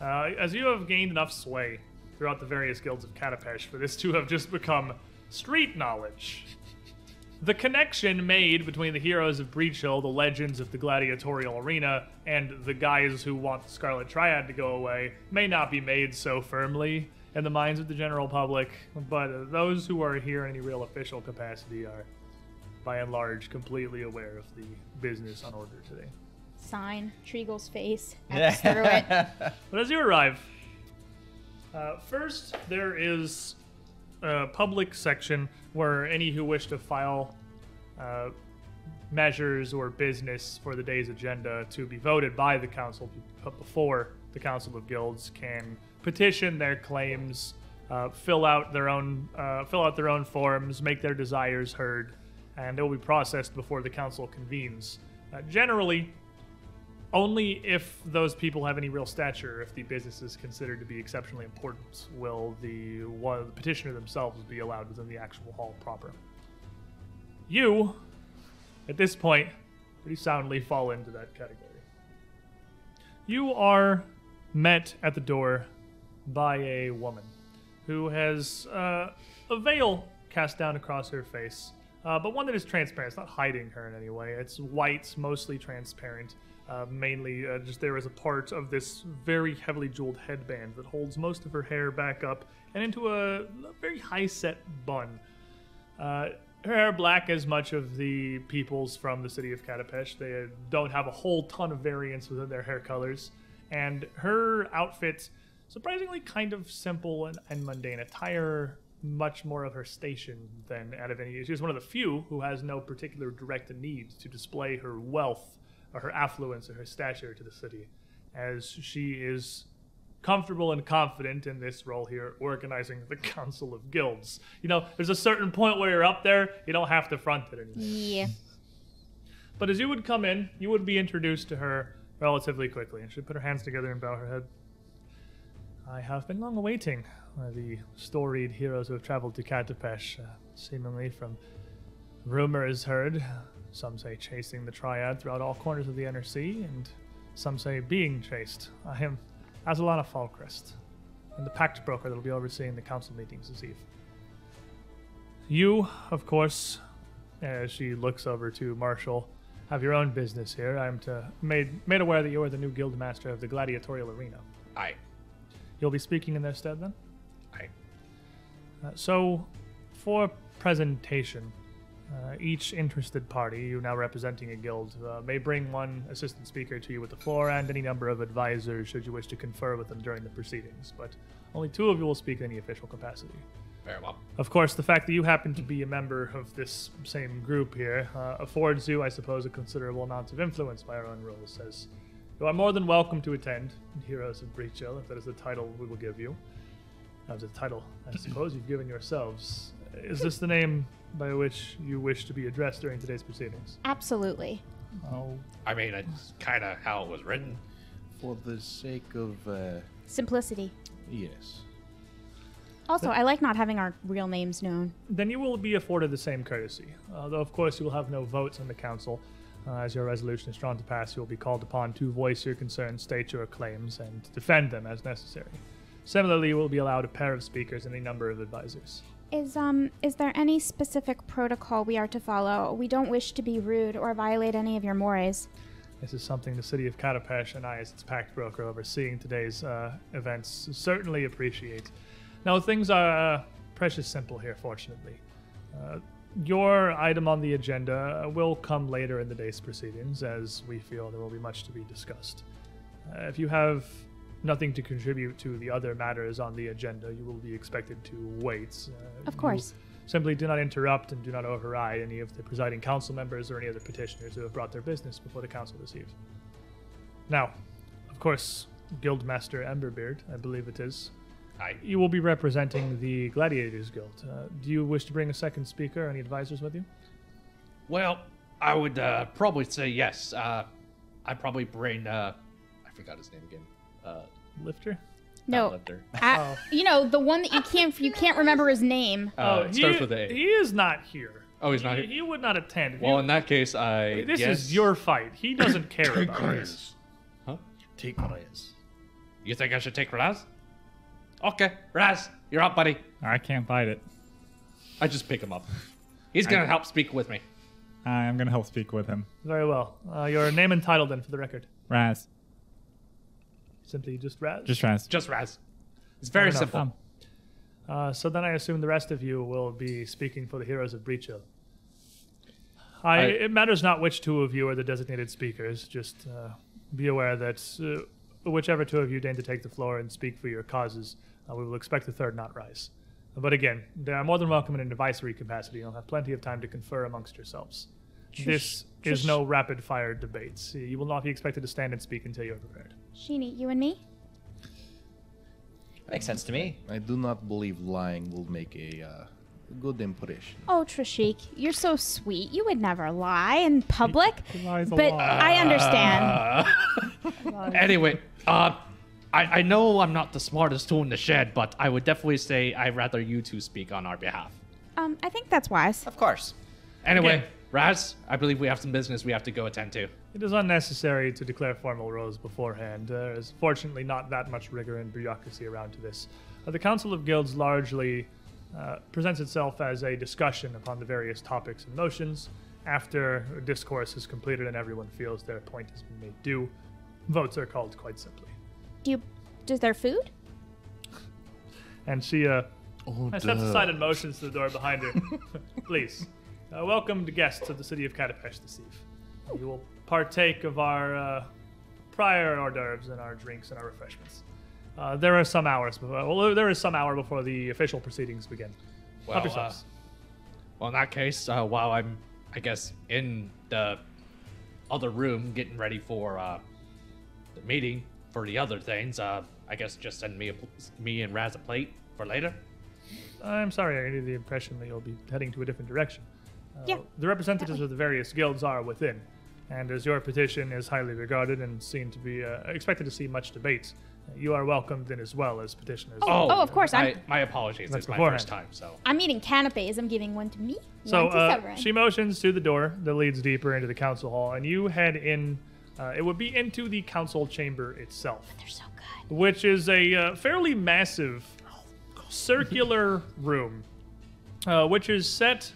Uh, as you have gained enough sway throughout the various guilds of Katapesh for this to have just become street knowledge, the connection made between the heroes of Breachill, the legends of the gladiatorial arena, and the guys who want the Scarlet Triad to go away may not be made so firmly in the minds of the general public, but uh, those who are here in any real official capacity are, by and large, completely aware of the business on order today. Sign Treagle's face X through it. But as you arrive, uh, first there is a public section where any who wish to file uh, measures or business for the day's agenda to be voted by the council b- before the council of guilds can petition their claims, uh, fill out their own uh, fill out their own forms, make their desires heard, and it will be processed before the council convenes. Uh, generally, only if those people have any real stature, if the business is considered to be exceptionally important, will the one the petitioner themselves be allowed within the actual hall proper. You, at this point, pretty soundly fall into that category. You are met at the door by a woman who has uh, a veil cast down across her face, uh, but one that is transparent. It's not hiding her in any way. It's white, mostly transparent. Uh, mainly, uh, just there is a part of this very heavily jeweled headband that holds most of her hair back up and into a, a very high set bun. Uh, her hair black as much of the peoples from the city of Katapesh. They don't have a whole ton of variance within their hair colors. And her outfit, surprisingly kind of simple and, and mundane. Attire much more of her station than out of any. She's one of the few who has no particular direct need to display her wealth or her affluence or her stature to the city, as she is comfortable and confident in this role here, organizing the Council of Guilds. You know, there's a certain point where you're up there, you don't have to front it anymore. Yeah. But as you would come in, you would be introduced to her relatively quickly, and she'd put her hands together and bow her head. I have been long awaiting the storied heroes who have traveled to Katapesh, uh, seemingly from rumors heard. Some say chasing the Triad throughout all corners of the Inner Sea, and some say being chased. I am Azalana Falcrest, and the Pact Broker that will be overseeing the council meetings this eve. You, of course, as she looks over to Marshall, have your own business here. I'm to made made aware that you are the new guild master of the gladiatorial arena. Aye. You'll be speaking in their stead then. Aye. Uh, so, for presentation, uh, each interested party, you now representing a guild, uh, may bring one assistant speaker to you with the floor and any number of advisors should you wish to confer with them during the proceedings. But only two of you will speak in any official capacity. Very well. Of course, the fact that you happen to be a member of this same group here uh, affords you, I suppose, a considerable amount of influence by our own rules. As you are more than welcome to attend Heroes of Breachill, if that is the title we will give you. That was the title, I suppose, you've given yourselves. Is this the name by which you wish to be addressed during today's proceedings? Absolutely. Oh, I mean, it's kind of how it was written. For the sake of, uh, Simplicity. yes. Also, I like not having our real names known. then you will be afforded the same courtesy. Uh, though, of course, you will have no votes in the council. Uh, as your resolution is drawn to pass, you will be called upon to voice your concerns, state your claims, and defend them as necessary. Similarly, you will be allowed a pair of speakers and a number of advisors. Is um is there any specific protocol we are to follow? We don't wish to be rude or violate any of your mores. This is something the city of Katapesh and I, as its pact broker overseeing today's uh, events, certainly appreciate. Now, things are uh, precious simple here, fortunately. Uh, your item on the agenda will come later in the day's proceedings, as we feel there will be much to be discussed. Uh, if you have nothing to contribute to the other matters on the agenda, you will be expected to wait. Uh, Of course. Simply do not interrupt and do not override any of the presiding council members or any other petitioners who have brought their business before the council this eve. Now, of course, Guildmaster Emberbeard, I believe it is. Aye. You will be representing the Gladiators Guild. Uh, do you wish to bring a second speaker or any advisors with you? Well, I would uh, probably say yes. Uh, I'd probably bring. Uh, I forgot his name again. Uh, Lifter? No, Lifter. I- you know the one that you can't you can't remember his name. Uh, it he, starts with a. He is not here. Oh, he's not He, here? he would not attend. Well, you- in that case, I. this guess- is your fight. He doesn't care about this. Huh? Take Reyes. You think I should take Raz? Okay, Raz, you're up, buddy. I can't fight it. I just pick him up. He's gonna help speak with me. I'm gonna help speak with him. Very well. Uh, your name and title, then, for the record. Raz, Simply just Raz. just Raz. Just Raz. It's very enough. simple. Um, Uh, so then I assume the rest of you will be speaking for the heroes of Breachill. I, I- it matters not which two of you are the designated speakers. Just uh, be aware that uh, whichever two of you deign to take the floor and speak for your causes, uh, we will expect the third not rise. But again, they are more than welcome in an advisory capacity. You'll have plenty of time to confer amongst yourselves. this is no rapid fire debates. You will not be expected to stand and speak until you are prepared. Sheeny, you and me. That Makes sense to me. I do not believe lying will make a uh, good impression. Oh, Trishik, you're so sweet. You would never lie in public. He lies a but lot. I understand. Anyway, uh, I, I know I'm not the smartest tool in the shed, but I would definitely say I'd rather you two speak on our behalf. um, I think that's wise. Of course. Anyway, Okay. Raz, I believe we have some business we have to go attend to. It is unnecessary to declare formal roles beforehand. There is fortunately not that much rigor and bureaucracy around to this. Uh, the Council of Guilds largely uh, presents itself as a discussion upon the various topics and motions. After discourse is completed and everyone feels their point has been made due, votes are called quite simply. Do you? Is there food? And she uh, Oh, I steps aside and motions to the door behind her. Please, uh, welcomed guests of the city of Katapesh this eve. You will partake of our uh, prior hors d'oeuvres and our drinks and our refreshments. Uh, there are some hours before. Well, there is some hour before the official proceedings begin. Well, uh, yourselves. Well, in that case, uh, while I'm, I guess, in the other room getting ready for uh, the meeting for the other things, uh, I guess just send me a, me and Raz a plate for later. I'm sorry, I gave the impression that you'll be heading to a different direction. Uh, Yeah, The representatives of the various guilds are within, and as your petition is highly regarded and seen to be uh, expected to see much debate, you are welcomed in as well as petitioners. Oh, of course, I, I'm- my apologies. That's It's my first time, so. I'm eating canapes. I'm giving one to me, So to uh, she motions to the door that leads deeper into the council hall, and you head in. Uh, it would be into the council chamber itself, They're so good. which is a uh, fairly massive circular room, uh, which is set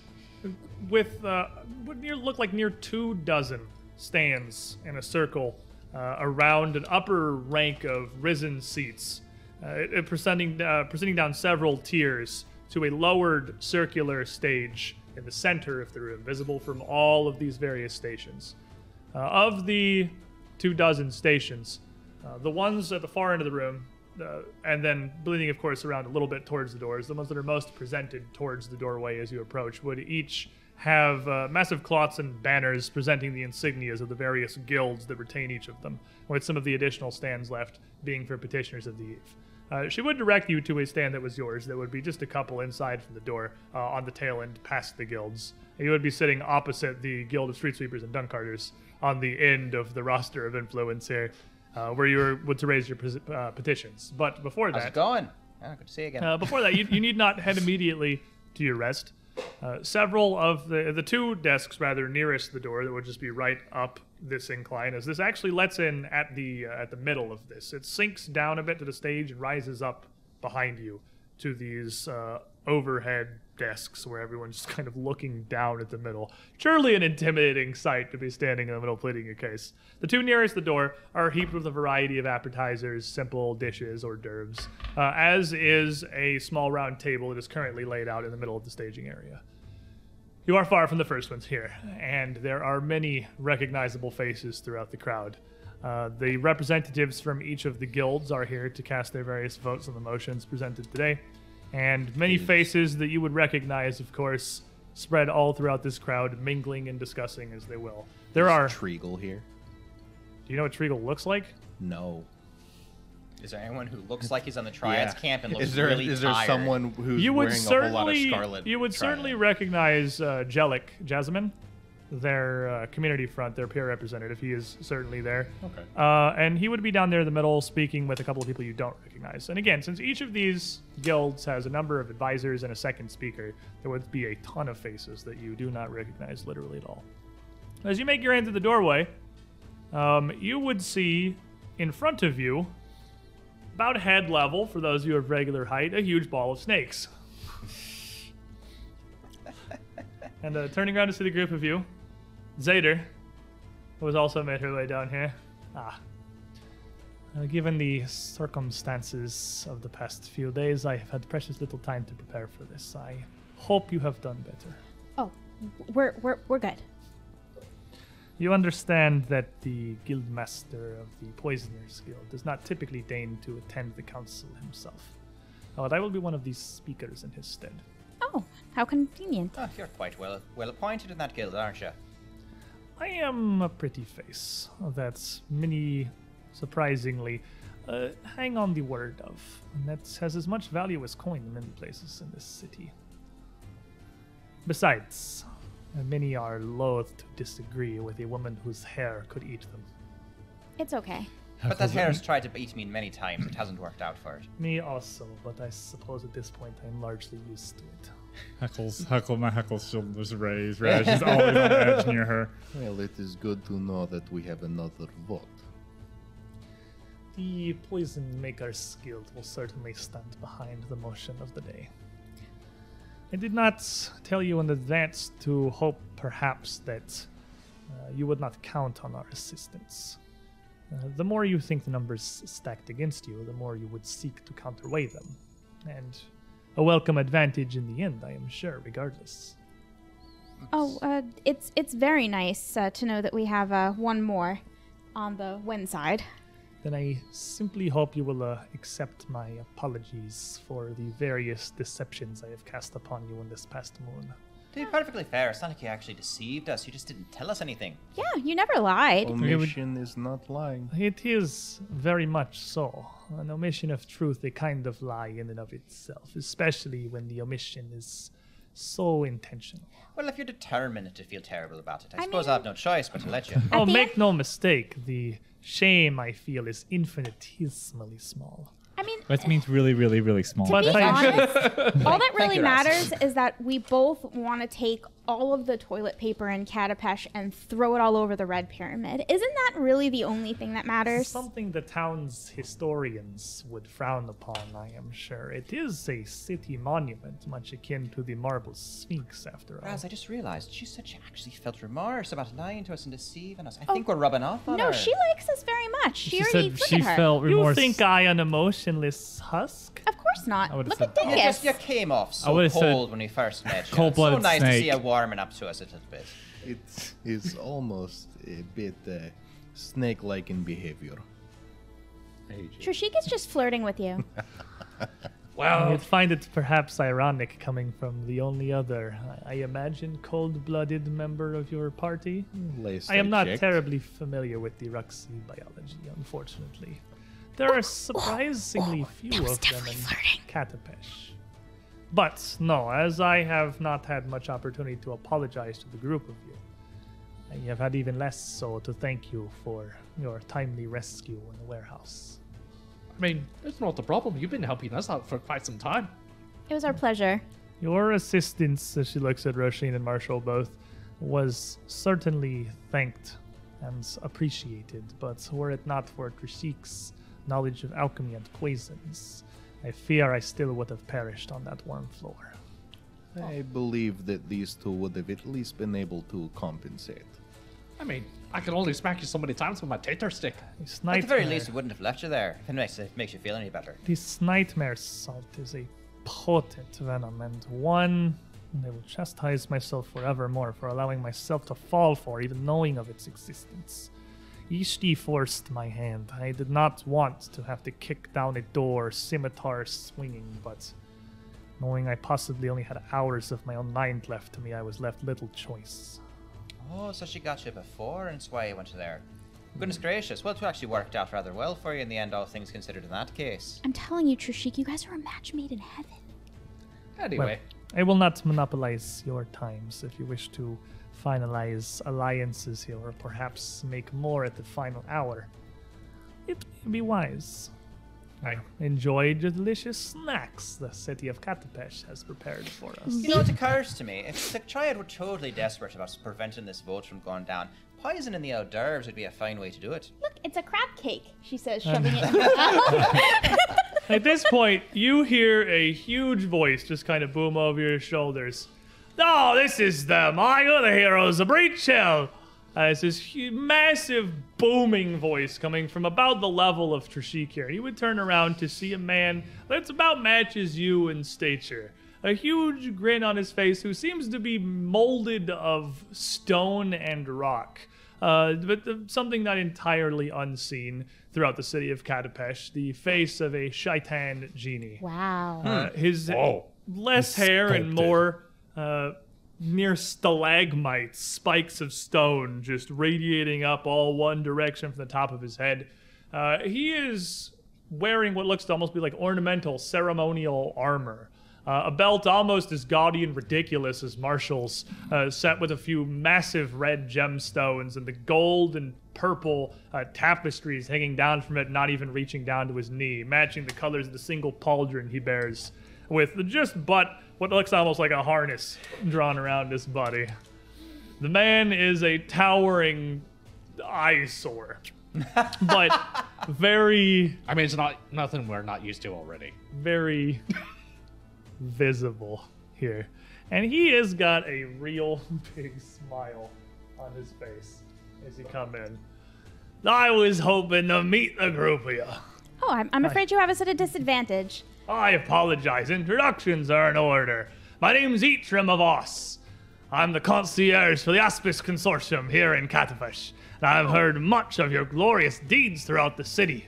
with uh, would near look like near two dozen stands in a circle uh, around an upper rank of risen seats, uh, presenting uh, presenting down several tiers to a lowered circular stage in the center of the room, visible from all of these various stations. Uh, of the two dozen stations, uh, the ones at the far end of the room, and then bleeding, of course, around a little bit towards the doors, the ones that are most presented towards the doorway as you approach, would each have uh, massive cloths and banners presenting the insignias of the various guilds that retain each of them, with some of the additional stands left being for petitioners of the eve. Uh, she would direct you to a stand that was yours that would be just a couple inside from the door uh, on the tail end past the guilds. You would be sitting opposite the Guild of Street Sweepers and Dunkcarters on the end of the roster of influence here, uh, where you were would to raise your uh, petitions. But before How's that, it going? Yeah, good to see you again. Uh, before that, you, you need not head immediately to your rest. Uh, several of the the two desks rather nearest the door that would just be right up this incline, as this actually lets in at the uh, at the middle of this. It sinks down a bit to the stage and rises up behind you to these uh, overhead desks where everyone's just kind of looking down at the middle. Surely an intimidating sight to be standing in the middle pleading your case. The two nearest the door are heaped with a variety of appetizers, simple dishes, hors d'oeuvres, uh, as is a small round table that is currently laid out in the middle of the staging area. You are far from the first ones here, and there are many recognizable faces throughout the crowd. Uh, the representatives from each of the guilds are here to cast their various votes on the motions presented today, and many faces that you would recognize, of course, spread all throughout this crowd, mingling and discussing as they will. There are. Do Treagle here. Do you know what Treagle looks like? No. Is there anyone who looks like he's on the Triads Yeah. camp and looks is there really is there tired? someone who's you would wearing a whole lot of certainly scarlet? you would certainly Triad? recognize uh, Jellic Jasmine, their uh, community front, their peer representative. He is certainly there. Okay. Uh, and he would be down there in the middle speaking with a couple of people you don't recognize. And again, since each of these guilds has a number of advisors and a second speaker, there would be a ton of faces that you do not recognize literally at all. As you make your way into the doorway, um, you would see in front of you, about head level for those of you of regular height, a huge ball of snakes. and uh, turning around to see the group of you, Zader, who has also made her way down here. Ah. Uh, given the circumstances of the past few days, I have had precious little time to prepare for this. I hope you have done better. Oh, we're we're we're good. You understand that the guildmaster of the Poisoners Guild does not typically deign to attend the council himself. But I will be one of these speakers in his stead. Oh, how convenient. Oh, you're quite well well appointed in that guild, aren't you? I am a pretty face That's many, surprisingly, uh, hang on the word of, and that has as much value as coin in many places in this city. Besides, many are loath to disagree with a woman whose hair could eat them. It's okay. But that hair has tried to eat me many times. It hasn't worked out for it. Me also, but I suppose at this point I'm largely used to it. Heckles, Heckle, my Heckle's shoulders raised. Raj is always on edge near her. Well, it is good to know that we have another vote. The Poison Makers Guild will certainly stand behind the motion of the day. I did not tell you in advance to hope perhaps that uh, you would not count on our assistance. Uh, the more you think the numbers stacked against you, the more you would seek to counterweigh them. And a welcome advantage in the end, I am sure, regardless. Oh, uh, it's it's very nice uh, to know that we have uh, one more on the win side. Then I simply hope you will uh, accept my apologies for the various deceptions I have cast upon you in this past moon. To be perfectly fair, it's not like you actually deceived us. You just didn't tell us anything. Yeah, you never lied. Omission is not lying. It is very much so. An omission of truth, a kind of lie in and of itself, especially when the omission is so intentional. Well, if you're determined to feel terrible about it, I, I suppose mean- I have no choice but to let you. oh, make end- no mistake, the shame I feel is infinitesimally small. I mean, That means really, really, really small. To be honest, all that really matters is that we both want to take all of the toilet paper in Katapesh and throw it all over the Red Pyramid. Isn't that really the only thing that matters? Something the town's historians would frown upon, I am sure. It is a city monument, much akin to the Marble Sphinx, after all. Raz, I just realized she said she actually felt remorse about lying to us and deceiving us. I oh. think we're rubbing off on no, her. No, she likes us very much. She, She already said look she at her. felt You remorse. think I an emotionless husk? Of course not. Look said- at You, just, you came off so would've said cold when we first met you. Cold-blooded nice to see snake. you warming up to us a little bit. It is almost a bit uh, snake-like in behavior. Trishika's just flirting with you. Well, you'd find it perhaps ironic coming from the only other, I I imagine, cold blooded member of your party. Last I am not checked. terribly familiar with the iruxi biology, unfortunately. There are surprisingly few that was of them definitely in flirting. Katapesh. But no, as I have not had much opportunity to apologize to the group of you, I have had even less so to thank you for your timely rescue in the warehouse. I mean, it's not the problem. You've been helping us out for quite some time. It was our pleasure. Your assistance, as she looks at Roisin and Marshall both, was certainly thanked and appreciated, but were it not for Trishik's knowledge of alchemy and poisons, I fear I still would have perished on that warm floor. I believe that these two would have at least been able to compensate. I mean, I can only smack you so many times with my tater stick. This At the very least, it wouldn't have left you there. If it makes, it makes you feel any better. This nightmare salt is a potent venom, and one I will chastise myself forevermore for allowing myself to fall for, even knowing of its existence. Ishti forced my hand. I did not want to have to kick down a door, scimitar swinging, but knowing I possibly only had hours of my own mind left to me, I was left little choice. Oh, so she got you before, and that's why you went there. Goodness gracious. Well, it actually worked out rather well for you in the end, all things considered in that case. I'm telling you, Trishik, you guys are a match made in heaven. Anyway, I will not monopolize your times if you wish to finalize alliances here, or perhaps make more at the final hour. It may be wise. I enjoy the delicious snacks the city of Katapesh has prepared for us. You know, it occurs to me, if the Triad were totally desperate about preventing this vote from going down, poison in the hors d'oeuvres would be a fine way to do it. Look, it's a crab cake, she says, uh. shoving it in her mouth. At this point, you hear a huge voice just kind of boom over your shoulders. Oh, this is them. I are the heroes of Breachill. Uh, it's this massive booming voice coming from about the level of Trishik here. You would turn around to see a man that's about matches you in stature. A huge grin on his face, who seems to be molded of stone and rock. Uh, but the, something not entirely unseen throughout the city of Katapesh, the face of a shaitan genie. wow. Uh, his Whoa. less hair and more uh, near stalagmites, spikes of stone just radiating up all one direction from the top of his head. Uh, he is wearing what looks to almost be like ornamental ceremonial armor. Uh, a belt almost as gaudy and ridiculous as Marshall's, uh, set with a few massive red gemstones and the gold and purple uh, tapestries hanging down from it, not even reaching down to his knee, matching the colors of the single pauldron he bears, with just but what looks almost like a harness drawn around his body. The man is a towering eyesore, but very, I mean, it's not nothing we're not used to already. very visible here. And he has got a real big smile on his face as he come in. I was hoping to meet the group of you. Oh, I'm, I'm afraid you have us at a disadvantage. I apologize. Introductions are in order. My name's Eitrim of Oss. I'm the concierge for the Aspis Consortium here in Katapesh, and I've heard much of your glorious deeds throughout the city.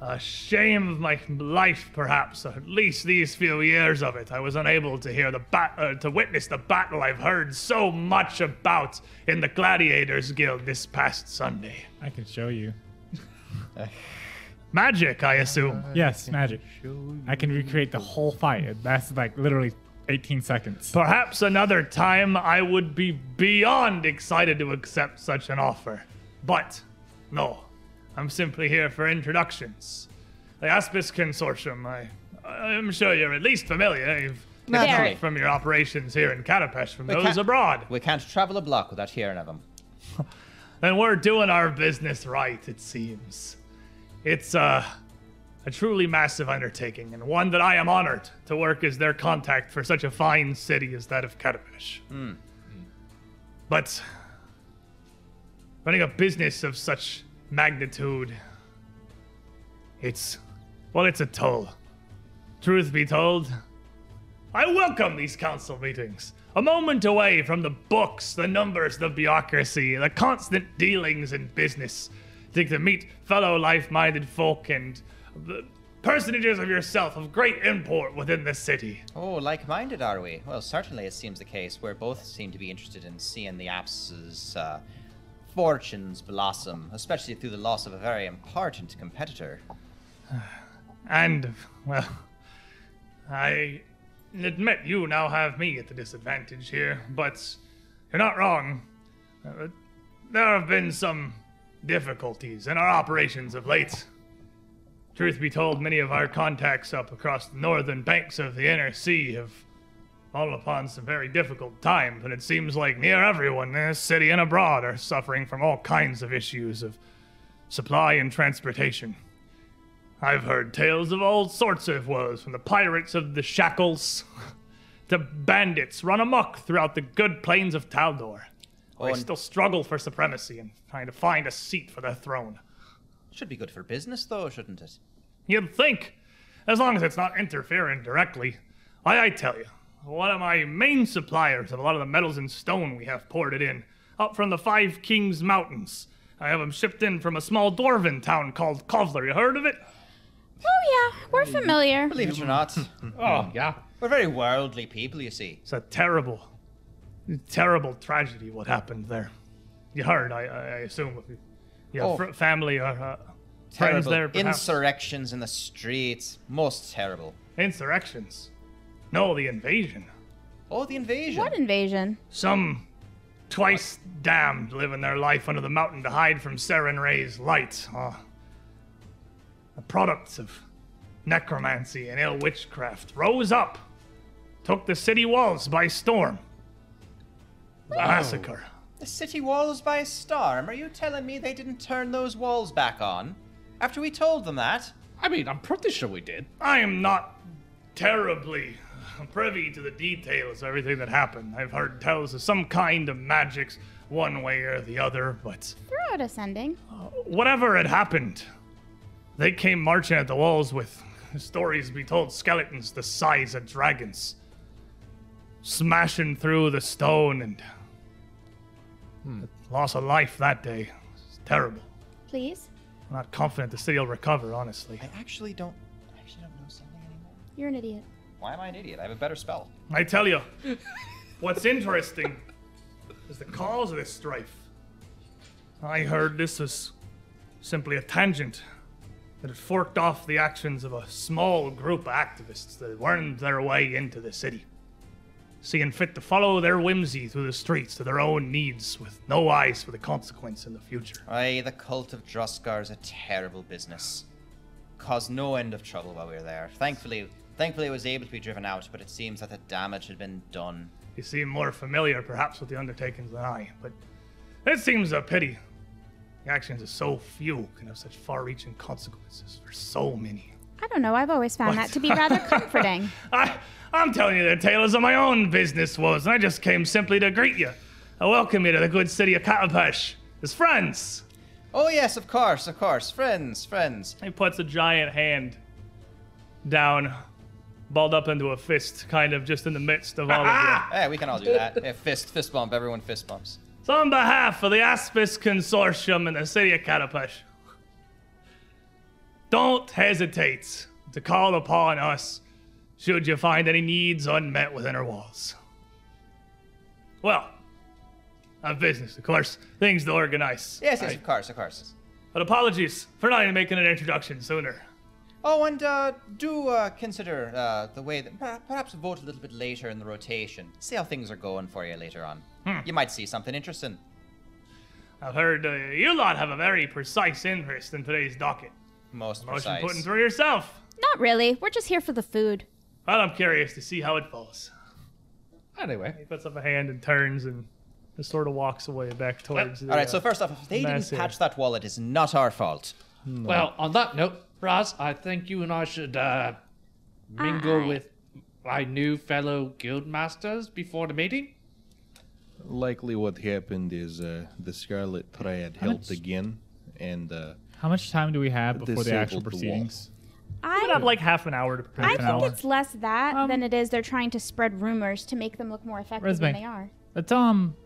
A shame of my life, perhaps, or at least these few years of it. I was unable to hear the bat- uh, to witness the battle I've heard so much about in the Gladiators Guild this past Sunday. I can show you. Magic, I assume. Yes, magic. I can recreate the whole fight. That's like literally 18 seconds. Perhaps another time I would be beyond excited to accept such an offer. But, no, I'm simply here for introductions. The Aspis Consortium, I, I'm sure you're at least familiar. You've Naturally. come from your operations here in Katapesh from We those abroad. We can't travel a block without hearing of them. And we're doing our business right, it seems. It's uh, a truly massive undertaking, and one that I am honored to work as their contact for such a fine city as that of Katapesh. But running a business of such magnitude, it's, well, it's a toll. Truth be told, I welcome these council meetings. A moment away from the books, the numbers, the bureaucracy, the constant dealings in business. To, to meet fellow life minded folk and personages of yourself of great import within the city. Oh, like minded, are we? Well, certainly it seems the case. Where both seem to be interested in seeing the Aps's uh, fortunes blossom, especially through the loss of a very important competitor. And, well, I admit you now have me at the disadvantage here, but you're not wrong. Uh, there have been some difficulties in our operations of late. Truth be told, many of our contacts up across the northern banks of the inner sea have fallen upon some very difficult times, and it seems like near everyone in this city and abroad are suffering from all kinds of issues of supply and transportation. I've heard tales of all sorts of woes, from the pirates of the shackles to bandits run amok throughout the good plains of Taldor. They and- still struggle for supremacy and trying to find a seat for their throne. Should be good for business, though, shouldn't it? You'd think, as long as it's not interfering directly. Why, I tell you, one of my main suppliers of a lot of the metals and stone we have poured it in, up from the Five Kings Mountains. I have them shipped in from a small dwarven town called Kovlar. You heard of it? Oh yeah, we're familiar. Believe it or not, Oh, yeah. we're very worldly people, you see. It's a terrible, terrible tragedy what happened there. You heard, I, I I assume. You have Oh. fr- family or uh, friends Terrible there, perhaps? insurrections in the streets. Most terrible. Insurrections. No, the invasion. Oh, the invasion. What invasion? Some twice damned living their life under the mountain to hide from Sarenrae's light. Uh, the products of necromancy and ill witchcraft rose up, took the city walls by storm. Massacre. The city walls by a storm. Are you telling me they didn't turn those walls back on? After we told them that? I mean, I'm pretty sure we did. I am not terribly privy to the details of everything that happened. I've heard tales of some kind of magics one way or the other, but Throw out ascending. Uh, whatever had happened, they came marching at the walls with stories to be told skeletons the size of dragons, smashing through the stone and Hmm. loss of life that day. It's terrible. Please. I'm not confident the city will recover, honestly. I actually don't. I actually don't know something anymore. You're an idiot. Why am I an idiot? I have a better spell. I tell you, what's interesting is the cause of this strife. I heard this was simply a tangent that had forked off the actions of a small group of activists that wormed their way into the city, seeing fit to follow their whimsy through the streets to their own needs with no eyes for the consequence in the future. Aye, the cult of Droskar is a terrible business. Caused no end of trouble while we were there. Thankfully, thankfully it was able to be driven out, but it seems that the damage had been done. You seem more familiar, perhaps, with the undertakings than I, but it seems a pity. The actions of so few can have such far-reaching consequences for so many. I don't know. I've always found that to be rather comforting. I, I'm telling you the tales of my own business woes, and I just came simply to greet you. I welcome you to the good city of Katapesh as friends. Oh yes, of course, of course. Friends, friends. He puts a giant hand down, balled up into a fist, kind of just in the midst of all of you. Yeah, we can all do that. Yeah, fist, fist bump. Everyone fist bumps. So on behalf of the Aspis Consortium and the city of Katapesh, don't hesitate to call upon us should you find any needs unmet within our walls. Well, on business, of course, things to organize. Yes, yes, of course, of course. But apologies for not even making an introduction sooner. Oh, and uh, do uh, consider uh, the way that perhaps vote a little bit later in the rotation. See how things are going for you later on. You might see something interesting. I've heard uh, you lot have a very precise interest in today's docket. Most Motion precise. putting through yourself. Not really. We're just here for the food. Well, I'm curious to see how it falls. Anyway, He puts up a hand and turns and just sort of walks away back towards. the, All right. uh, So first off, if they didn't mass here. patch that wall, it is not our fault. well, on that note, Raz, I think you and I should uh, mingle Aye. with my new fellow guild masters before the meeting. Likely what happened is uh, the Scarlet Triad helped again, and uh, How much time do we have before the actual Disabled the wall. proceedings? We I, have like half an hour to prepare. I think hour. it's less that Um, than it is they're trying to spread rumors to make them look more effective than Resme. they are. Let's um,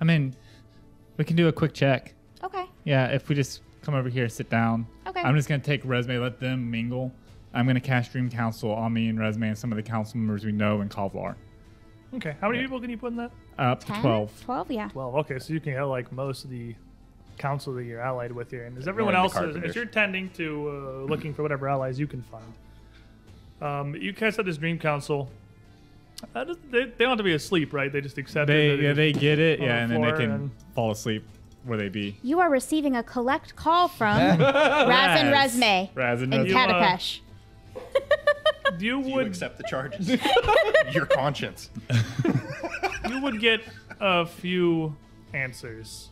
I mean, we can do a quick check. Okay. Yeah, if we just come over here, sit down. Okay. I'm just gonna take Resme, let them mingle. I'm gonna cast Dream Council on me and Resme and some of the council members we know in Kovlar. Okay, how many people can you put in that? Up to twelve. 12, yeah. Twelve. Okay, so you can get like most of the council that you're allied with here, and is everyone else the is, as you're tending to uh, looking for whatever allies you can find. Um, you cast out this dream council. Uh, they, they don't have to be asleep, right? They just accept They it. yeah they get it yeah, the and then they can and- fall asleep. where they be? You are receiving a collect call from Raz and Raz. Resme Raz in Resme. You, uh, Katapesh. You Do you would accept the charges? Your conscience. you would get a few answers.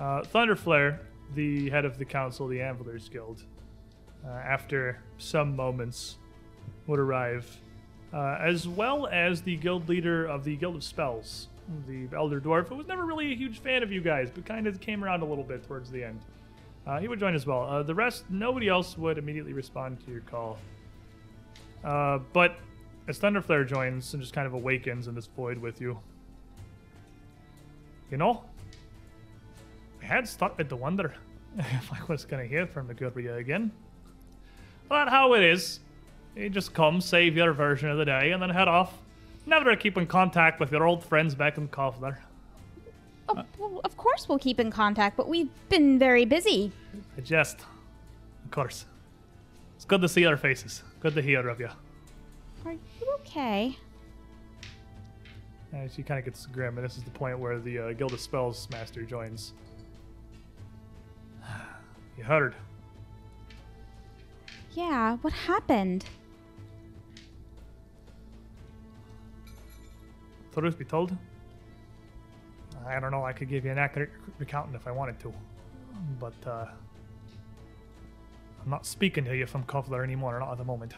Uh, Thunderflare, the head of the council, the Anvilers Guild, uh, after some moments, would arrive, uh, as well as the guild leader of the Guild of Spells, the Elder Dwarf, who was never really a huge fan of you guys, but kind of came around a little bit towards the end. Uh, he would join as well. Uh, the rest, nobody else would immediately respond to your call. But as Thunderflare joins and just kind of awakens in this void with you, you know, I had started to wonder if I was gonna hear from the Guria again. But how it is, you just come, save your version of the day, and then head off. Never keep in contact with your old friends back in Kovlar. Oh, well, of course we'll keep in contact, but we've been very busy. I jest. Of course. It's good to see your faces. Good to hear of you. Are you okay? And she kind of gets grim, and this is the point where the uh, Guild of Spells Master joins. You heard. Yeah, what happened? Truth be told, I don't know. I could give you an accurate recounting if I wanted to, but uh, I'm not speaking to you from Kovlar anymore. Not at the moment.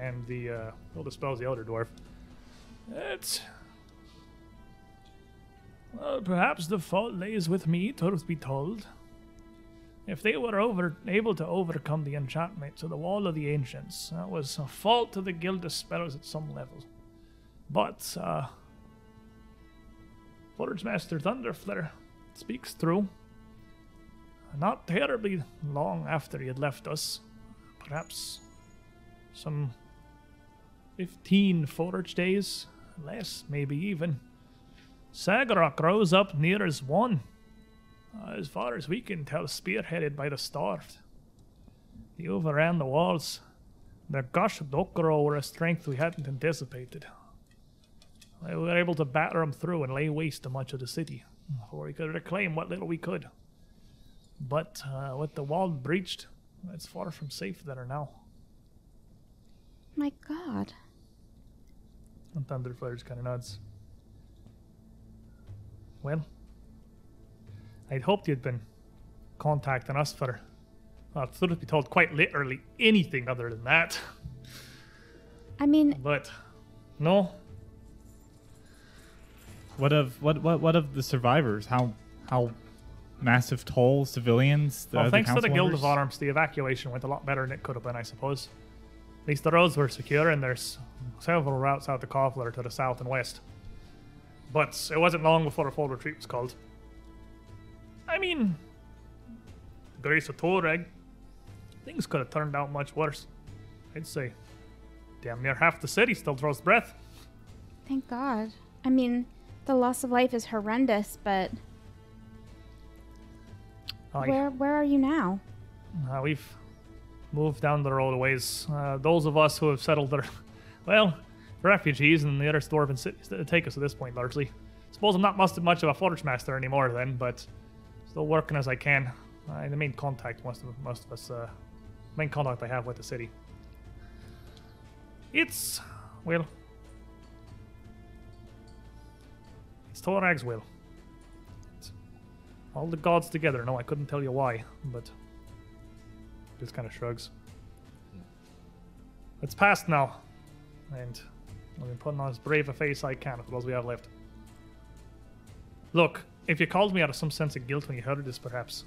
And the uh, Guild of Spells, the Elder Dwarf. It's well, perhaps the fault lays with me. Truth be told, if they were over able to overcome the enchantment of the Wall of the Ancients, that was a fault to the Guild of Spells at some level. But, uh, Forge Master Thunderflare speaks true. Not terribly long after he had left us, perhaps some 15 Forge days, less, maybe even, Saggorak rose up near as one. Uh, as far as we can tell, spearheaded by the Starved. They overran the walls. Their gashadokuro were a strength we hadn't anticipated. We were able to batter them through and lay waste to much of the city, before we could reclaim what little we could. But uh, with the wall breached, it's far from safe there now. My god. And Thunderflares kind of nods. Well, I'd hoped you'd been contacting us for, well, truth be told, quite literally anything other than that. I mean, But, no, What of what what what of the survivors? How how massive toll civilians? The, Well, the thanks to the council Guild of? Arms, the evacuation went a lot better than it could have been, I suppose. At least the roads were secure, and there's several routes out to Kovlar to the south and west. But it wasn't long before a full retreat was called. I mean, Grace of Torag, things could have turned out much worse. I'd say damn near half the city still draws breath. thank god. I mean, the loss of life is horrendous, but where where are you now? Uh, we've moved down the road a ways. Uh, those of us who have settled there, well, refugees and the other dwarven cities that take us at this point largely. Suppose I'm not much, much of a forge master anymore then, but still working as I can. Uh, the main contact most of most of us, uh, main contact I have with the city. It's well, it's Torag's will. It's all the gods together. No, I couldn't tell you why, but just kind of shrugs. It's past now, and I've been putting on as brave a face I can for those we have left. Look, if you called me out of some sense of guilt when you heard this, perhaps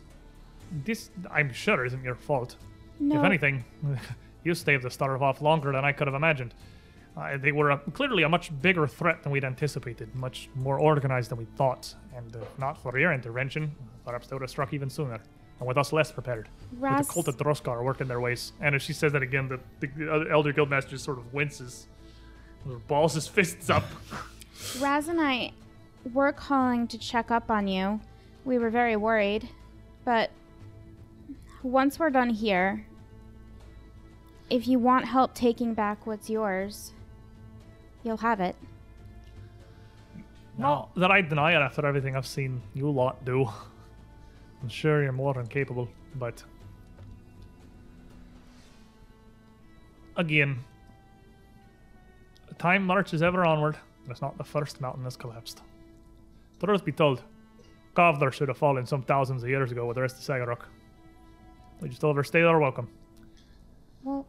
this, I'm sure, isn't your fault. No. If anything, you staved the Starve off longer than I could have imagined. Uh, they were a, clearly a much bigger threat than we'd anticipated, much more organized than we thought, and uh, not for your intervention, perhaps they would have struck even sooner, and with us less prepared. Raz- With the cult of Droskar working their ways. And as she says that again, the, the Elder Guildmaster just sort of winces, balls his fists up. Raz and I were calling to check up on you. We were very worried, but once we're done here, if you want help taking back what's yours, you'll have it. Not that I deny it after everything I've seen you lot do. I'm sure you're more than capable, but again, time marches ever onward, and it's not the first mountain that's collapsed. Truth be told, Kovlar should have fallen some thousands of years ago with the rest of Saggorak. We just overstayed our welcome. Well,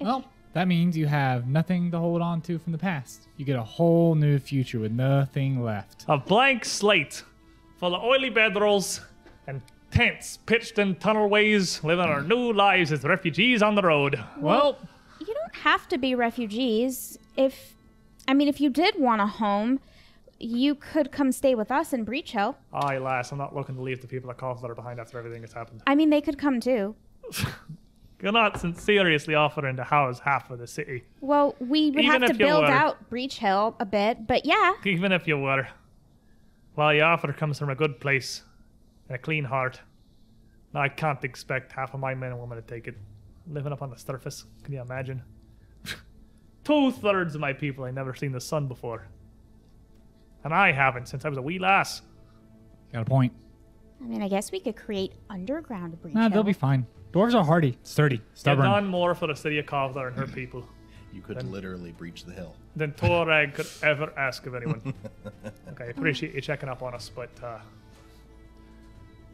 Well, that means you have nothing to hold on to from the past. You get a whole new future with nothing left. A blank slate full of oily bedrolls and tents pitched in tunnelways, living our new lives as refugees on the road. Well, you don't have to be refugees. If, I mean, if you did want a home, you could come stay with us in Breachill. Ah, Aye, lass, I'm not looking to leave the people at Cove that are behind after everything that's happened. I mean, they could come too. You're not seriously offering to house half of the city. Well, we would Even have to build were. out Breachill a bit, but yeah. Even if you were. Well, your offer comes from a good place and a clean heart. Now, I can't expect half of my men and women to take it. Living up on the surface, can you imagine? Two thirds of my people ain't never seen the sun before. And I haven't since I was a wee lass. got a point. I mean, I guess we could create underground Breach Nah, they'll be fine. Dwarves are hardy, sturdy, Get stubborn. none more for the city of Kovlar and her people You could literally breach the hill. than Torag could ever ask of anyone. okay, I appreciate you checking up on us, but uh,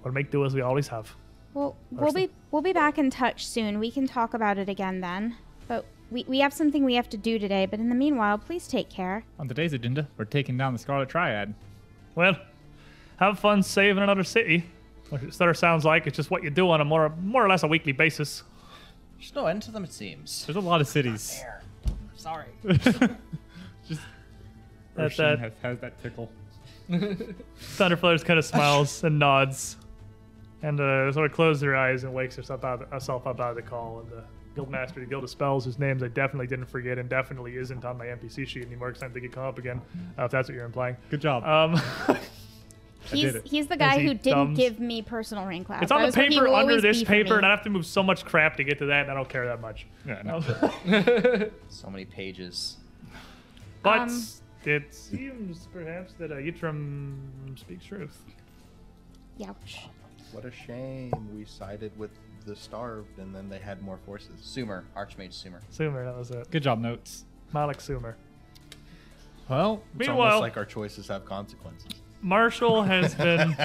we'll make do as we always have. Well, we'll be we'll be back in touch soon. We can talk about it again then. But we, we have something we have to do today. But in the meanwhile, please take care. On today's agenda, we're taking down the Scarlet Triad. Well, have fun saving another city. Which it sort of sounds like it's just what you do on a more more or less a weekly basis. There's no end to them, it seems. There's a lot of cities. There. Sorry. That, Roshin that has, has that tickle. Thunderflutters kind of smiles and nods, and uh, sort of closes her eyes and wakes herself, out, herself up out of the call. And the guildmaster, the guild of spells, whose names I definitely didn't forget and definitely isn't on my NPC sheet anymore because I think it come up again. Uh, if that's what you're implying. Good job. Um, He's he's the guy he who didn't thumbs- give me personal rank class. it's on the was what he paper under this paper, and I have to move so much crap to get to that, and I don't care that much. yeah, no. So many pages. But Um, it seems perhaps that uh, Yitram speaks truth. Youch. What a shame we sided with the starved and then they had more forces. Sumer, Archmage Sumer. Sumer, that was it. Good job, notes. Malik Sumer. Well, It's Meanwhile, almost like our choices have consequences. Marshall has been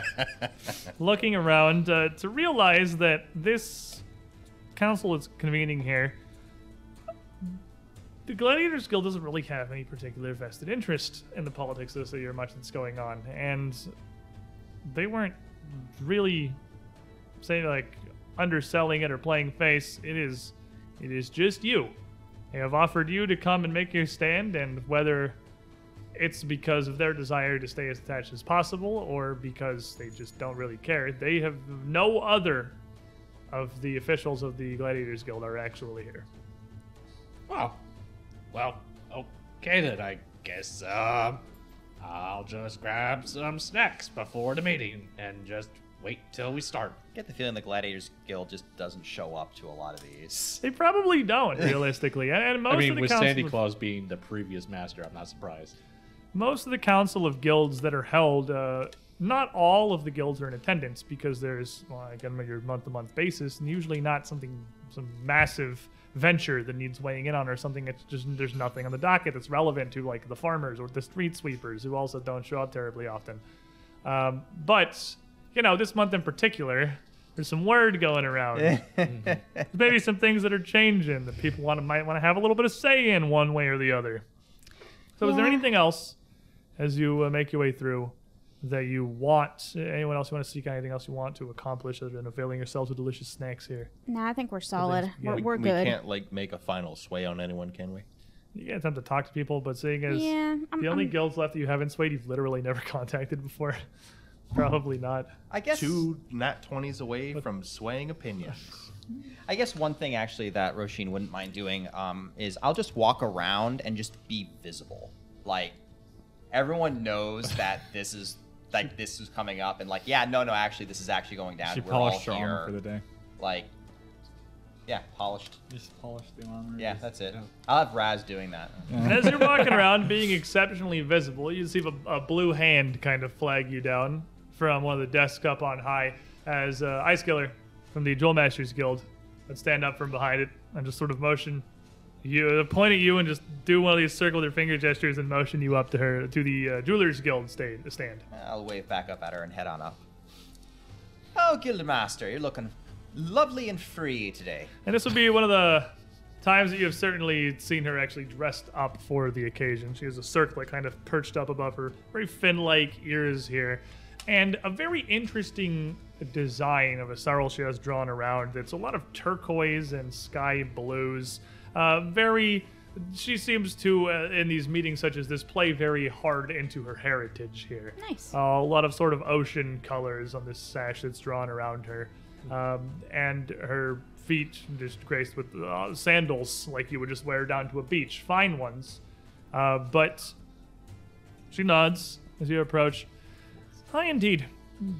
looking around uh, to realize that this council is convening here. The Gladiators Guild doesn't really have any particular vested interest in the politics of the city or much that's going on, and they weren't really say like underselling it or playing face. It is, it is just you. They have offered you to come and make your stand, and whether it's because of their desire to stay as attached as possible or because they just don't really care. They have no other of the officials of the Gladiators Guild are actually here. Oh, well, okay then. I guess um, I'll just grab some snacks before the meeting and just wait till we start. Get the feeling the Gladiators Guild just doesn't show up to a lot of these. They probably don't, realistically. And- And most I mean, of the with council Sandy of- Claus being the previous master, I'm not surprised. most of the council of guilds that are held, uh, not all of the guilds are in attendance because there's, well, again, your month-to-month basis, and usually not something, some massive venture that needs weighing in on or something. It's just there's nothing on the docket that's relevant to like the farmers or the street sweepers who also don't show up terribly often. Um, but you know, this month in particular, there's some word going around. There's maybe some things that are changing that people want to might want to have a little bit of say in one way or the other. So, is there anything else as you uh, make your way through that you want? Anyone else you want to seek? Anything else you want to accomplish other than availing yourselves of delicious snacks here? Nah, I think we're solid. yeah. We're, we, we're we can't like make a final sway on anyone, can we? You can attempt to talk to people, but seeing as Yeah, I'm, the only I'm- guilds left that you haven't swayed, you've literally never contacted before. Probably not. I guess Two nat twenties away from swaying opinions. I guess one thing actually that Roshin wouldn't mind doing um, is I'll just walk around and just be visible. Like everyone knows that this is like this is coming up, and like yeah, no, no, actually, this is actually going down. She We're all polished her here. for the day. Like, yeah, polished. Just polished the armor. Yeah, that's it. I'll have Raz doing that. And as you're walking around, being exceptionally visible, you see a, a blue hand kind of flag you down from one of the desks up on high as uh, Ice Killer from the Jewel Masters Guild would stand up from behind it and just sort of motion you, point at you and just do one of these circle with their finger gestures and motion you up to her to the uh, Jewelers Guild sta- stand. I'll wave back up at her and head on up. Oh, Guildmaster, you're looking lovely and free today. And this will be one of the times that you have certainly seen her actually dressed up for the occasion. She has a circlet kind of perched up above her, very fin-like ears here, and a very interesting design of a sorrel she has drawn around. It's a lot of turquoise and sky blues. Uh, very. She seems to, uh, in these meetings such as this, play very hard into her heritage here. Nice. Uh, a lot of sort of ocean colors on this sash that's drawn around her. Um, and her feet just graced with uh, sandals like you would just wear down to a beach. Fine ones. Uh, but she nods as you approach. Hi, indeed.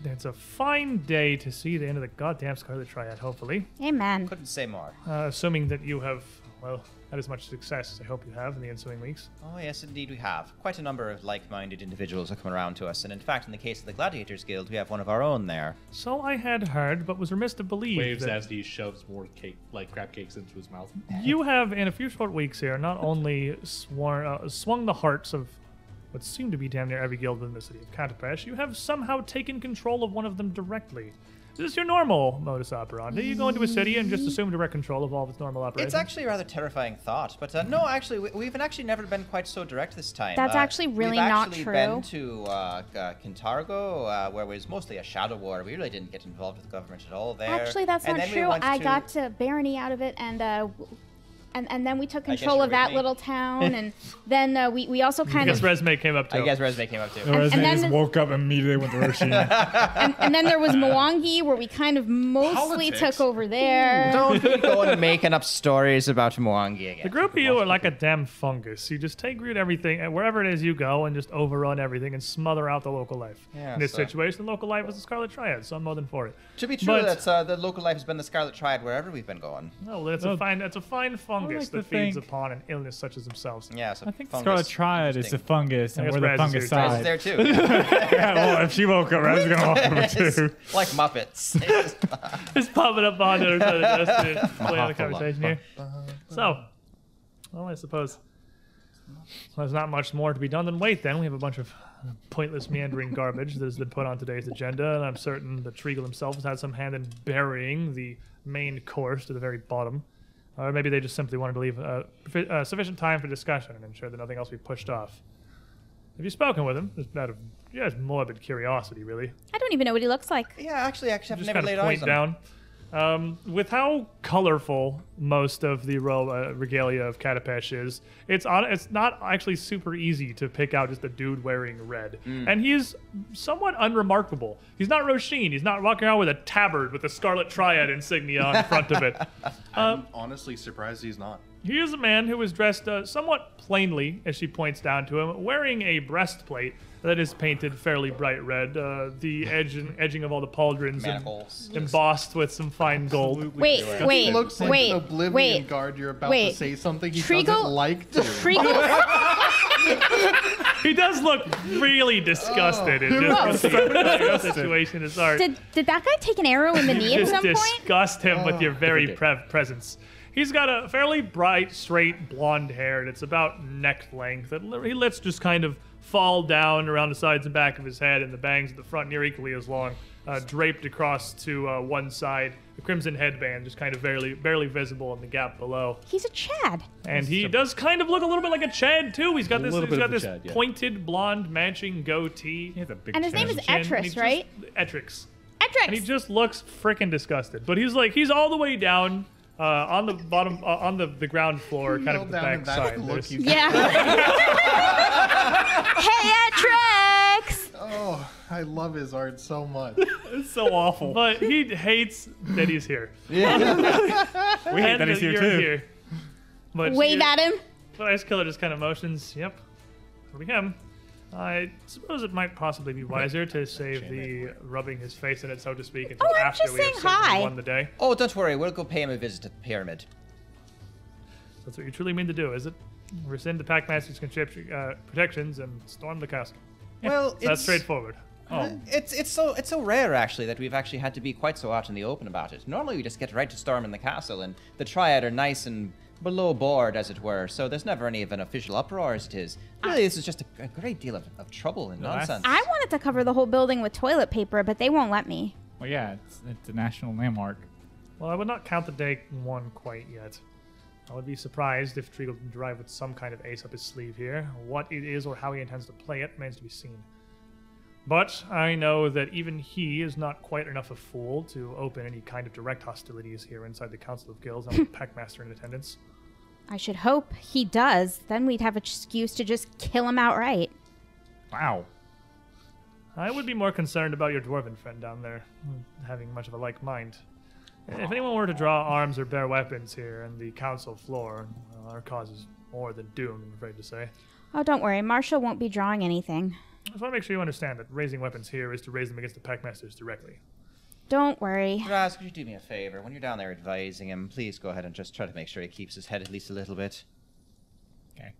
It's a fine day to see the end of the goddamn Scarlet Triad, hopefully. Amen. Couldn't say more. Uh, assuming that you have, well, had as much success as I hope you have in the ensuing weeks. Oh, yes, indeed we have. Quite a number of like minded individuals have come around to us, and in fact, in the case of the Gladiators Guild, we have one of our own there. So I had heard, but was remiss to believe Waves that as he shoves more cake, like crab cakes, into his mouth. you have, in a few short weeks here, not only sworn, uh, swung the hearts of what seem to be damn near every guild within the city of Katapesh, you have somehow taken control of one of them directly. Is this your normal modus operandi? You go into a city and just assume direct control of all of its normal operations? It's actually a rather terrifying thought, but uh, no, actually, we, we've actually never been quite so direct this time. That's Uh, actually really not true. we've not actually true. been to uh, uh, Kintargo, uh, where it was mostly a shadow war. We really didn't get involved with the government at all there. Actually, that's And not then we true. I to- got to barony out of it, and uh, w- and and then we took control of that with me. little town, and then uh, we we also I kind guess of resume came up too. I guess Resume came up too. Or as and then just the- woke up immediately went to Roshi. and, and then there was Mwangi, where we kind of mostly Politics. took over there. Don't be going making up stories about Mwangi again. The group of you are like a damn fungus. You just take root everything, and wherever it is you go, and just overrun everything and smother out the local life. Yeah, In this so- situation, the local life was the Scarlet Triad, so I'm more than for it. To be true, But- that's uh, the local life has been the Scarlet Triad wherever we've been going. No, that's a fine. That's a fine fungus like to that feeds think- upon an illness such as themselves. Yeah, so I think fungus, Scarlet Triad is the interesting. fungus, and guess we're the Raz is fungus here too. Raz is side. there too. yeah, well, if she woke up, Raz is gonna walk over It's too. like Muppets. Just popping up behind the other side of the desk to play on the conversation here. So, well, I suppose there's not much more to be done than wait. Then we have a bunch of pointless, meandering garbage that has been put on today's agenda, and I'm certain that Trigal himself has had some hand in burying the main course to the very bottom. Or maybe they just simply wanted to leave uh, uh, sufficient time for discussion and ensure that nothing else be pushed off. Have you spoken with him? Just out of just morbid curiosity, really. I don't even know what he looks like. yeah, actually, actually, I've just never kind laid of eyes point on him. down. Um, with how colorful most of the uh, regalia of Katapesh is, it's on. It's not actually super easy to pick out just a dude wearing red, Mm. and he's somewhat unremarkable. He's not Roshin. He's not walking around with a tabard with a Scarlet Triad insignia on the front of it. I'm honestly surprised he's not. He is a man who is dressed uh, somewhat plainly, as she points down to him, wearing a breastplate that is painted fairly bright red. Uh, the edge and edging of all the pauldrons em- Manacles. embossed with some fine gold. Wait, He wait, looks like wait, an Oblivion wait. guard. You're about wait. to say something he Trigo- doesn't like to. Trigal, He does look really disgusted. It just the situation is hard. did did that guy take an arrow in the knee at just some point? disgust him with your very did. pre- presence. He's got a fairly bright, straight blonde hair, and it's about neck length. That he lets just kind of fall down around the sides and back of his head, and the bangs at the front near equally as long, uh, draped across to uh, one side. The crimson headband just kind of barely, barely visible in the gap below. He's a Chad. And he does kind of look a little bit like a Chad too. He's got A this, little he's bit got of a this Chad, yeah. pointed blonde matching goatee. He has a big And his name is chin, and Etris, he just- right? Etrix. Etrix. And he just looks freaking disgusted. But he's like, he's all the way down uh, on the bottom, uh, on the, the ground floor, kind Kneel of the down in back that side. look There's- you- yeah. hey, Etrix. Oh, I love his art so much. It's so awful. But he hates that he's here. Yeah. we hate And that he's here too. here. But Wave you- at him. But Ice Killer just kind of motions, yep, here we be him. I suppose it might possibly be wiser to save the rubbing his face in it, so to speak, until Oh, I'm after we have saying hi. won the day. Oh, don't worry. We'll go pay him a visit at the pyramid. That's what you truly mean to do, is it? Rescind the Pactmaster's conscription, uh, protections and storm the castle. Yeah, Well, so it's that's straightforward. Oh, It's it's so it's so rare actually that we've actually had to be quite so out in the open about it. Normally we just get right to storm in the castle, and the triad are nice and below board, as it were. So there's never any of an official uproar as it is. Really, this is just a, a great deal of, of trouble and No, that's- nonsense. I wanted to cover the whole building with toilet paper, but they won't let me. well, yeah, it's, it's a national landmark. Well, I would not count the day one quite yet. I would be surprised if Treagle didn't drive with some kind of ace up his sleeve here. What it is or how he intends to play it remains to be seen. But I know that even he is not quite enough a fool to open any kind of direct hostilities here inside the Council of Guilds and with the Pactmaster in attendance. I should hope he does. Then we'd have an excuse to just kill him outright. Wow. I would be more concerned about your dwarven friend down there, having much of a like mind. If anyone were to draw arms or bear weapons here in the council floor, well, our cause is more than doomed, I'm afraid to say. Oh, don't worry. Marshall won't be drawing anything. I just want to make sure you understand that raising weapons here is to raise them against the Pactmasters directly. Don't worry. Raz, could you do me a favor? When you're down there advising him, please go ahead and just try to make sure he keeps his head at least a little bit. Okay.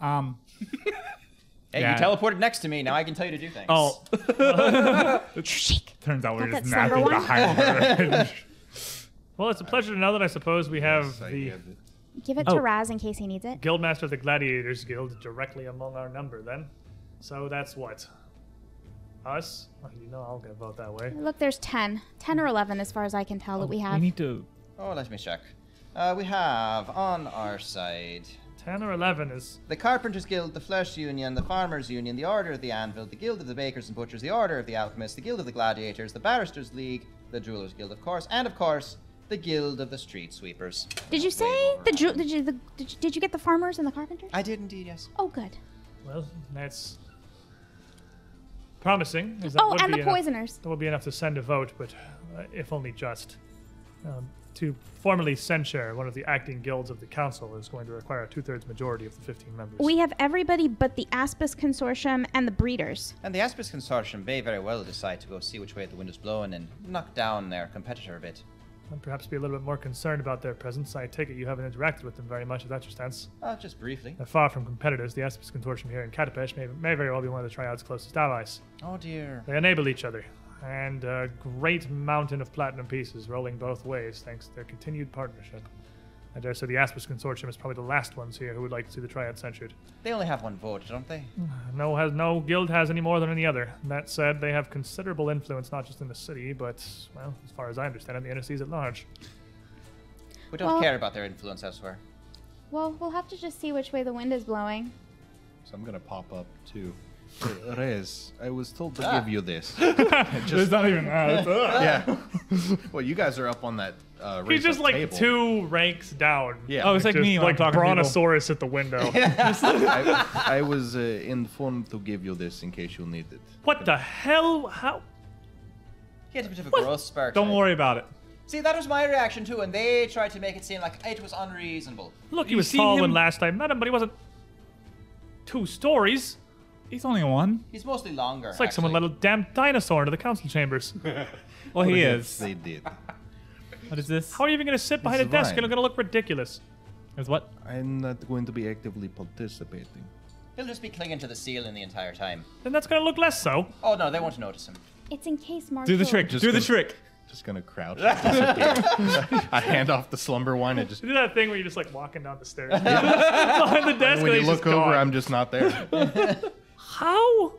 Um. Hey, Yeah. you teleported next to me. Now I can tell you to do things. Oh, Turns out we're Got just that napping slumber behind her. well, it's a pleasure to know that I suppose we have Yes, the get it. Give it Oh. to Raz in case he needs it. Guildmaster of the Gladiators Guild directly among our number, then. So that's what? Us? Well, you know I'll get vote that way. Look, there's 10. 10 or 11 as far as I can tell that we have. We need to. Oh, let me check. Uh, we have on our side 10 or 11 is. the Carpenters Guild, the Flesh Union, the Farmers Union, the Order of the Anvil, the Guild of the Bakers and Butchers, the Order of the Alchemists, the Guild of the Gladiators, the Barristers League, the Jewelers Guild, of course, and of course, the Guild of the Street Sweepers. Did you say the ju- did you the, did you, did you get the farmers and the carpenters? I did indeed, yes. oh, good. Well, that's promising. as that Oh, would and be the enough- poisoners. That would be enough to send a vote, but uh, if only just. Um, to formally censure one of the acting guilds of the council is going to require a two-thirds majority of the 15 members. We have everybody but the Aspis Consortium and the Breeders. And the Aspis Consortium may very well decide to go see which way the wind is blowing and knock down their competitor a bit. And perhaps be a little bit more concerned about their presence. I take it you haven't interacted with them very much, if that's your stance. Uh, just briefly. They're far from competitors. The Aspis Consortium here in Katapesh may, may very well be one of the Triad's closest allies. Oh dear. They enable each other, and a great mountain of platinum pieces rolling both ways thanks to their continued partnership. I dare say the Aspis Consortium is probably the last ones here who would like to see the Triad censured. They only have one vote, don't they? No, has no guild has any more than any other. That said, they have considerable influence not just in the city, but well, as far as I understand it, the inner NSCs at large. We don't Well- care about their influence elsewhere. Well, we'll have to just see which way the wind is blowing. So I'm gonna pop up too. Rez, I was told to Ah. give you this. There's not even. Uh, yeah. well, you guys are up on that. Uh, He's just like table. two ranks down. Yeah. Oh, it's like Just me like I'm talking to people. Brontosaurus at the window. I, I was uh, informed to give you this in case you need it. what the hell? How? He had a bit of a growth spurt. Don't worry about it. See, that was my reaction too, and they tried to make it seem like it was unreasonable. Look, he was see tall when him- last I met him, but he wasn't two stories. He's only one. He's mostly longer. It's like someone let a damn dinosaur into the council chambers. Well, he is. They did. What is this? How are you even going to sit behind a desk? fine. You're going to look ridiculous. Is what? I'm not going to be actively participating. He'll just be clinging to the ceiling the entire time. Then that's going to look less so. Oh no, they won't notice him. It's in case Marshall. Do the trick. Just Do the trick. Just gonna crouch. I hand off the slumber wine and just. You do that thing where you're just like walking down the stairs behind the desk. When and you look over, gone. I'm just not there. How?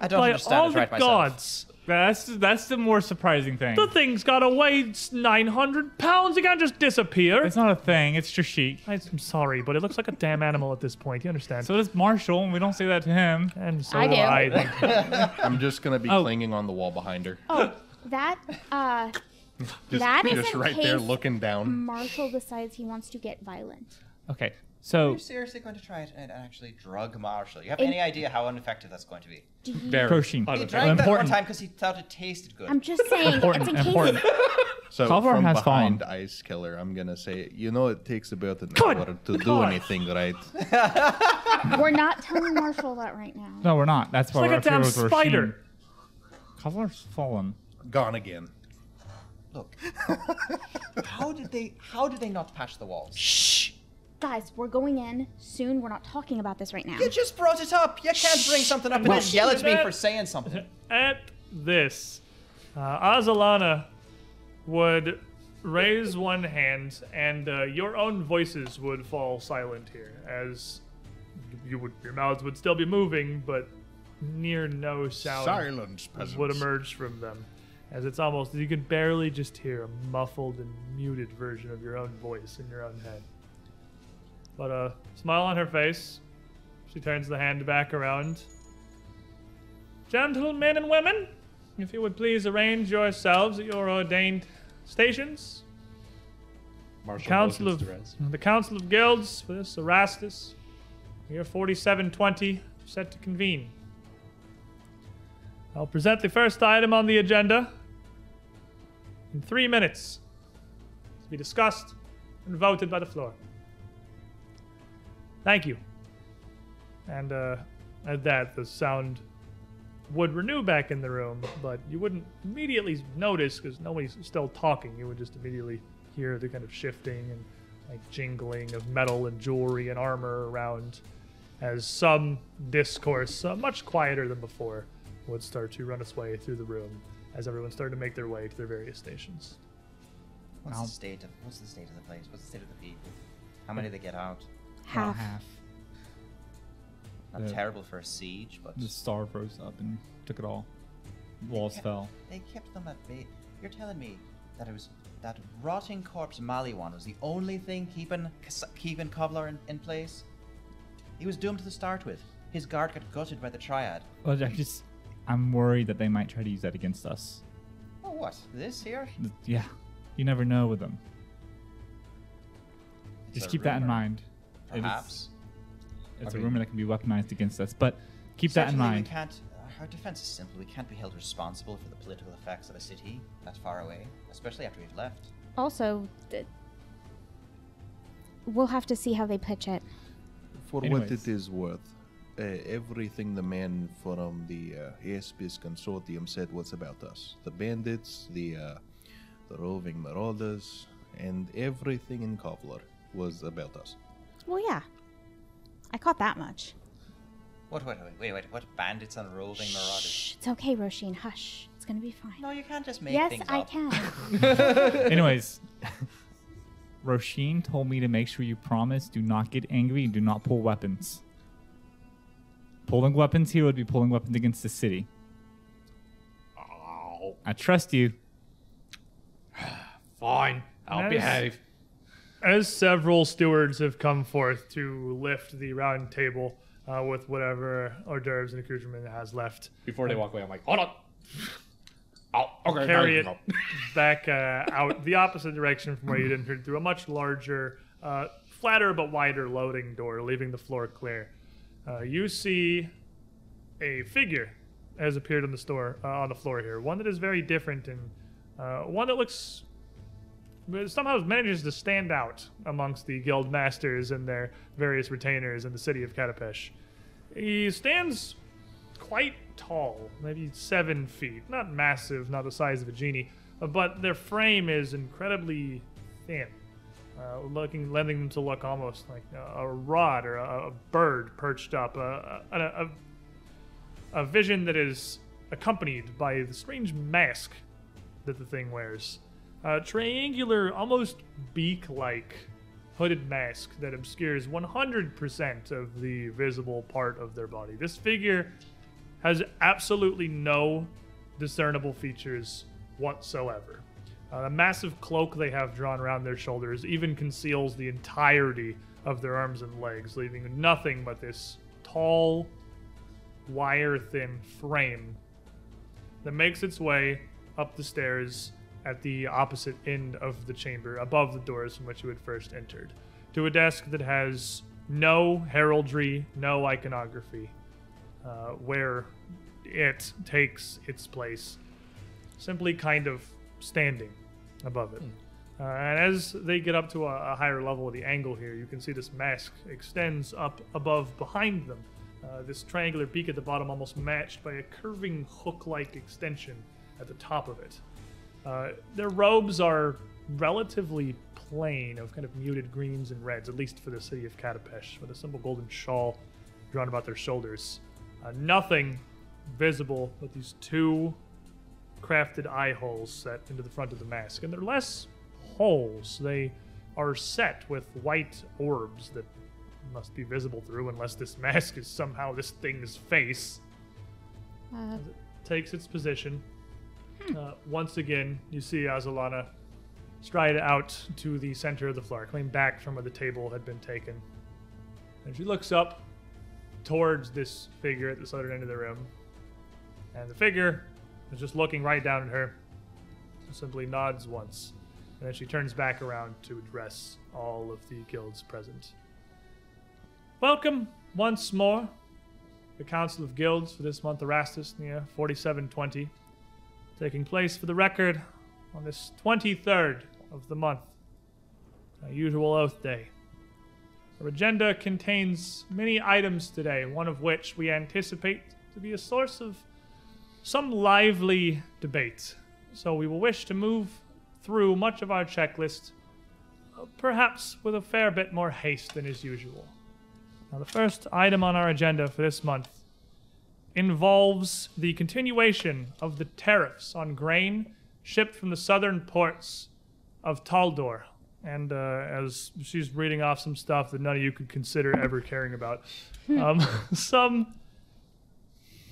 I don't By understand all it the right myself. gods. That's that's the more surprising thing. The thing's got to weigh 900 pounds. It can't just disappear. It's not a thing. It's Trishik. I'm sorry, but it looks like a damn animal at this point. You understand? So does Marshall, and we don't say that to him. and so I do. I. I'm just gonna be Oh. clinging on the wall behind her. Oh, that uh, Just, that is just in right there looking down. Marshall decides he wants to get violent. Okay. Are So you seriously going to try it and actually drug Marshall? You have any idea how ineffective that's going to be? Do you, very Proshin. He Well, drank that one important. time because he thought it tasted good. I'm just saying. Important. It's in case. Important. So Kovlar from has behind fallen. Ice Killer, I'm gonna say, you know, it takes about an God! hour to do anything, right? We're not telling Marshall that right now. No, we're not. That's why like we're a damn up spider. Roshin. Kovlar's fallen. Gone again. Look, how did they? How did they not patch the walls? Shh. Guys, we're going in soon. We're not talking about this right now. You just brought it up. You can't bring something up and Well, then yell at me that- for saying something. at this, uh, Azalana would raise one hand, and uh, your own voices would fall silent here, as you would your mouths would still be moving, but near no sound Silence, would emerge from them, as it's almost you can barely just hear a muffled and muted version of your own voice in your own head. But a smile on her face, she turns the hand back around. Gentlemen and women, if you would please arrange yourselves at your ordained stations. Council of the Council of Guilds for this Erastus, year 4720, set to convene. I'll present the first item on the agenda in three minutes to be discussed and voted by the floor. Thank you. And uh, at that, the sound would renew back in the room, but you wouldn't immediately notice because nobody's still talking. You would just immediately hear the kind of shifting and like jingling of metal and jewelry and armor around as some discourse, uh, much quieter than before, would start to run its way through the room as everyone started to make their way to their various stations. What's the state of What's the state of the place? What's the state of the people? How many they get out? About Half. half. Not Yeah. terrible for a siege, but The star rose up and took it all. Walls kept- fell. They kept them at bay. You're telling me that it was that rotting corpse Maliwan was the only thing keeping keeping Kovlar in, in place? He was doomed to start with. His guard got gutted by the Triad. Well, I just, I'm worried that they might try to use that against us. Oh, what? This here? Yeah, you never know with them. It's Just a keep that in mind. It is- Perhaps. it's I a mean- rumor that can be weaponized against us, but keep that in Certainly mind. We can't. uh, Our defense is simple. We can't be held responsible for the political effects of a city that far away, especially after we've left. Also, th- we'll have to see how they pitch it. For what it is worth, uh, everything the man from the uh, Aspis Consortium said was about us. The bandits, the uh, the roving marauders, and everything in Kovlar was about us. Well, yeah. I caught that much. What? Wait, wait, wait, wait. What bandits and roving marauders? It's okay, Roisin. Hush. It's gonna be fine. No, you can't just make yes, things I up. can. Anyways, Roshin told me to make sure you promise do not get angry and do not pull weapons. Pulling weapons here would be pulling weapons against the city. I trust you. Fine, I'll Nice. behave. As several stewards have come forth to lift the round table uh, with whatever hors d'oeuvres and accoutrement it has left, Before they walk away, I'm like, hold on. Oh, okay. carry it back uh, out the opposite direction from where you'd entered through a much larger, uh, flatter but wider loading door, leaving the floor clear. Uh, you see a figure has appeared on the store uh, on the floor here. One that is very different and uh, one that looks somehow manages to stand out amongst the guild masters and their various retainers in the city of Katapesh. He stands quite tall, maybe seven feet. Not massive, not the size of a genie, but their frame is incredibly thin, uh, looking, lending them to look almost like a, rod or a, a bird perched up, a, a, a vision that is accompanied by the strange mask that the thing wears. A triangular, almost beak like hooded mask that obscures 100% of the visible part of their body. This figure has absolutely no discernible features whatsoever. Uh, the massive cloak they have drawn around their shoulders even conceals the entirety of their arms and legs, leaving nothing but this tall, wire thin frame that makes its way up the stairs at the opposite end of the chamber, above the doors from which you had first entered, to a desk that has no heraldry, no iconography, uh, where it takes its place, simply kind of standing above it. Uh, and as they get up to a, a higher level of the angle here, you can see this mask extends up above behind them. Uh, this triangular beak at the bottom, almost matched by a curving hook like extension at the top of it. Uh, their robes are relatively plain, of kind of muted greens and reds, at least for the city of Katapesh, with a simple golden shawl drawn about their shoulders. Uh, nothing visible but these two crafted eye holes set into the front of the mask. And they're less holes, they are set with white orbs that must be visible through unless this mask is somehow this thing's face. Uh, As it takes its position. Uh, once again, you see Azalana stride out to the center of the floor, coming back from where the table had been taken. And she looks up towards this figure at the southern end of the room. And the figure is just looking right down at her, simply nods once. And then she turns back around to address all of the guilds present. Welcome once more the Council of Guilds for this month Erastus near 4720, taking place for the record on this 23rd of the month, our usual oath day. Our agenda contains many items today, one of which we anticipate to be a source of some lively debate. So we will wish to move through much of our checklist, uh, perhaps with a fair bit more haste than is usual. Now, the first item on our agenda for this month involves the continuation of the tariffs on grain shipped from the southern ports of Taldor. And uh, as she's reading off some stuff that none of you could consider ever caring about, um, some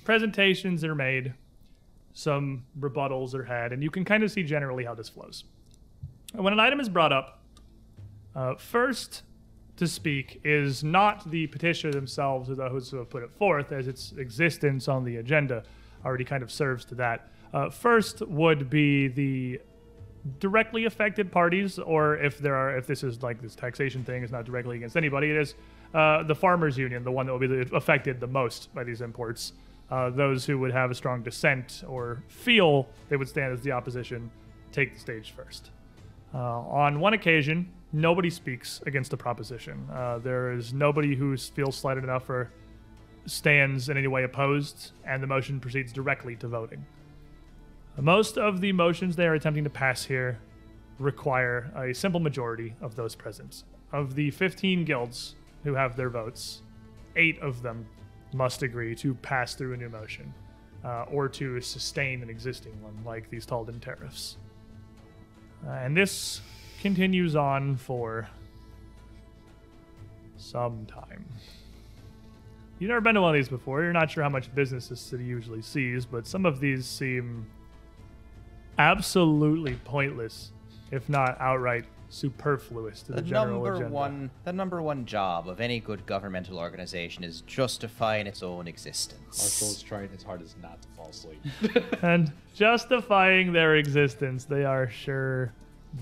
presentations are made, some rebuttals are had, and you can kind of see generally how this flows. When an item is brought up, uh, first to speak is not the petitioner themselves or those who have put it forth, as its existence on the agenda already kind of serves to that. Uh, first would be the directly affected parties, or if there are, if this is like this taxation thing is not directly against anybody, it is uh, the farmers' union, the one that will be affected the most by these imports. Uh, those who would have a strong dissent or feel they would stand as the opposition take the stage first. Uh, on one occasion, nobody speaks against the proposition. Uh, there is nobody who feels slighted enough or stands in any way opposed, and the motion proceeds directly to voting. Most of the motions they are attempting to pass here require a simple majority of those present. Of the 15 guilds who have their votes, eight of them must agree to pass through a new motion uh, or to sustain an existing one, like these Taldan tariffs. Uh, and this continues on for some time. You've never been to one of these before. You're not sure how much business this city usually sees, but some of these seem absolutely pointless, if not outright superfluous to the, The general number agenda. one, the number one job of any good governmental organization is justifying its own existence. Marshall's trying his hardest not to fall asleep. and justifying their existence, they are sure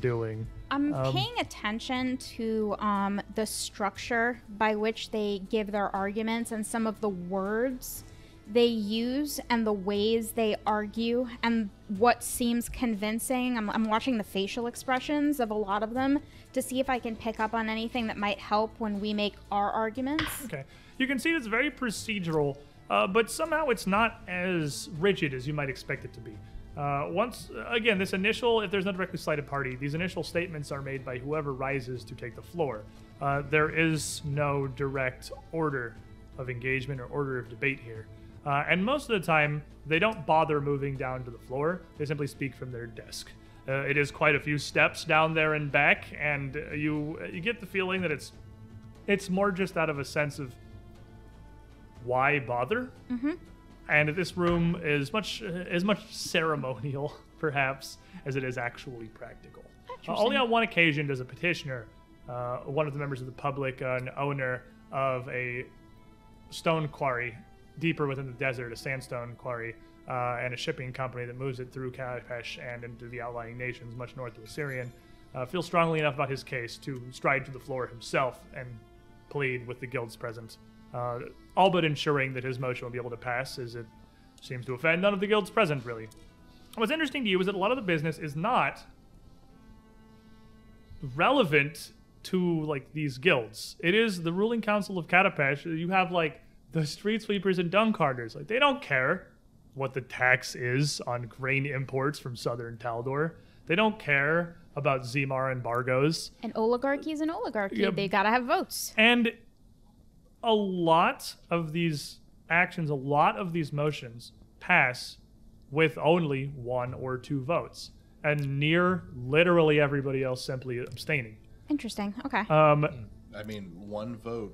doing. I'm Um, paying attention to um, the structure by which they give their arguments and some of the words they use and the ways they argue and what seems convincing. I'm, I'm watching the facial expressions of a lot of them to see if I can pick up on anything that might help when we make our arguments. Okay. You can see it's very procedural, uh, but somehow it's not as rigid as you might expect it to be. Uh, once again, this initial, if there's no directly cited party, these initial statements are made by whoever rises to take the floor. Uh, there is no direct order of engagement or order of debate here. Uh, and most of the time, they don't bother moving down to the floor. They simply speak from their desk. Uh, it is quite a few steps down there and back, and you you get the feeling that it's it's more just out of a sense of why bother? Mm-hmm. And this room is much as much ceremonial, perhaps, as it is actually practical. Uh, only on one occasion does a petitioner, uh, one of the members of the public, uh, an owner of a stone quarry deeper within the desert, a sandstone quarry, uh, and a shipping company that moves it through Katapesh and into the outlying nations much north of Osirion, uh, feels strongly enough about his case to stride to the floor himself and plead with the guilds present, uh, all but ensuring that his motion will be able to pass, as it seems to offend none of the guilds present, really. What's interesting to you is that a lot of the business is not relevant to like these guilds. It is the ruling council of Katapesh. You have like the street sweepers and dung carters. Like they don't care what the tax is on grain imports from southern Taldor. They don't care about Zemar embargoes. An oligarchy is an oligarchy. Yep. They gotta have votes. And a lot of these actions, a lot of these motions pass with only one or two votes, and near literally everybody else simply abstaining. Interesting. Okay. Um, I mean, one vote.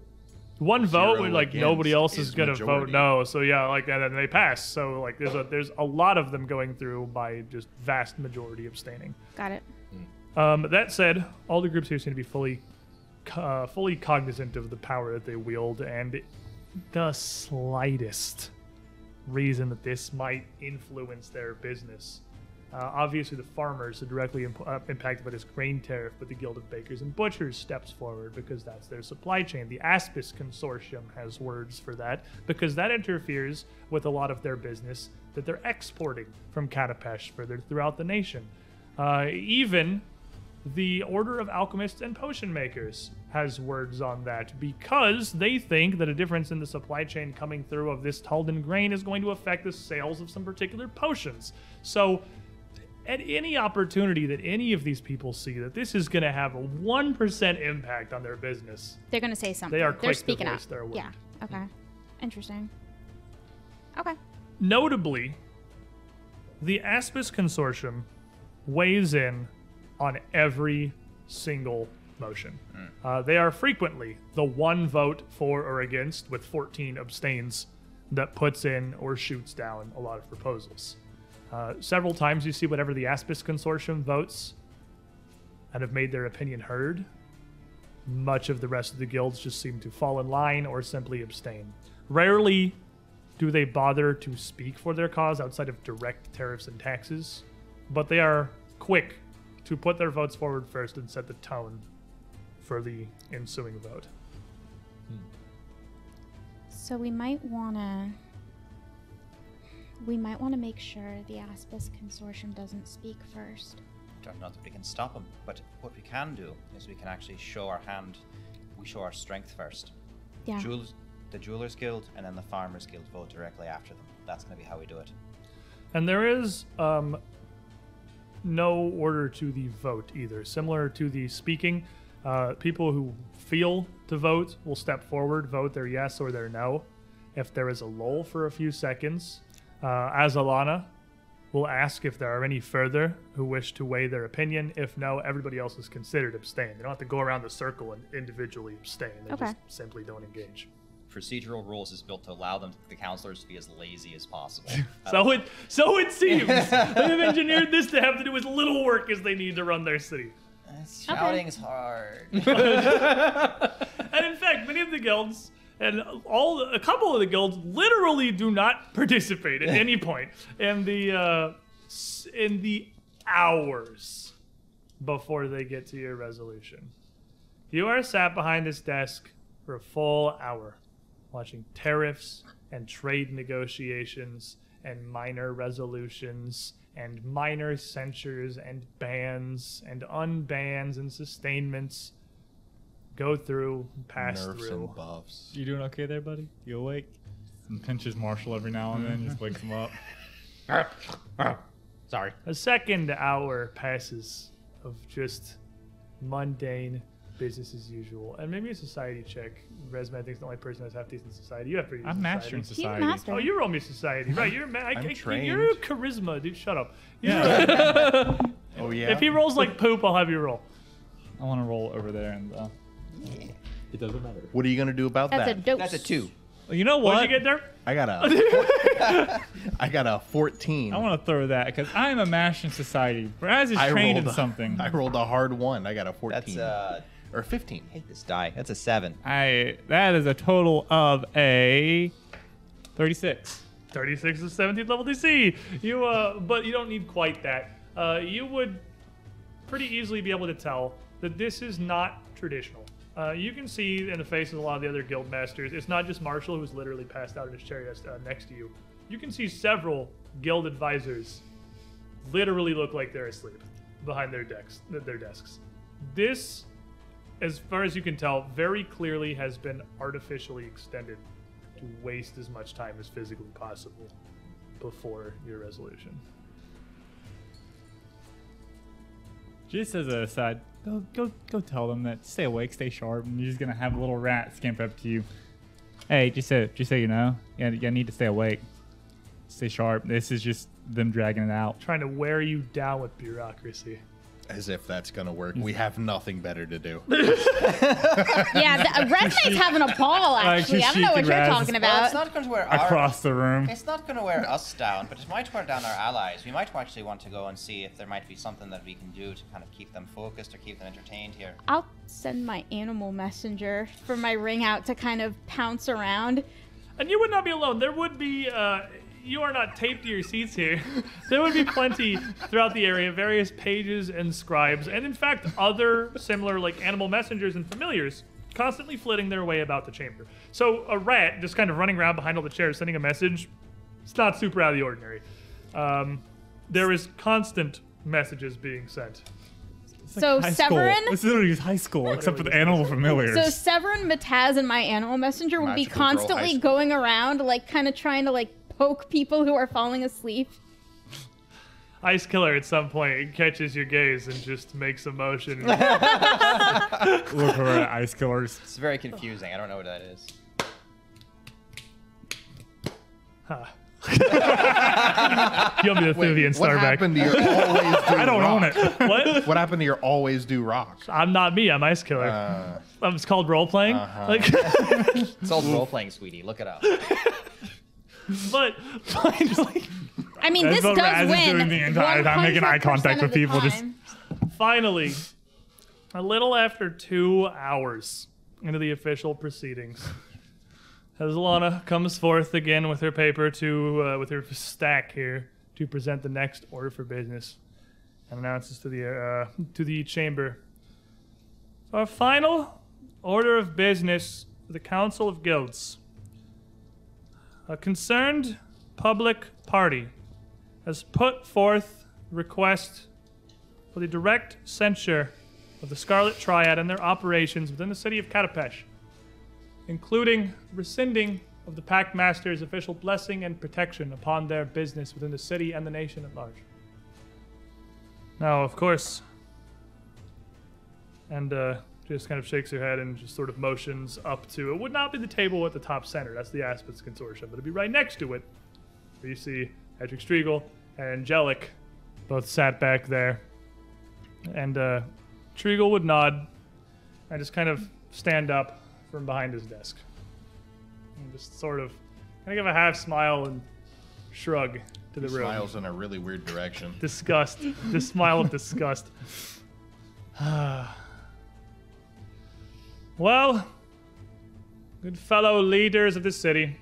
one vote Zero when like nobody else is, is gonna vote no. So yeah, like and then they pass. So like there's a there's a lot of them going through by just vast majority abstaining. Got it. Um, that said, all the groups here seem to be fully, uh, fully cognizant of the power that they wield, and the slightest reason that this might influence their business. Uh, obviously, the farmers are directly imp- uh, impacted by this grain tariff, but the Guild of Bakers and Butchers steps forward because that's their supply chain. The Aspis Consortium has words for that because that interferes with a lot of their business that they're exporting from Katapesh further throughout the nation. Uh, even the Order of Alchemists and Potion Makers has words on that because they think that a difference in the supply chain coming through of this Taldan grain is going to affect the sales of some particular potions. So, at any opportunity that any of these people see that this is going to have a 1% impact on their business, They're gonna say something. are They're quick to speaking voice up. their word. Yeah. Okay. Interesting. Okay. Notably, the Aspis Consortium weighs in on every single motion. Uh, they are frequently the one vote for or against, with 14 abstains, that puts in or shoots down a lot of proposals. Uh, several times you see whatever the Aspis Consortium votes and have made their opinion heard. Much of the rest of the guilds just seem to fall in line or simply abstain. Rarely do they bother to speak for their cause outside of direct tariffs and taxes, but they are quick to put their votes forward first and set the tone for the ensuing vote. So we might wanna. We might want to make sure the Aspis Consortium doesn't speak first. Don't know that we can stop them, but what we can do is we can actually show our hand. We show our strength first. Yeah. Jewels, the Jewelers Guild and then the Farmers Guild vote directly after them. That's going to be how we do it. And there is um, no order to the vote either. Similar to the speaking, uh, people who feel to vote will step forward, vote their yes or their no. If there is a lull for a few seconds, uh, as Alana will ask if there are any further who wish to weigh their opinion. If no, everybody else is considered abstain. They don't have to go around the circle and individually abstain. They Okay. just simply don't engage. Procedural rules is built to allow them, the counselors, to be as lazy as possible. So it so it seems they've engineered this to have to do as little work as they need to run their city. Shouting's hard. And in fact, many of the guilds and all a couple of the guilds literally do not participate at any point in the uh, in the hours before they get to your resolution. You are sat behind this desk for a full hour, watching tariffs and trade negotiations and minor resolutions and minor censures and bans and unbans and sustainments go through, pass Nerfs through. and buffs. You doing okay there, buddy? You awake? And pinches Marshall every now and then, just wakes him up. Sorry. A second hour passes of just mundane business as usual, and maybe a society check. Resme, I think, is the only person that's half decent society. You have pretty. I'm decent mastering society. He's society. master. Oh, you're on me society, right? You're ma- I, I'm I- trained. You're charisma, dude. Shut up. Yeah. Oh yeah. If he rolls like poop, I'll have you roll. I want to roll over there and. Uh, It doesn't matter. what are you gonna do about that? That's a that? dose. That's a two. you know What what? did you get there? I got a. I got a 14. I want to throw that because I am a master in society. Braz is I trained in a- something. I rolled a hard one. I got a 14. That's uh, or 15. I hate this die. That's a seven. I that is a total of a thirty-six. 36 is 17th level DC. You, uh, but you don't need quite that. Uh, you would pretty easily be able to tell that this is not traditional. Uh, you can see in the faces of a lot of the other guild masters, it's not just Marshall who's literally passed out in his chariot uh, next to you. You can see several guild advisors literally look like they're asleep behind their decks, their desks. This, as far as you can tell, very clearly has been artificially extended to waste as much time as physically possible before your resolution. Just as a aside, go go go tell them that stay awake, stay sharp, and you're just gonna have a little rat scamper up to you. Hey, just so just so you know, yeah, you need to stay awake. Stay sharp. This is just them dragging it out. Trying to wear you down with bureaucracy. As if that's gonna work. We have nothing better to do. Yeah, the, Red Knight's having a ball, actually. I don't know what you're Raz. talking Well, it's about. not going to wear our. Across the room. It's not going to wear us down, but it might wear down our allies. We might actually want to go and see if there might be something that we can do to kind of keep them focused or keep them entertained here. I'll send my animal messenger for my ring out to kind of pounce around. And you would not be alone. There would be, uh, you are not taped to your seats here. There would be plenty throughout the area, various pages and scribes, and in fact, other similar, like animal messengers and familiars, constantly flitting their way about the chamber. So a rat just kind of running around behind all the chairs, sending a message. It's not super out of the ordinary. Um, there is constant messages being sent. So High school. Severin, This is literally high school, except for the animal familiars. so Severin, Mataz, and my animal messenger would be Magical girl high constantly going around, like kind of trying to like poke people who are falling asleep. Ice Killer at some point catches your gaze and just makes a motion. Look for ice killers. It's very confusing. I don't know what that is. you want me to Thuvian what happened to your always do I don't own it. What? What happened to your always do rock? I'm not me. I'm Ice Killer. Uh, Um, it's called role playing. Like, It's all role playing, sweetie. Look it up. But finally, I mean, this does Raz is win. doing the entire time, making eye contact with the people, just- time. finally, a little after two hours into the official proceedings, as Alana comes forth again with her paper to uh, with her stack here to present the next order for business, and announces to the uh, to the chamber. Our final order of business the Council of Guilds. A concerned public party has put forth request for the direct censure of the Scarlet Triad and their operations within the city of Katapesh, including rescinding of the Pact Master's official blessing and protection upon their business within the city and the nation at large. Now, of course, and uh, just kind of shakes her head and just sort of motions up to it would not be the table at the top center. That's the Aspis Consortium, but it'd be right next to it. Where you see Edric Striegel and Angelic both sat back there. And uh, Triegel would nod and just kind of stand up from behind his desk. And just sort of kind of give a half smile and shrug to the room. Smiles in a really weird direction. Disgust. this smile of disgust. well, good fellow leaders of the city.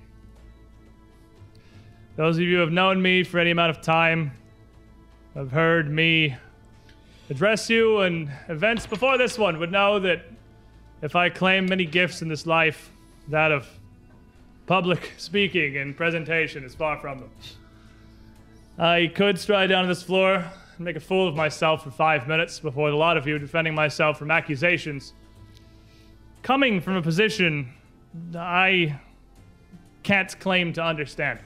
Those of you who have known me for any amount of time have heard me address you in events before this one would know that if I claim many gifts in this life, that of public speaking and presentation is far from them. I could stride down to this floor and make a fool of myself for five minutes before a lot of you defending myself from accusations. Coming from a position I can't claim to understand.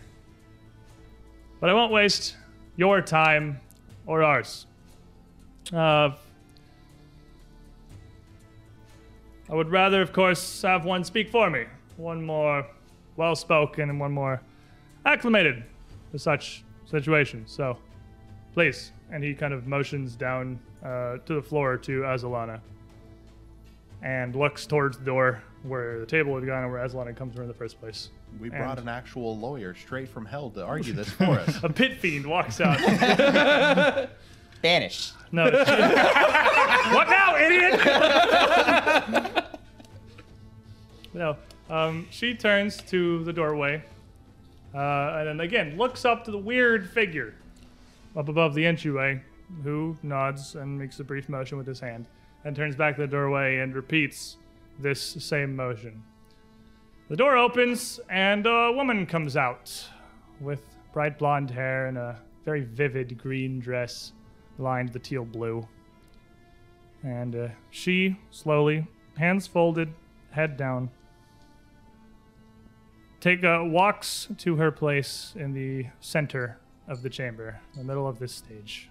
But I won't waste your time or ours. Uh, I would rather, of course, have one speak for me. One more well spoken and one more acclimated to such situations. So, please. And he kind of motions down uh, to the floor to Azalana and looks towards the door where the table had gone and where Azalana comes from in the first place. We brought an actual lawyer straight from hell to argue this for us. A pit fiend walks out. Banished. No. what now, idiot? no. Um, she turns to the doorway, uh, and then again looks up to the weird figure up above the entryway, who nods and makes a brief motion with his hand, and turns back to the doorway and repeats this same motion. The door opens, and a woman comes out with bright blonde hair and a very vivid green dress lined the teal blue. And uh, she slowly, hands folded, head down, take uh, walks to her place in the center of the chamber, the middle of this stage,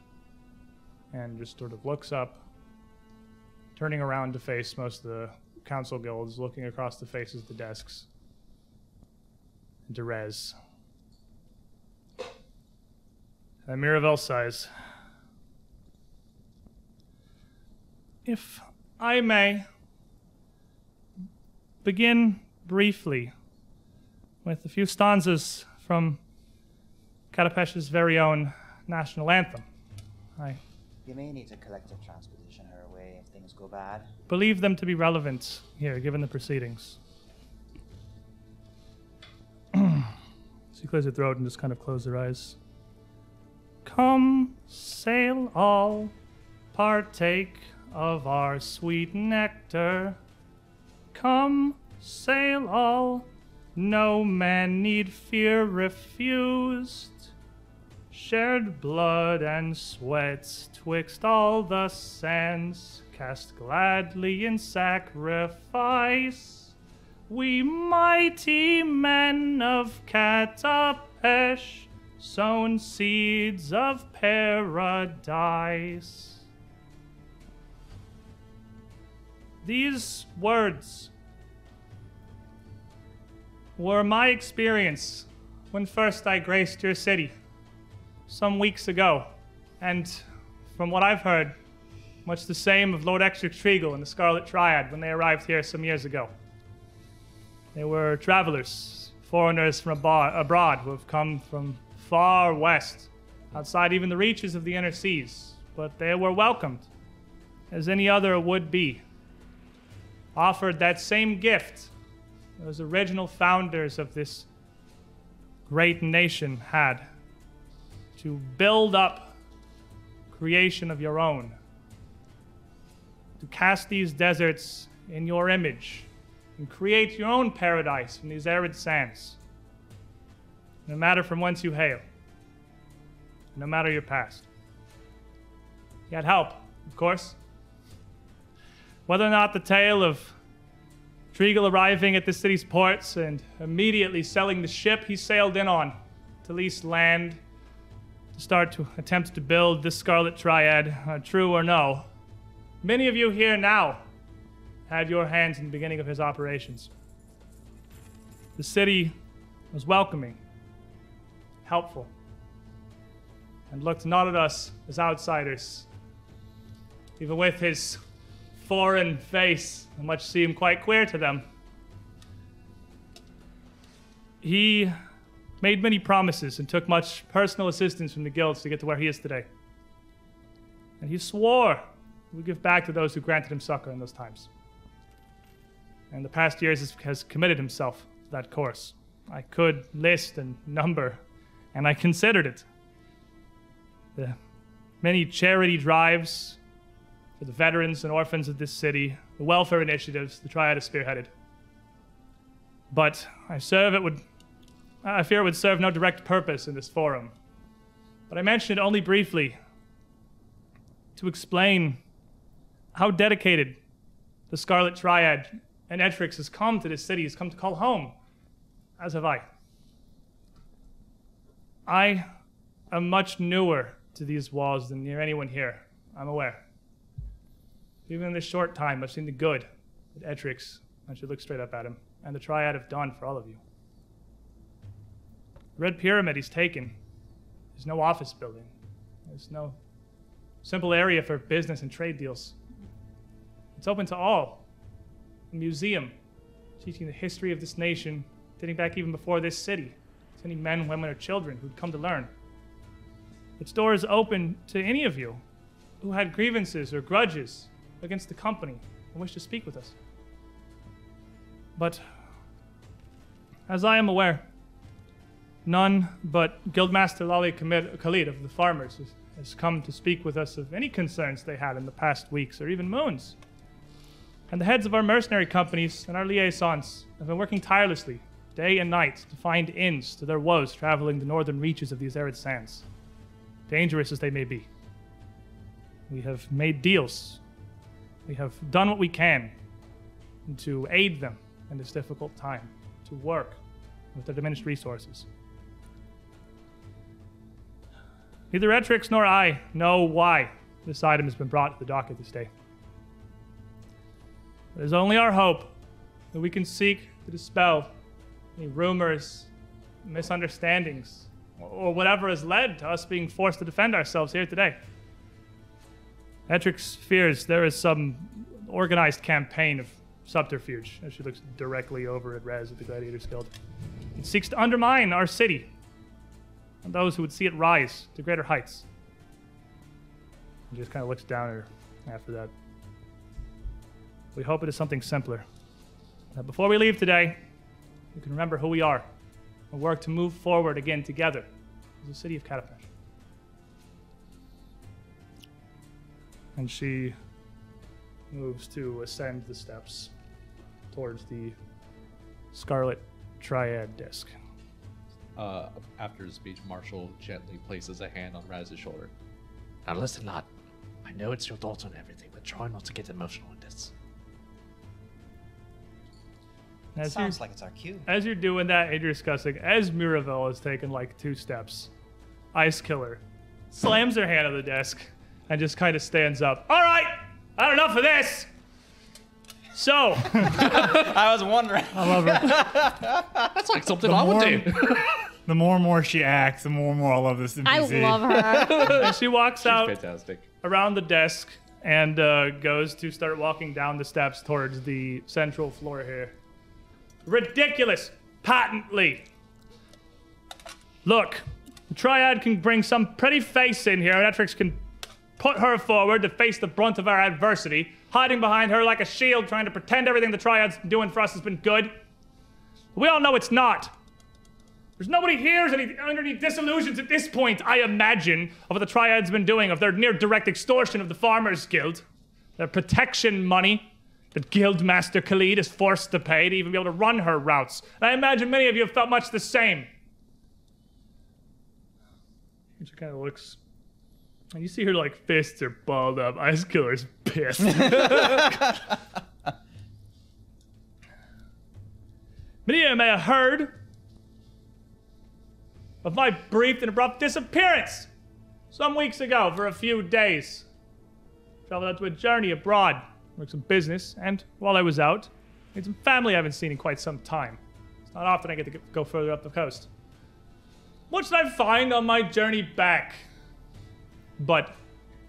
and just sort of looks up, turning around to face most of the council guilds, looking across the faces of the desks, and to Rez. Emir of If I may begin briefly with a few stanzas from Katapesh's very own national anthem. I You may need to collective if things go bad. believe them to be relevant here, given the proceedings. she clears her throat and just kind of closes her eyes. Come, sail all, partake of our sweet nectar. Come, sail all, no man need fear refused. Shared blood and sweats twixt all the sands, cast gladly in sacrifice. We mighty men of Katapesh, sown seeds of paradise. These words were my experience when first I graced your city some weeks ago, and from what I've heard, much the same of Lord Treagle and the Scarlet Triad when they arrived here some years ago. They were travelers, foreigners from abroad who have come from far west, outside even the reaches of the inner seas, but they were welcomed as any other would be. Offered that same gift those original founders of this great nation had to build up creation of your own, to cast these deserts in your image and create your own paradise from these arid sands. No matter from whence you hail, no matter your past. You had help, of course. Whether or not the tale of Treagle arriving at the city's ports and immediately selling the ship he sailed in on to lease land to start to attempt to build this Scarlet Triad, uh, true or no. Many of you here now had your hands in the beginning of his operations. The city was welcoming, helpful, and looked not at us as outsiders. Even with his foreign face, much seemed quite queer to them. He made many promises and took much personal assistance from the guilds to get to where he is today. And he swore would give back to those who granted him succor in those times. And the past years has, has committed himself to that course. I could list and number, and I considered it. The many charity drives for the veterans and orphans of this city, the welfare initiatives the Triad has spearheaded. But I serve it would I fear it would serve no direct purpose in this forum. But I mention it only briefly to explain how dedicated the Scarlet Triad and Etrix has come to this city, has come to call home, as have I. I am much newer to these walls than near anyone here, I'm aware. Even in this short time, I've seen the good that Etrix, I should look straight up at him, and the Triad have done for all of you. The Red Pyramid he's taken is no office building. There's no simple area for business and trade deals. It's open to all. A museum teaching the history of this nation, dating back even before this city, to any men, women, or children who'd come to learn. Its door is open to any of you who had grievances or grudges against the company and wish to speak with us. But as I am aware, none but Guildmaster Lali Khalid of the farmers has come to speak with us of any concerns they had in the past weeks or even moons. And the heads of our mercenary companies and our liaisons have been working tirelessly, day and night, to find inns to their woes traveling the northern reaches of these arid sands, dangerous as they may be. We have made deals. We have done what we can to aid them in this difficult time, to work with their diminished resources. Neither Etrix nor I know why this item has been brought to the docket this day. It is only our hope that we can seek to dispel any rumors, misunderstandings, or whatever has led to us being forced to defend ourselves here today. Etrix fears there is some organized campaign of subterfuge, as she looks directly over at Rez at the Gladiators Guild. It seeks to undermine our city and those who would see it rise to greater heights. And just kind of looks down at her after that. We hope it is something simpler. That before we leave today, we can remember who we are and work to move forward again together as the city of Katapesh. And she moves to ascend the steps towards the Scarlet Triad disc. Uh, after the speech, Marshall gently places a hand on Raz's shoulder. Now listen, lad. I know it's your thoughts on everything, but try not to get emotional in this. As Sounds like it's our cue. as you're doing that and you're discussing, as Miravel has taken like two steps, Ice Killer slams her hand on the desk and just kind of stands up. All right, I had enough of this. So, I was wondering. I love her. That's like something The I would do. the more and more she acts, the more and more I love this NPC. I love her. and she walks out Fantastic. around the desk and uh, goes to start walking down the steps towards the central floor here. Ridiculous! Patently! Look, the Triad can bring some pretty face in here, and Etrix can put her forward to face the brunt of our adversity, hiding behind her like a shield, trying to pretend everything the Triad's been doing for us has been good. We all know it's not. There's nobody here any, under any disillusions at this point, I imagine, of what the Triad's been doing, of their near direct extortion of the Farmers Guild, their protection money that Guildmaster Khalid is forced to pay to even be able to run her routes. And I imagine many of you have felt much the same. And she kind of looks. And you see her like fists are balled up. Ice Killer's pissed. Many of you may have heard of my brief and abrupt disappearance some weeks ago for a few days. Traveled out to a journey abroad, worked some business, and while I was out, made some family I haven't seen in quite some time. It's not often I get to go further up the coast. What did I find on my journey back? But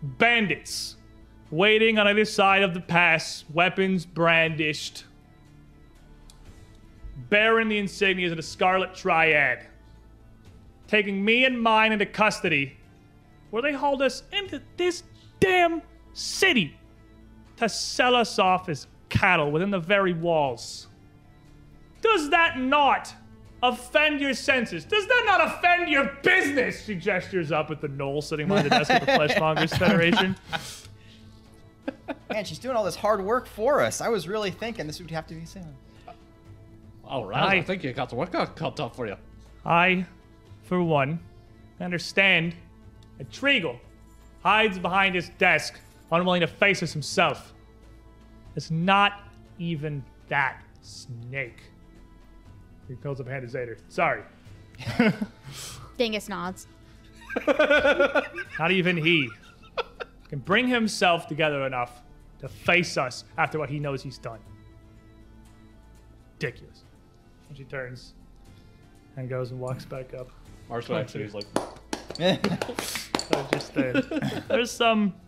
bandits waiting on either side of the pass, weapons brandished, bearing the insignias of the Scarlet Triad, taking me and mine into custody, where they hauled us into this damn city to sell us off as cattle within the very walls. Does that not offend your senses? Does that not offend your business? She gestures up at the knoll sitting behind the desk of the Fleshmongers Federation. Man, she's doing all this hard work for us. I was really thinking this would have to be soon. All right, I, I- think you got the work cut cut off for you. I, for one, understand that Treagle hides behind his desk, unwilling to face us himself. It's not even that snake. He pulls up a hand to Zader. Sorry. Dingus nods. Not even he can bring himself together enough to face us after what he knows he's done. Ridiculous. And she turns and goes and walks back up. Marshall actually is like, I just there. There's some f-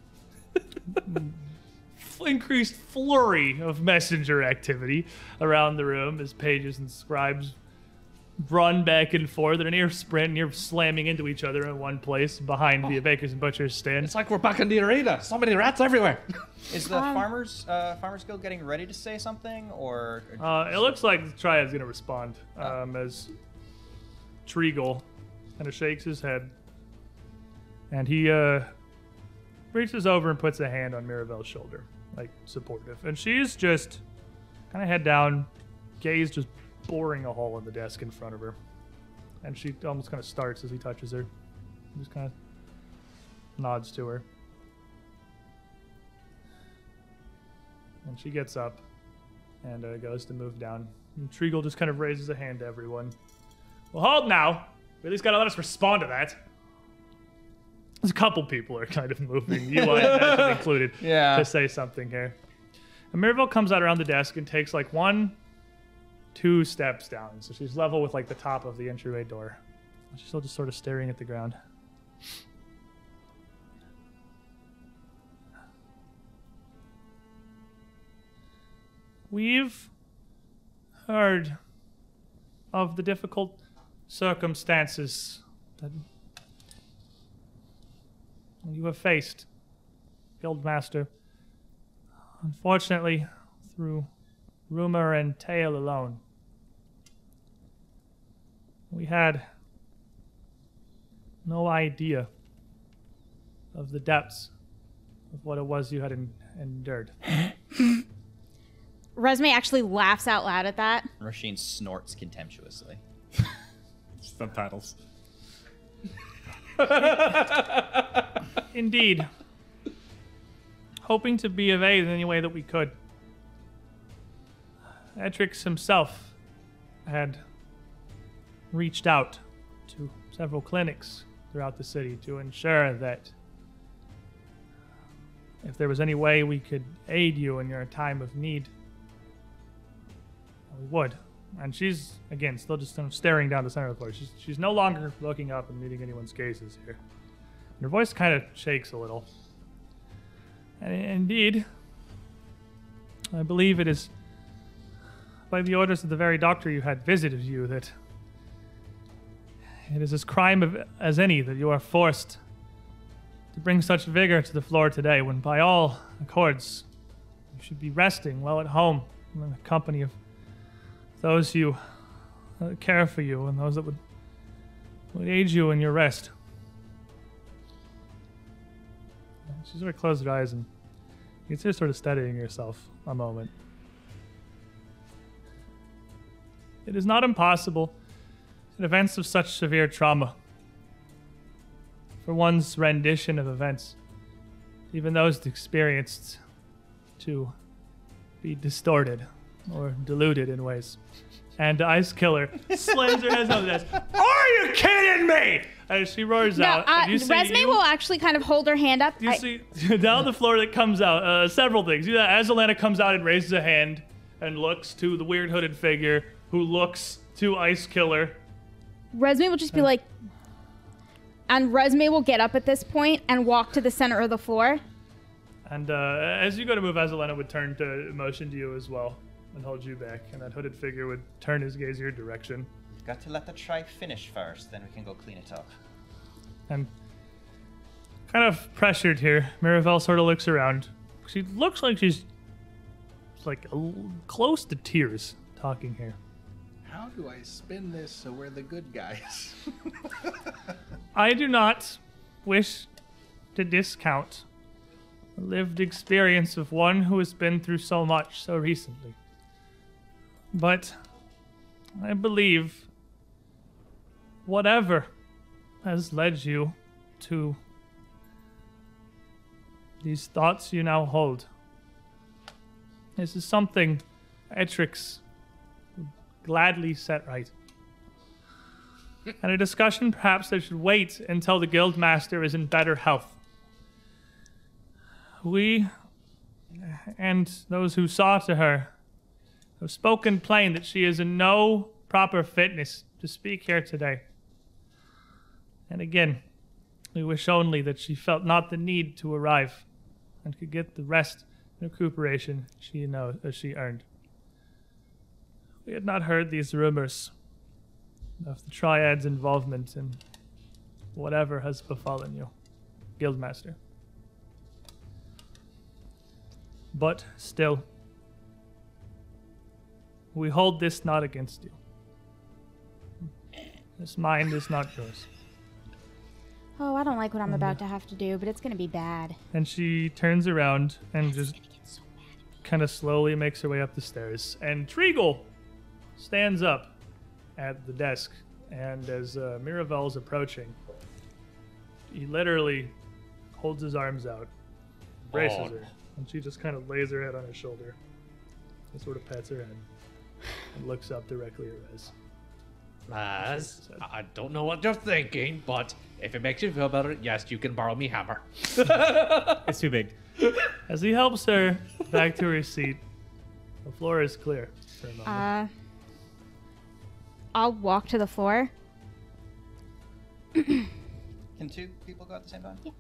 increased flurry of messenger activity around the room as pages and scribes run back and forth at a near sprint, near slamming into each other in one place behind the bakers and butchers stand. it's like we're back in the arena. So many rats everywhere. Is the farmers uh, farmers guild getting ready to say something, or Uh, it looks like the Triad's gonna respond um, as Treagle kind of shakes his head, and he uh, reaches over and puts a hand on Mirabelle's shoulder, like supportive, and she's just kind of head down, gaze just boring a hole in the desk in front of her, and she almost kind of starts as he touches her, just kind of nods to her, and she gets up and uh, goes to move down. And Treagle just kind of raises a hand to everyone. Well, hold now. We at least gotta let us respond to that. A couple people are kind of moving, you I imagine included, Yeah. to say something here. And Mirabelle comes out around the desk and takes like one, two steps down. So she's level with like the top of the entryway door. She's still just sort of staring at the ground. We've heard of the difficult circumstances that you have faced, Guildmaster. Unfortunately, through rumor and tale alone, we had no idea of the depths of what it was you had en- endured. Resme actually laughs out loud at that. Roshin snorts contemptuously. Subtitles. Indeed. Hoping to be of aid in any way that we could. Etrix himself had reached out to several clinics throughout the city to ensure that if there was any way we could aid you in your time of need, we would. And she's, again, still just kind of staring down the center of the floor. She's, she's no longer looking up and meeting anyone's gazes here. Her voice kind of shakes a little. And indeed, I believe it is by the orders of the very doctor you had visited you that it is as crime of, as any that you are forced to bring such vigor to the floor today when by all accords you should be resting well at home in the company of those who uh, care for you and those that would, would aid you in your rest. She sort of closed her eyes and you can see her sort of studying herself a moment. It is not impossible in events of such severe trauma for one's rendition of events, even those experienced, to be distorted or diluted in ways. And Ice Killer slams her hands on the desk. Are you kidding me? As she roars No, out. uh, and you see Resme you- will actually kind of hold her hand up. you I- see down the floor that comes out uh, several things. You as Alana comes out and raises a hand and looks to the weird hooded figure who looks to Ice Killer. Resme will just be like, and Resme will get up at this point and walk to the center of the floor. And uh, as you go to move, Azalena would turn to motion to you as well and hold you back. And that hooded figure would turn his gaze your direction. Got to let the tribe finish first, then we can go clean it up. I'm kind of pressured here, Miravel sort of looks around. She looks like she's like a l- close to tears talking here. How do I spin this so we're the good guys? I do not wish to discount the lived experience of one who has been through so much so recently. But I believe whatever has led you to these thoughts you now hold, this is something Etrix gladly set right and a discussion perhaps that should wait until the guildmaster is in better health. We and those who saw to her have spoken plain that she is in no proper fitness to speak here today. And again, we wish only that she felt not the need to arrive and could get the rest and recuperation she knows uh, she earned. We had not heard these rumors of the Triad's involvement in whatever has befallen you, Guildmaster. But still, we hold this not against you. This mind is not yours. Oh, I don't like what I'm about to have to do, but it's gonna be bad. And she turns around and just kind of slowly makes her way up the stairs. And Treagle stands up at the desk. And as uh, Miravel's approaching, he literally holds his arms out, braces Oh. her, and she just kind of lays her head on his shoulder and sort of pats her head and looks up directly at Rez. As I I don't know what you're thinking, but if it makes you feel better, yes, you can borrow me hammer. It's too big. As he helps her back to her seat, the floor is clear for. Uh, I'll walk to the floor Can two people go at the same time? Yeah.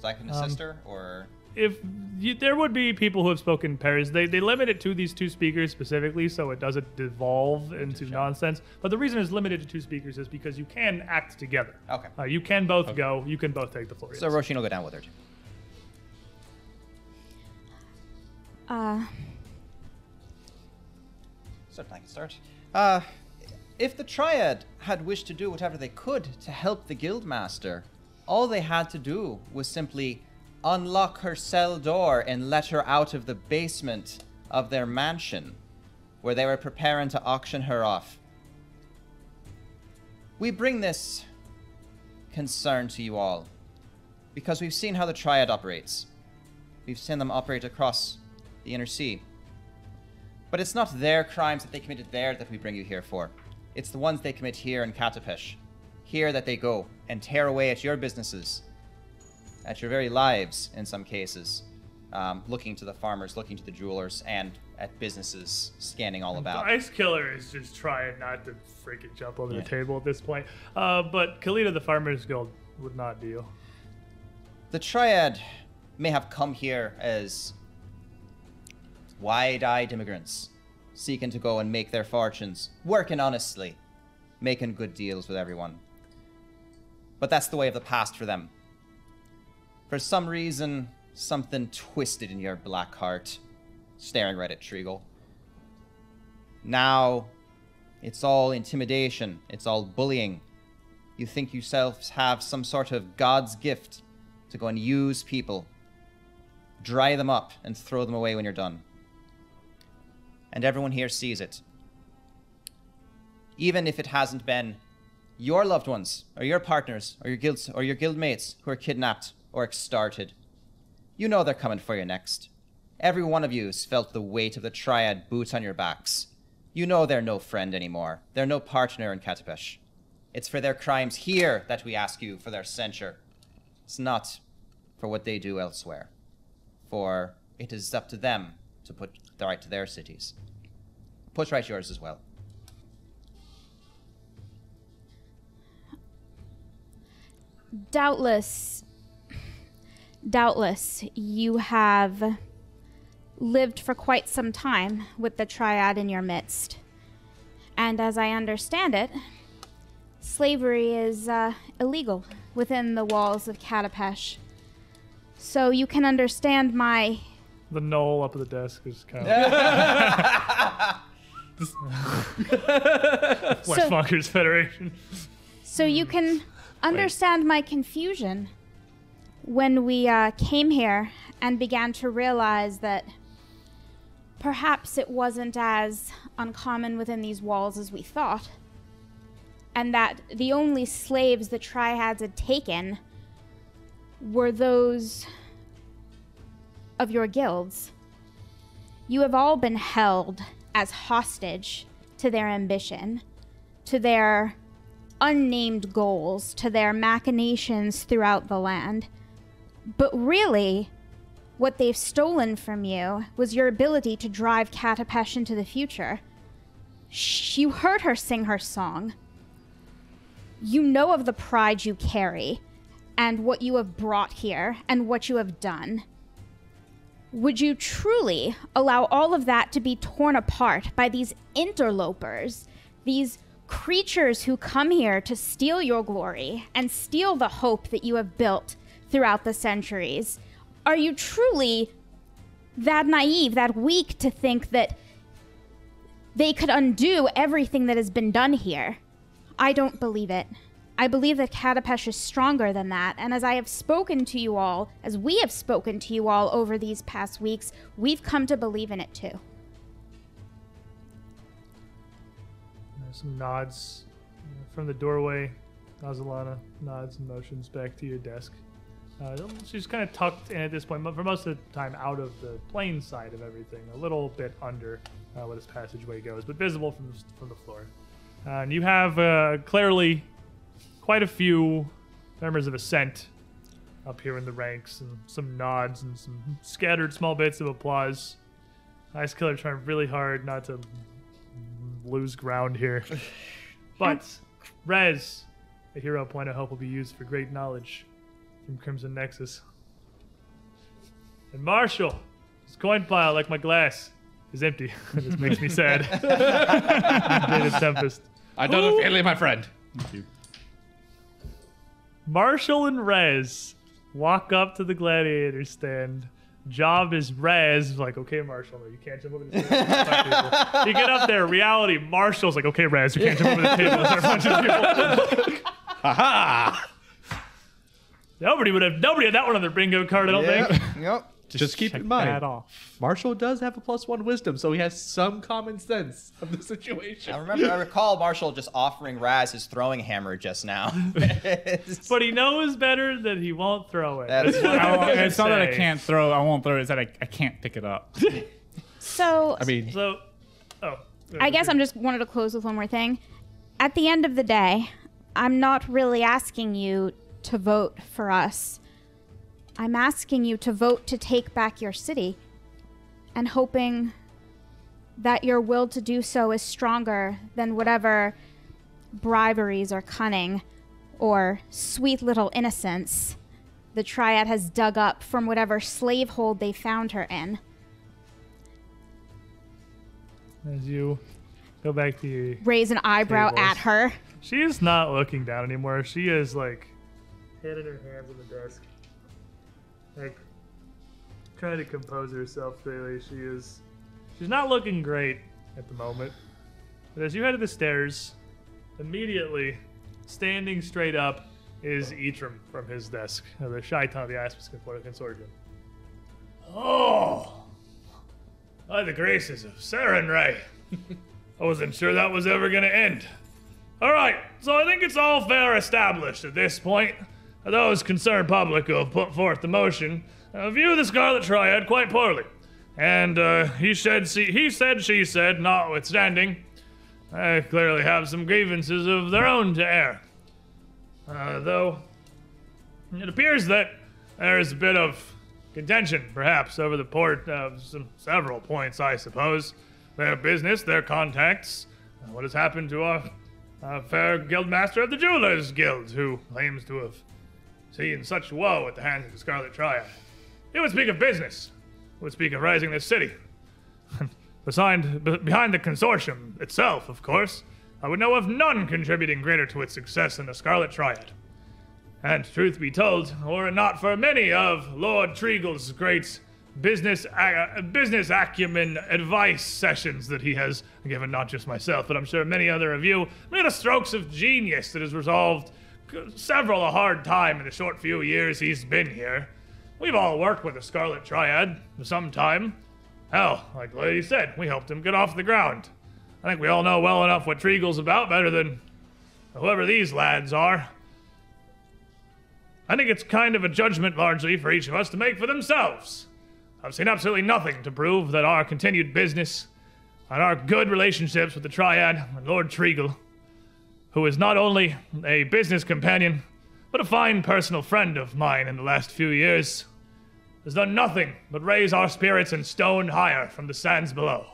So I can Um, her, or if you, there would be people who have spoken pairs, they, they limit it to these two speakers specifically, so it doesn't devolve into nonsense. But the reason it's limited to two speakers is because you can act together. Okay. Uh, you can both go. You can both take the floor. so yes. Roshin will go down with her. Too. Uh, Certainly, I can start. Uh, if the Triad had wished to do whatever they could to help the Guildmaster, all they had to do was simply unlock her cell door and let her out of the basement of their mansion, where they were preparing to auction her off. We bring this concern to you all because we've seen how the Triad operates. We've seen them operate across the inner sea. But it's not their crimes that they committed there that we bring you here for. It's the ones they commit here in Katapesh. Here that they go and tear away at your businesses, at your very lives in some cases, um, looking to the farmers, looking to the jewelers, and at businesses scanning all The about. Ice Killer is just trying not to freaking jump over Yeah. the table at this point. Uh, but Kalita the Farmers Guild would not deal. The Triad may have come here as wide eyed immigrants, seeking to go and make their fortunes, working honestly, making good deals with everyone. But that's the way of the past for them. For some reason, something twisted in your black heart, staring right at Treagle. Now, it's all intimidation, it's all bullying. You think yourselves have some sort of God's gift to go and use people, dry them up, and throw them away when you're done. And everyone here sees it. Even if it hasn't been your loved ones, or your partners, or your guilds, or your guild mates who are kidnapped or started. You know they're coming for you next. Every one of you's felt the weight of the triad boots on your backs. You know they're no friend anymore. They're no partner in Katapesh. It's for their crimes here that we ask you for their censure. It's not for what they do elsewhere. For it is up to them to put the right to their cities. Put right yours as well. doubtless, doubtless, you have lived for quite some time with the triad in your midst. And as I understand it, slavery is uh, illegal within the walls of Katapesh. So you can understand my The knoll up at the desk is kind of West So- Federation. So you can understand my confusion when we uh, came here and began to realize that perhaps it wasn't as uncommon within these walls as we thought, and that the only slaves the triads had taken were those of your guilds. You have all been held as hostage to their ambition, to their unnamed goals, to their machinations throughout the land. But really, what they've stolen from you was your ability to drive Katapesh into the future. You heard her sing her song. You know of the pride you carry, and what you have brought here, and what you have done. Would you truly allow all of that to be torn apart by these interlopers, these creatures who come here to steal your glory and steal the hope that you have built throughout the centuries? Are you truly that naive, that weak to think that they could undo everything that has been done here? I don't believe it. I believe that Katapesh is stronger than that, and as I have spoken to you all, as we have spoken to you all over these past weeks, we've come to believe in it too. Uh, Some nods from the doorway. Nazalana nods and motions back to your desk. Uh, she's kind of tucked in at this point, but for most of the time out of the plain side of everything, a little bit under uh, where this passageway goes, but visible from the, from the floor. Uh, and you have uh, clearly quite a few members of Ascent up here in the ranks, and some nods and some scattered small bits of applause. Ice Killer trying really hard not to lose ground here. But Rez, a hero point of hope will be used for great knowledge from Crimson Nexus. And Marshall, his coin pile, like my glass, is empty. it just makes me sad. Data Tempest. I don't have feeling, my friend. Thank you. Marshall and Rez walk up to the gladiator stand. Job is Rez, like, okay, Marshall, you can't jump over the table. There's a bunch of people." you get up there, reality, Marshall's like, okay, Rez, you can't jump over the table. There's a bunch of people. Aha! Nobody would have, nobody had that one on their bingo card, I don't think. Yep. Just, keep check in mind, that off. Marshall does have a plus one wisdom, so he has some common sense of the situation. I remember. I recall Marshall just offering Raz his throwing hammer just now. But he knows better that he won't throw it. That's That's what I I'm won't- it's not that I can't throw. I won't throw. It, it's that I, I can't pick it up. So I mean, So, oh. I guess I'm just wanted to close with one more thing. At the end of the day, I'm not really asking you to vote for us. I'm asking you to vote to take back your city and hoping that your will to do so is stronger than whatever briberies or cunning or sweet little innocence the triad has dug up from whatever slave hold they found her in. As you go back to your Raise an eyebrow Tables. at her. She is not looking down anymore. She is like head in her hands on the desk. Like trying to compose herself daily. She is she's not looking great at the moment. But as you head to the stairs, immediately standing straight up is Etram from his desk, uh, the Shaitan of the Aspis Consortium. Oh! By the graces of Sarenrae. I wasn't sure that was ever gonna end. All right, so I think it's all fair established at this point. Those concerned public who have put forth the motion uh, view the Scarlet Triad quite poorly. And uh, he said, see, he said, she said, notwithstanding, they clearly have some grievances of their own to air. Uh, though, it appears that there's a bit of contention, perhaps, over the port of some several points, I suppose. Their business, their contacts, uh, what has happened to our uh, fair guildmaster of the Jewelers Guild, who claims to have seen such woe at the hands of the Scarlet Triad. He would speak of business. He would speak of raising this city. Beside, be- behind the consortium itself, of course, I would know of none contributing greater to its success than the Scarlet Triad. And truth be told, were it not for many of Lord Treagle's great business uh, business acumen advice sessions that he has given not just myself, but I'm sure many other of you, many of the strokes of genius that has resolved several a hard time in the short few years he's been here. We've all worked with the Scarlet Triad for some time. Hell, like the lady said, we helped him get off the ground. I think we all know well enough what Treagle's about, better than whoever these lads are. I think it's kind of a judgment largely for each of us to make for themselves. I've seen absolutely nothing to prove that our continued business and our good relationships with the Triad and Lord Treagle, who is not only a business companion, but a fine personal friend of mine in the last few years, has done nothing but raise our spirits and stone higher from the sands below.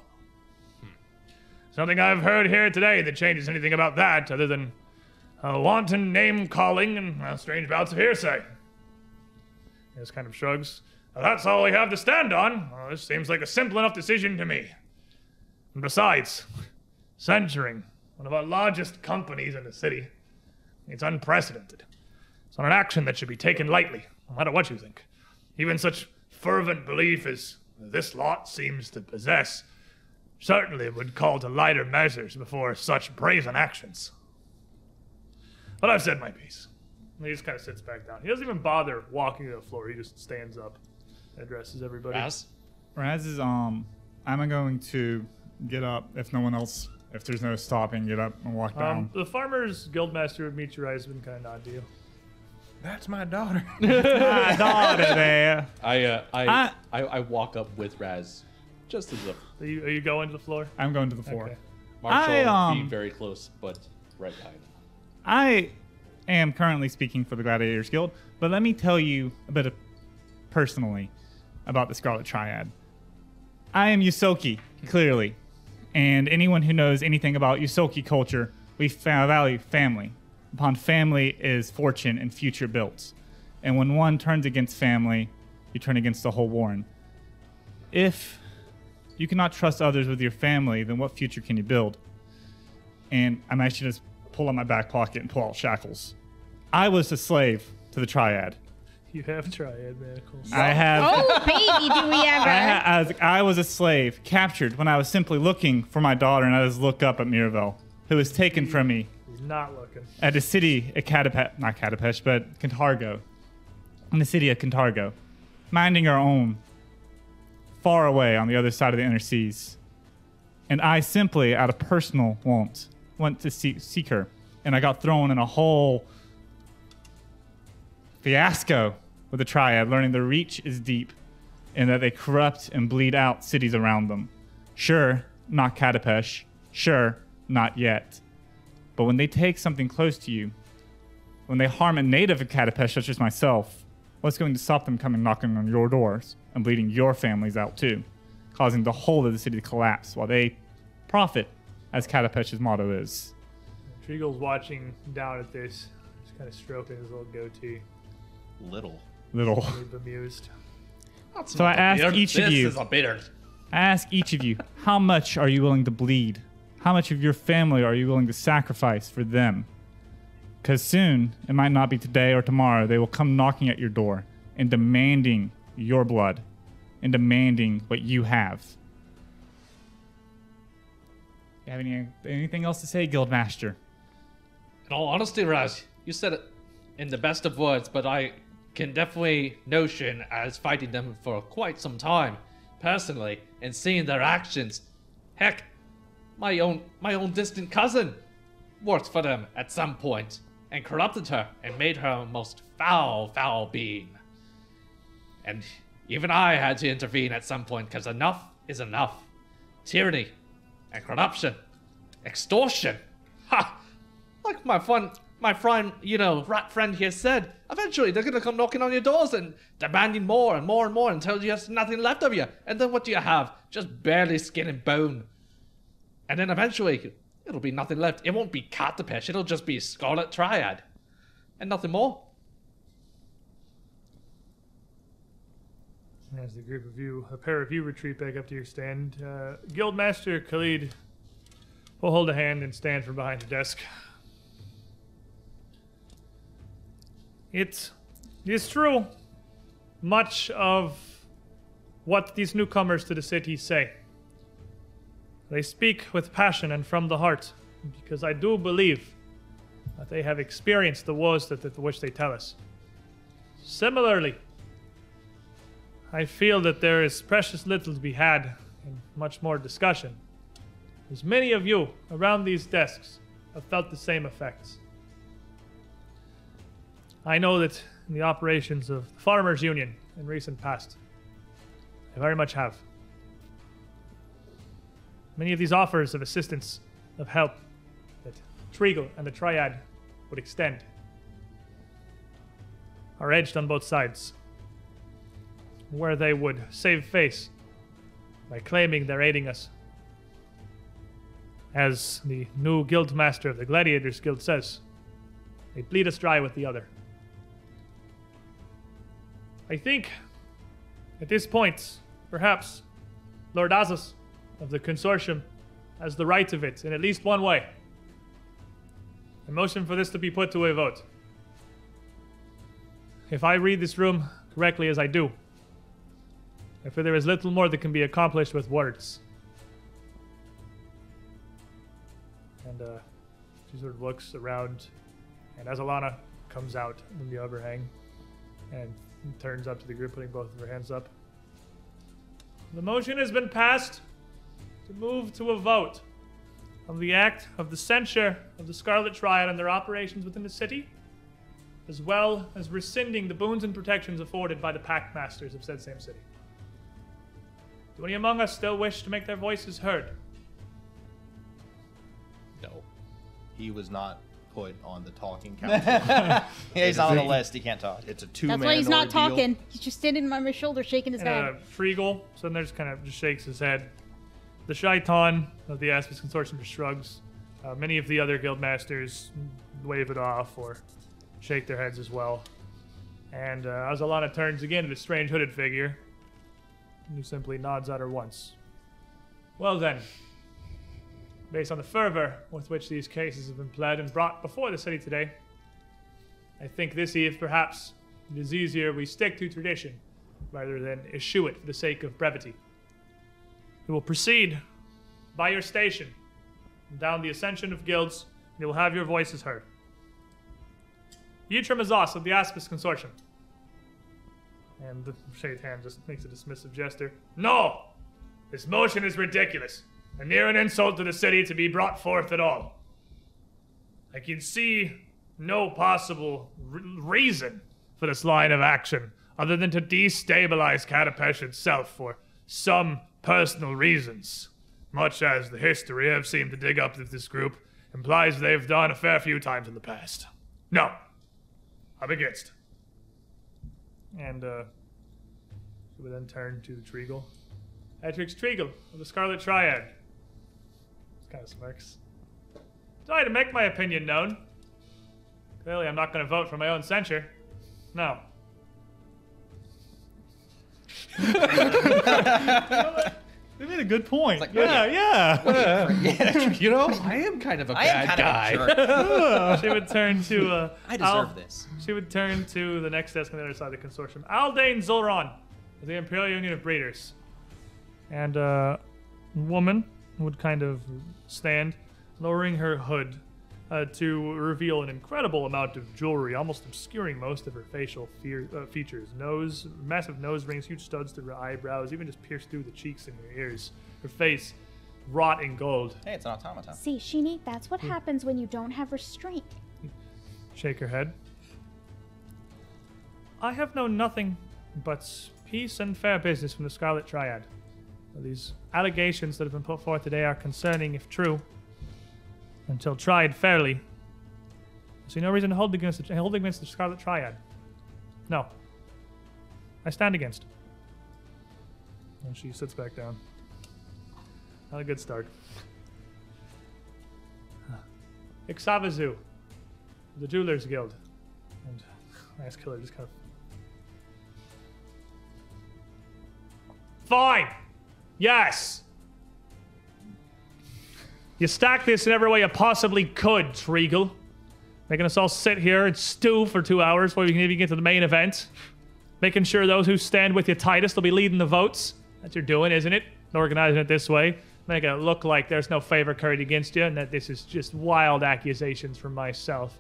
Something I've heard here today that changes anything about that, other than uh, wanton name calling and strange bouts of hearsay. He just kind of shrugs. "Well, that's all we have to stand on. Well, this seems like a simple enough decision to me. And besides, censuring one of our largest companies in the city, it's unprecedented. It's not an action that should be taken lightly, no matter what you think. Even such fervent belief as this lot seems to possess certainly would call to lighter measures before such brazen actions. But I've said my piece. He just kind of sits back down. He doesn't even bother walking to the floor. He just stands up, and addresses everybody. Raz? Raz is um, I'm going to get up if no one else, if there's no stopping, get up and walk down. Um, the farmer's guildmaster would Meet Your Eyes has been kind of nod to you. That's my daughter. my daughter there. I, uh, I, I- I, I walk up with Raz, just as a Are you, are you going to the floor? I'm going to the floor. Okay. Marshall, I, be um, very close, but right behind. I am currently speaking for the Gladiators Guild, but let me tell you a bit of personally about the Scarlet Triad. I am Ysoki, clearly, and anyone who knows anything about Ysoki culture, we value family. upon family is fortune and future built. And when one turns against family, you turn against the whole warren. If you cannot trust others with your family, then what future can you build? And I'm actually just pull out my back pocket and pull out shackles. I was a slave to the triad. You have triad manacles. I have. Oh, baby, do we ever? I, ha- I, was, I was a slave, captured when I was simply looking for my daughter, and I just look up at Miravel, who was taken from me He's not looking. at a city at Catape- not Katapesh, but Kintargo, in the city of Kintargo, minding our own, far away on the other side of the inner seas. And I simply, out of personal want, went to see- seek her, and I got thrown in a whole fiasco with the Triad, learning their reach is deep, and that they corrupt and bleed out cities around them. Sure, not Katapesh. Sure, not yet. But when they take something close to you, when they harm a native of Katapesh, such as myself, what's going to stop them coming knocking on your doors and bleeding your families out too, causing the whole of the city to collapse while they profit, as Katapesh's motto is? Treagle's watching down at this, just kind of stroking his little goatee. Little. Little. Bemused. So I ask each of this you. is a beard. I ask each of you, how much are you willing to bleed? How much of your family are you willing to sacrifice for them? Because soon, it might not be today or tomorrow, they will come knocking at your door and demanding your blood and demanding what you have. You have any, anything else to say, Guildmaster? In all honesty, Raz, you said it in the best of words, but I can definitely notion as fighting them for quite some time, personally, and seeing their actions. Heck, my own my own distant cousin worked for them at some point and corrupted her and made her a most foul, foul being. And even I had to intervene at some point because enough is enough. Tyranny and corruption, extortion. Ha! Like my fun, my friend, you know, rat friend here said, eventually they're gonna come knocking on your doors and demanding more and more and more until you have nothing left of you. And then what do you have? Just barely skin and bone. And then eventually, it'll be nothing left. It won't be Katapesh, it'll just be Scarlet Triad. And nothing more. As the group of you, a pair of you, retreat back up to your stand, uh, Guildmaster Khalid will hold a hand and stand from behind the desk. It is true. Much of what these newcomers to the city say. They speak with passion and from the heart, because I do believe that they have experienced the woes that, that which they tell us. Similarly, I feel that there is precious little to be had and much more discussion. As many of you around these desks have felt the same effects. I know that in the operations of the Farmers Union in recent past, I very much have. Many of these offers of assistance, of help, that Treagle and the Triad would extend are edged on both sides where they would save face by claiming they're aiding us. As the new guild master of the Gladiators Guild says, they bleed us dry with the other. I think at this point, perhaps Lord Azus of the consortium has the right of it in at least one way. I motion for this to be put to a vote. If I read this room correctly as I do, I feel there is little more that can be accomplished with words. And uh, she sort of looks around, and as Alana comes out from the overhang and turns up to the group, putting both of her hands up. The motion has been passed to move to a vote of the act of the censure of the Scarlet Triad and their operations within the city, as well as rescinding the boons and protections afforded by the Pactmasters of said same city. Do any among us still wish to make their voices heard? No. He was not put on the talking council. Yeah, he's not on the list. He can't talk. it's a two That's man why he's not ordeal. talking. He's just standing on my shoulder, shaking his And head. uh, Friegel, so then there's kind of just shakes his head. The Shaitan of the Aspis Consortium just shrugs. Uh, many of the other guild masters wave it off or shake their heads as well. And uh, Azalana turns again to the strange hooded figure, who simply nods at her once. Well then, based on the fervor with which these cases have been pled and brought before the city today, I think this eve perhaps it is easier we stick to tradition rather than eschew it for the sake of brevity. We will proceed by your station down the ascension of guilds, and you will have your voices heard. Yitrim Azas of the Aspis Consortium. And the shade hand just makes a dismissive gesture. No! This motion is ridiculous, and near an insult to the city to be brought forth at all. I can see no possible r- reason for this line of action other than to destabilize Katapesh itself for some personal reasons, much as the history I've seemed to dig up with this group implies they've done a fair few times in the past. No, I'm against. And uh, would then turn to Treagle. Etrix Treagle of the Scarlet Triad. Kind of smirks. Sorry to make my opinion known. Clearly, I'm not going to vote for my own censure. No. They made a good point. like, yeah, yeah. you know, I am kind of a I am bad kind guy. of a jerk. she would turn to. Uh, I deserve Al- this. She would turn to the next desk on the other side of the consortium. Aldane Zolron the Imperial Union of Breeders. And uh, a woman would kind of stand, lowering her hood uh, to reveal an incredible amount of jewelry, almost obscuring most of her facial fear, uh, features. Nose, massive nose rings, huge studs through her eyebrows, even just pierced through the cheeks and her ears. Her face wrought in gold. Hey, it's an automaton. See, Sheeny, that's what happens when you don't have restraint. Shake her head. I have known nothing but peace and fair business from the Scarlet Triad. These allegations that have been put forth today are concerning, if true, until tried fairly. I see no reason to hold against the, hold against the Scarlet Triad. No. I stand against. And she sits back down. Not a good start. Ixavazu, the Jewelers Guild. And Ice Killer just kind of. Fine! Yes! You stack this in every way you possibly could, Treagle. Making us all sit here and stew for two hours before we can even get to the main event. Making sure those who stand with you tightest will be leading the votes. That's what you're doing, isn't it? Organizing it this way. Making it look like there's no favor carried against you and that this is just wild accusations from myself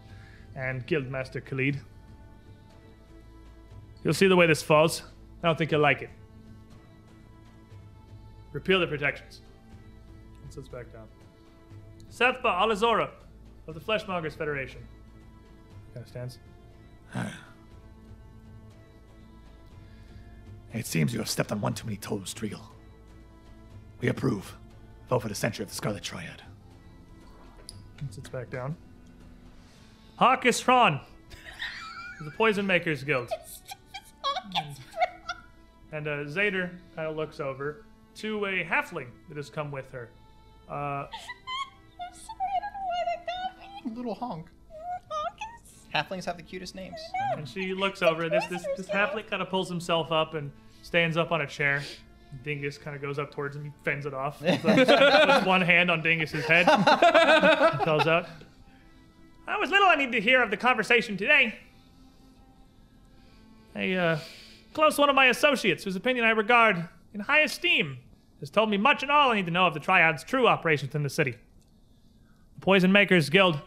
and Guildmaster Khalid. You'll see the way this falls. I don't think you'll like it. Repeal the protections. And sits back down. Sethba Alazora of the Fleshmongers Federation. Kind of stands. It seems you have stepped on one too many toes, Treagle. We approve. Vote for the censure of the Scarlet Triad. And sits back down. Hawkus Fron of the Poison Makers Guild. And uh, Zader kind of looks over to a halfling that has come with her. Uh, I'm sorry, I don't know why that got me. Little honk. Hawkins. Halflings have the cutest names. and she looks over. This this this halfling kind of pulls himself up and stands up on a chair. Dingus kind of goes up towards him. He fends it off. Puts one hand on Dingus's head. and calls out. That was little I need to hear of the conversation today. A uh, close one of my associates, whose opinion I regard in high esteem, has told me much and all I need to know of the Triad's true operations in the city. The Poison Makers Guild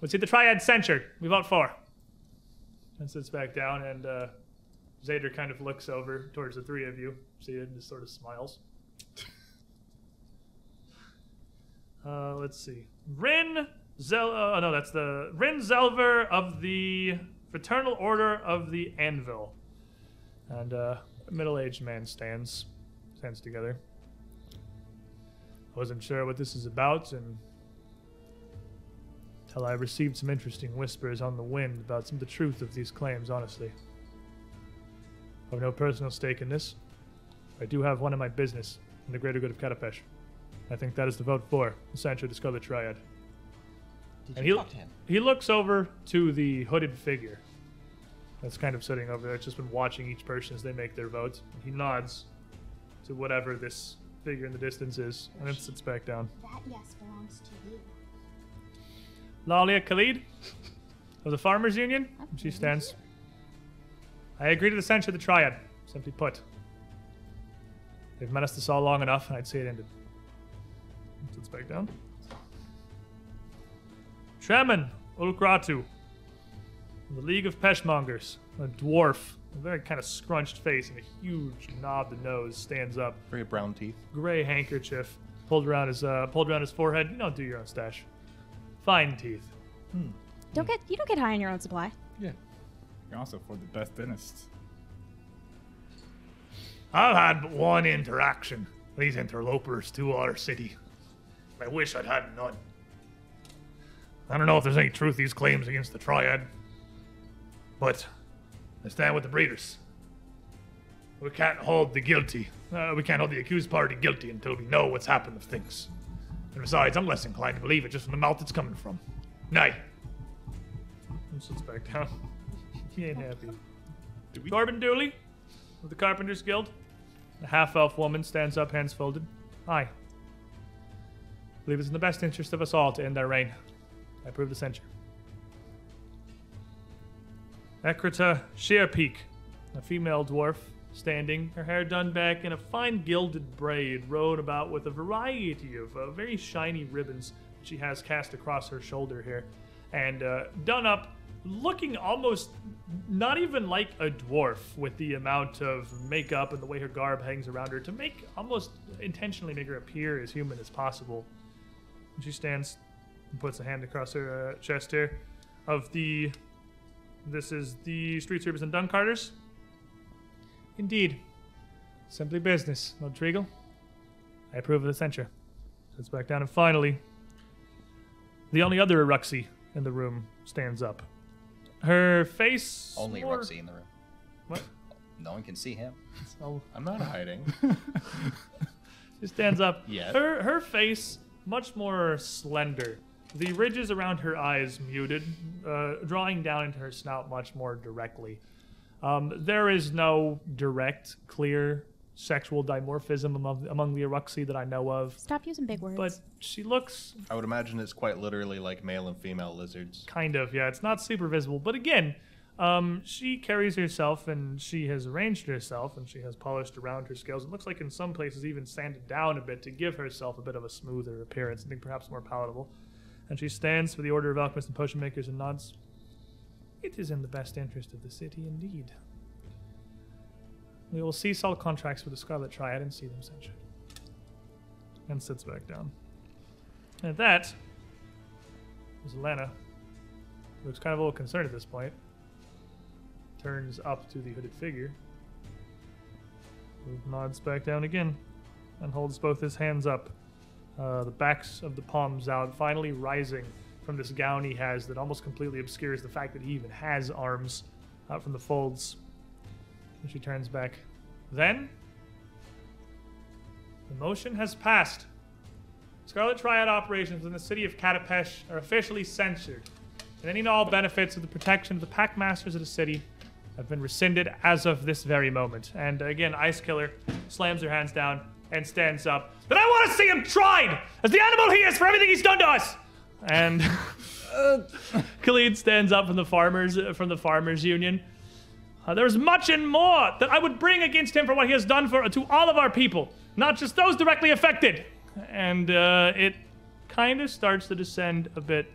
would see the Triad censured. We vote for. And sits back down, and uh, Zader kind of looks over towards the three of you, seated, and just sort of smiles. Uh, let's see. Rin Zel. Oh no, that's the Rin Zelver of the Fraternal Order of the Anvil. And uh, a middle-aged man stands, stands together. I wasn't sure what this is about, and until I received some interesting whispers on the wind about some of the truth of these claims. Honestly, I have no personal stake in this. I do have one in my business in the greater good of Katapesh. I think that is the vote for the Sancho the Triad. Did And you he, talk to him? he looks over to the hooded figure that's kind of sitting over there. It's just been watching each person as they make their votes. He nods to whatever this figure in the distance is, and then sits back down. That yes belongs to you. Lalia Khalid of the Farmers Union. She stands. I agree to the censure of the Triad. Simply put, they've menaced us all long enough, and I'd say it ended. Sits back down. Shaman Ulkratu of the League of Peshmongers, a dwarf, a very kind of scrunched face and a huge knobbed nose, stands up. Very brown teeth. Gray handkerchief pulled around his uh, pulled around his forehead. You don't do your own stash. Fine teeth. Don't get you don't get high on your own supply. Yeah. You can also afford the best dentist. I've had but one interaction these interlopers to our city. I wish I'd had none. I don't know if there's any truth to these claims against the Triad, but I stand with the breeders. We can't hold the guilty. Uh, we can't hold the accused party guilty until we know what's happened to things. And besides, I'm less inclined to believe it just from the mouth it's coming from. Nay. And sits back down. he ain't happy. Do we- Corbin Dooley of the Carpenters Guild. The half elf woman stands up, hands folded. Aye. believe it's in the best interest of us all to end our reign. I approve the censure. Ekrita Sheerpeak, a female dwarf, standing, her hair done back in a fine gilded braid, rode about with a variety of uh, very shiny ribbons she has cast across her shoulder here, and uh, done up, looking almost not even like a dwarf with the amount of makeup and the way her garb hangs around her to make almost intentionally make her appear as human as possible. She stands and puts a hand across her uh, chest here. Of the. This is the Street Sweepers and dun carters. Indeed. Simply business, Lord Treagle. I approve of the censure. Sits back down, and finally, the only other iruxi in the room stands up. Her face. Only more- Roxy in the room. What? No one can see him. Oh, I'm not hiding. She stands up. Yes. Her her face much more slender. The ridges around her eyes muted, uh, drawing down into her snout much more directly. Um, there is no direct, clear sexual dimorphism among, among the iruxi that I know of, Stop using big words. but she looks I would imagine it's quite literally like male and female lizards. kind of yeah. It's not super visible, but again, um, she carries herself and she has arranged herself and she has polished around her scales. It looks like in some places even sanded down a bit to give herself a bit of a smoother appearance, something perhaps more palatable. And she stands for the Order of Alchemists and Potion Makers and nods. It is in the best interest of the city indeed. We will cease all contracts with the Scarlet Triad and see them censured. And sits back down. And at that, Azalana, looks kind of a little concerned at this point. Turns up to the hooded figure. who Nods back down again and holds both his hands up. Uh, the backs of the palms out, finally rising from this gown he has that almost completely obscures the fact that he even has arms out from the folds. And she turns back. Then, the motion has passed. Scarlet Triad operations in the city of Katapesh are officially censored, and any and all benefits of the protection of the Pactmasters of the city have been rescinded as of this very moment. And again, Ice Killer slams her hands down and stands up. Then I want to see him tried as the animal he is for everything he's done to us. And Khalid stands up from the farmers from the farmers union. Uh, there's much and more that I would bring against him for what he has done for to all of our people, not just those directly affected. And uh, it kind of starts to descend a bit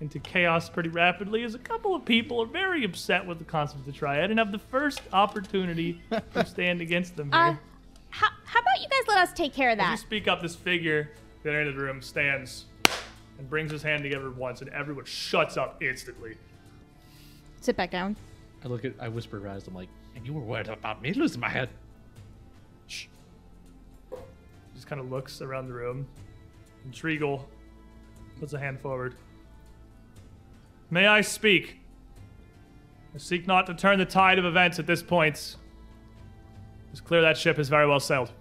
into chaos pretty rapidly as a couple of people are very upset with the concept of the triad and have the first opportunity to stand against them here. uh, how, how about you guys let us take care of As you that? speak up, this figure that entered the room stands and brings his hand together once, and everyone shuts up instantly. Sit back down. I look at, I whisper to Raz, I'm like, and you were worried about me losing my head. Shh. Just kind of looks around the room. And Treagle puts a hand forward. May I speak? I seek not to turn the tide of events at this point. It's clear that ship is very well sailed.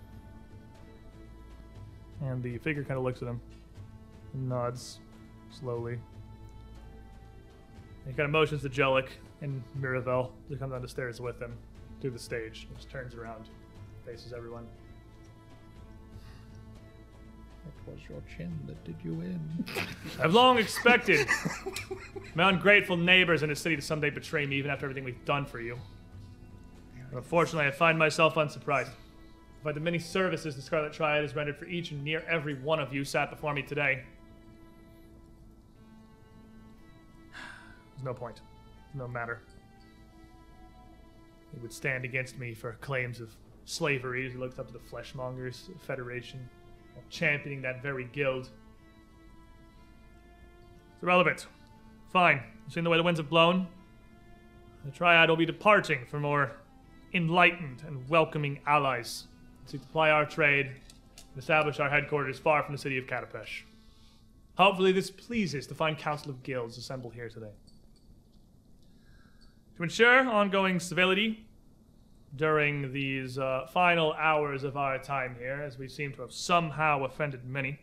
And the figure kind of looks at him and nods slowly. He kind of motions to Jellic and Miravel to come down the stairs with him to the stage. He just turns around, faces everyone. It was your chin that did you in. I've long expected my ungrateful neighbors in the city to someday betray me, even after everything we've done for you. Unfortunately, I find myself unsurprised by the many services the Scarlet Triad has rendered for each and near every one of you sat before me today. There's no point, no matter. He would stand against me for claims of slavery as he looked up to the Fleshmongers Federation, championing that very guild. It's irrelevant. Fine. You've the way the winds have blown. The Triad will be departing for more enlightened and welcoming allies. To supply our trade and establish our headquarters far from the city of Katapesh. Hopefully, this pleases the fine council of guilds assembled here today. To ensure ongoing civility during these uh, final hours of our time here, as we seem to have somehow offended many,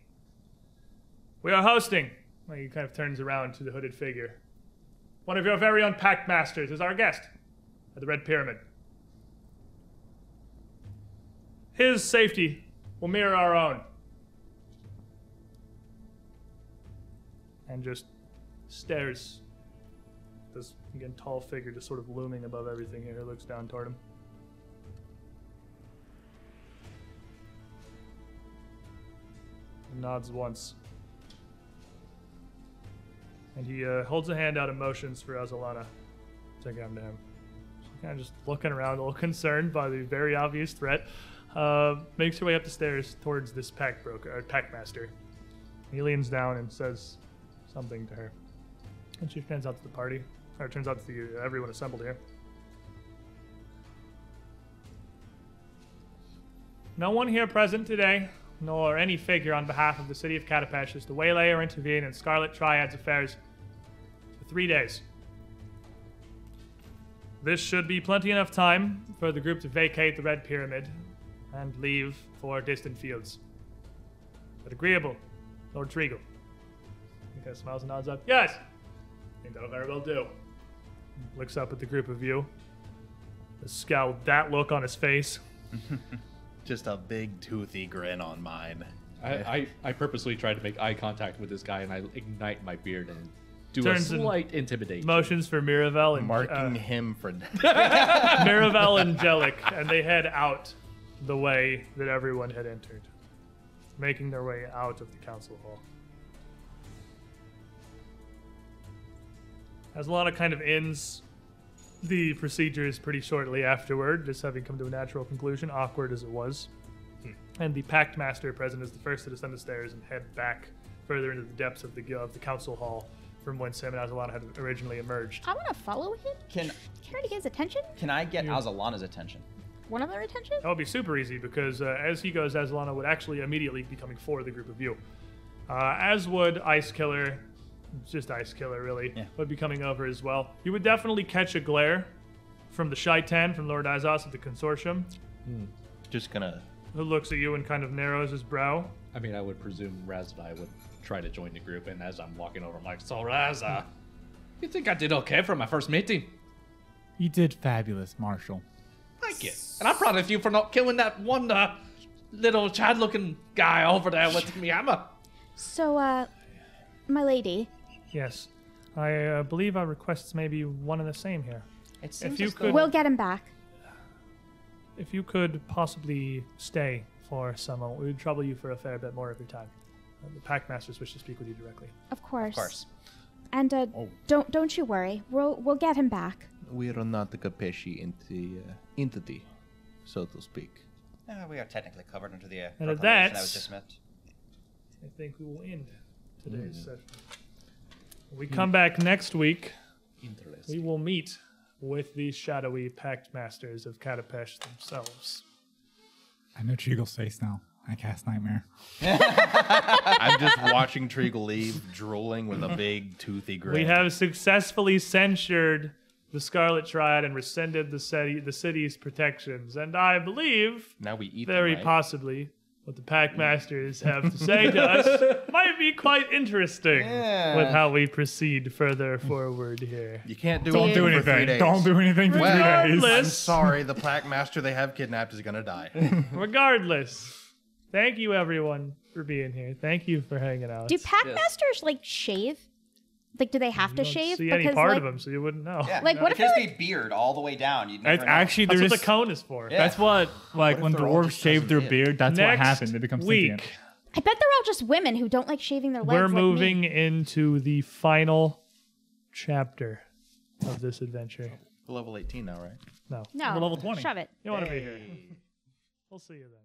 we are hosting. Well, he kind of turns around to the hooded figure. One of your very Pactmasters is our guest at the Red Pyramid. His safety will mirror our own. And just stares. This, again, tall figure just sort of looming above everything here, looks down toward him. Nods once. And he uh, holds a hand out and motions for Azalana to come to him. Kind of just looking around, a little concerned by the very obvious threat. Uh, makes her way up the stairs towards this pack broker, or Pactmaster. He leans down and says something to her, and she turns out to the party, or turns out to the, everyone assembled here. No one here present today, nor any figure on behalf of the city of Katapesh, is to waylay or intervene in Scarlet Triad's affairs for three days. This should be plenty enough time for the group to vacate the Red Pyramid and leave for distant fields. But agreeable, Lord Treagle. He kind of smiles and nods up. Yes! I think that'll very well do. Looks up at the group of you. The scowl, that look on his face. Just a big toothy grin on mine. I, I, I purposely tried to make eye contact with this guy and I ignite my beard and do Turns a and slight intimidation. Motions for Miravel and Marking uh, him for Miravel and Jellic, and they head out the way that everyone had entered, making their way out of the council hall. Azalana kind of ends the procedures pretty shortly afterward, just having come to a natural conclusion, awkward as it was. Hmm. And the Pactmaster present is the first to descend the stairs and head back further into the depths of the of the council hall from whence him and Azalana had originally emerged. I want to follow him. Can Care to get his attention? can I get Azalana's attention? One of their attention? That would be super easy because uh, as he goes, Azalana would actually immediately be coming for the group of you. Uh, as would Ice Killer, just Ice Killer really, Yeah. would be coming over as well. You would definitely catch a glare from the Shaitan, from Lord Izos of the Consortium, just gonna. who looks at you and kind of narrows his brow. I mean, I would presume Razadai would try to join the group, and as I'm walking over, I'm like, So, Raza, you think I did okay for my first meeting? You did fabulous, Marshall. Thank you. And I'm proud of you for not killing that one uh, little Chad looking guy over there with me hammer. So, uh, my lady, Yes, I uh, believe our requests may be one and the same here. It seems If you could, we'll get him back. if you could possibly stay for some moment, we would trouble you for a fair bit more of your time. Uh, the Pactmasters wish to speak with you directly. Of course. Of course. And uh, Oh. don't don't you worry. We'll we'll get him back. We are not a Katapeshi enti- uh, entity, so to speak. Uh, we are technically covered under the uh, And at proclamation that that- was just met. I think we will end today's session. When we come back next week, we will meet with the shadowy Pactmasters of Katapesh themselves. I know Treagle's face now. I cast Nightmare. I'm just watching Treagle leave, drooling with a big toothy grin. We have successfully censured the Scarlet Triad and rescinded the city, the city's protections, and I believe, now we eat them, very right? possibly, what the pack mm. masters have to say to us might be quite interesting Yeah. with how we proceed further forward here. You can't do Don't do anything for three days. Don't do anything for Well, three I'm sorry, the plaque master they have kidnapped is gonna die. Regardless, thank you everyone for being here. Thank you for hanging out. Do pack masters like shave? Like, do they have to don't shave? see any part like, of them, so you wouldn't know. Yeah. Like, what it if could just it, be beard all the way down? You'd never It's know. actually That's there's what the cone is for. Yeah. that's what like if when dwarves shave their beard. That's what Next happened. They become week, sentient. I bet they're all just women who don't like shaving their legs. we're like me. moving into the final chapter of this adventure. Level 18 now, right? No, No, We're level 20. Shove it. you want to be here. We'll see you then.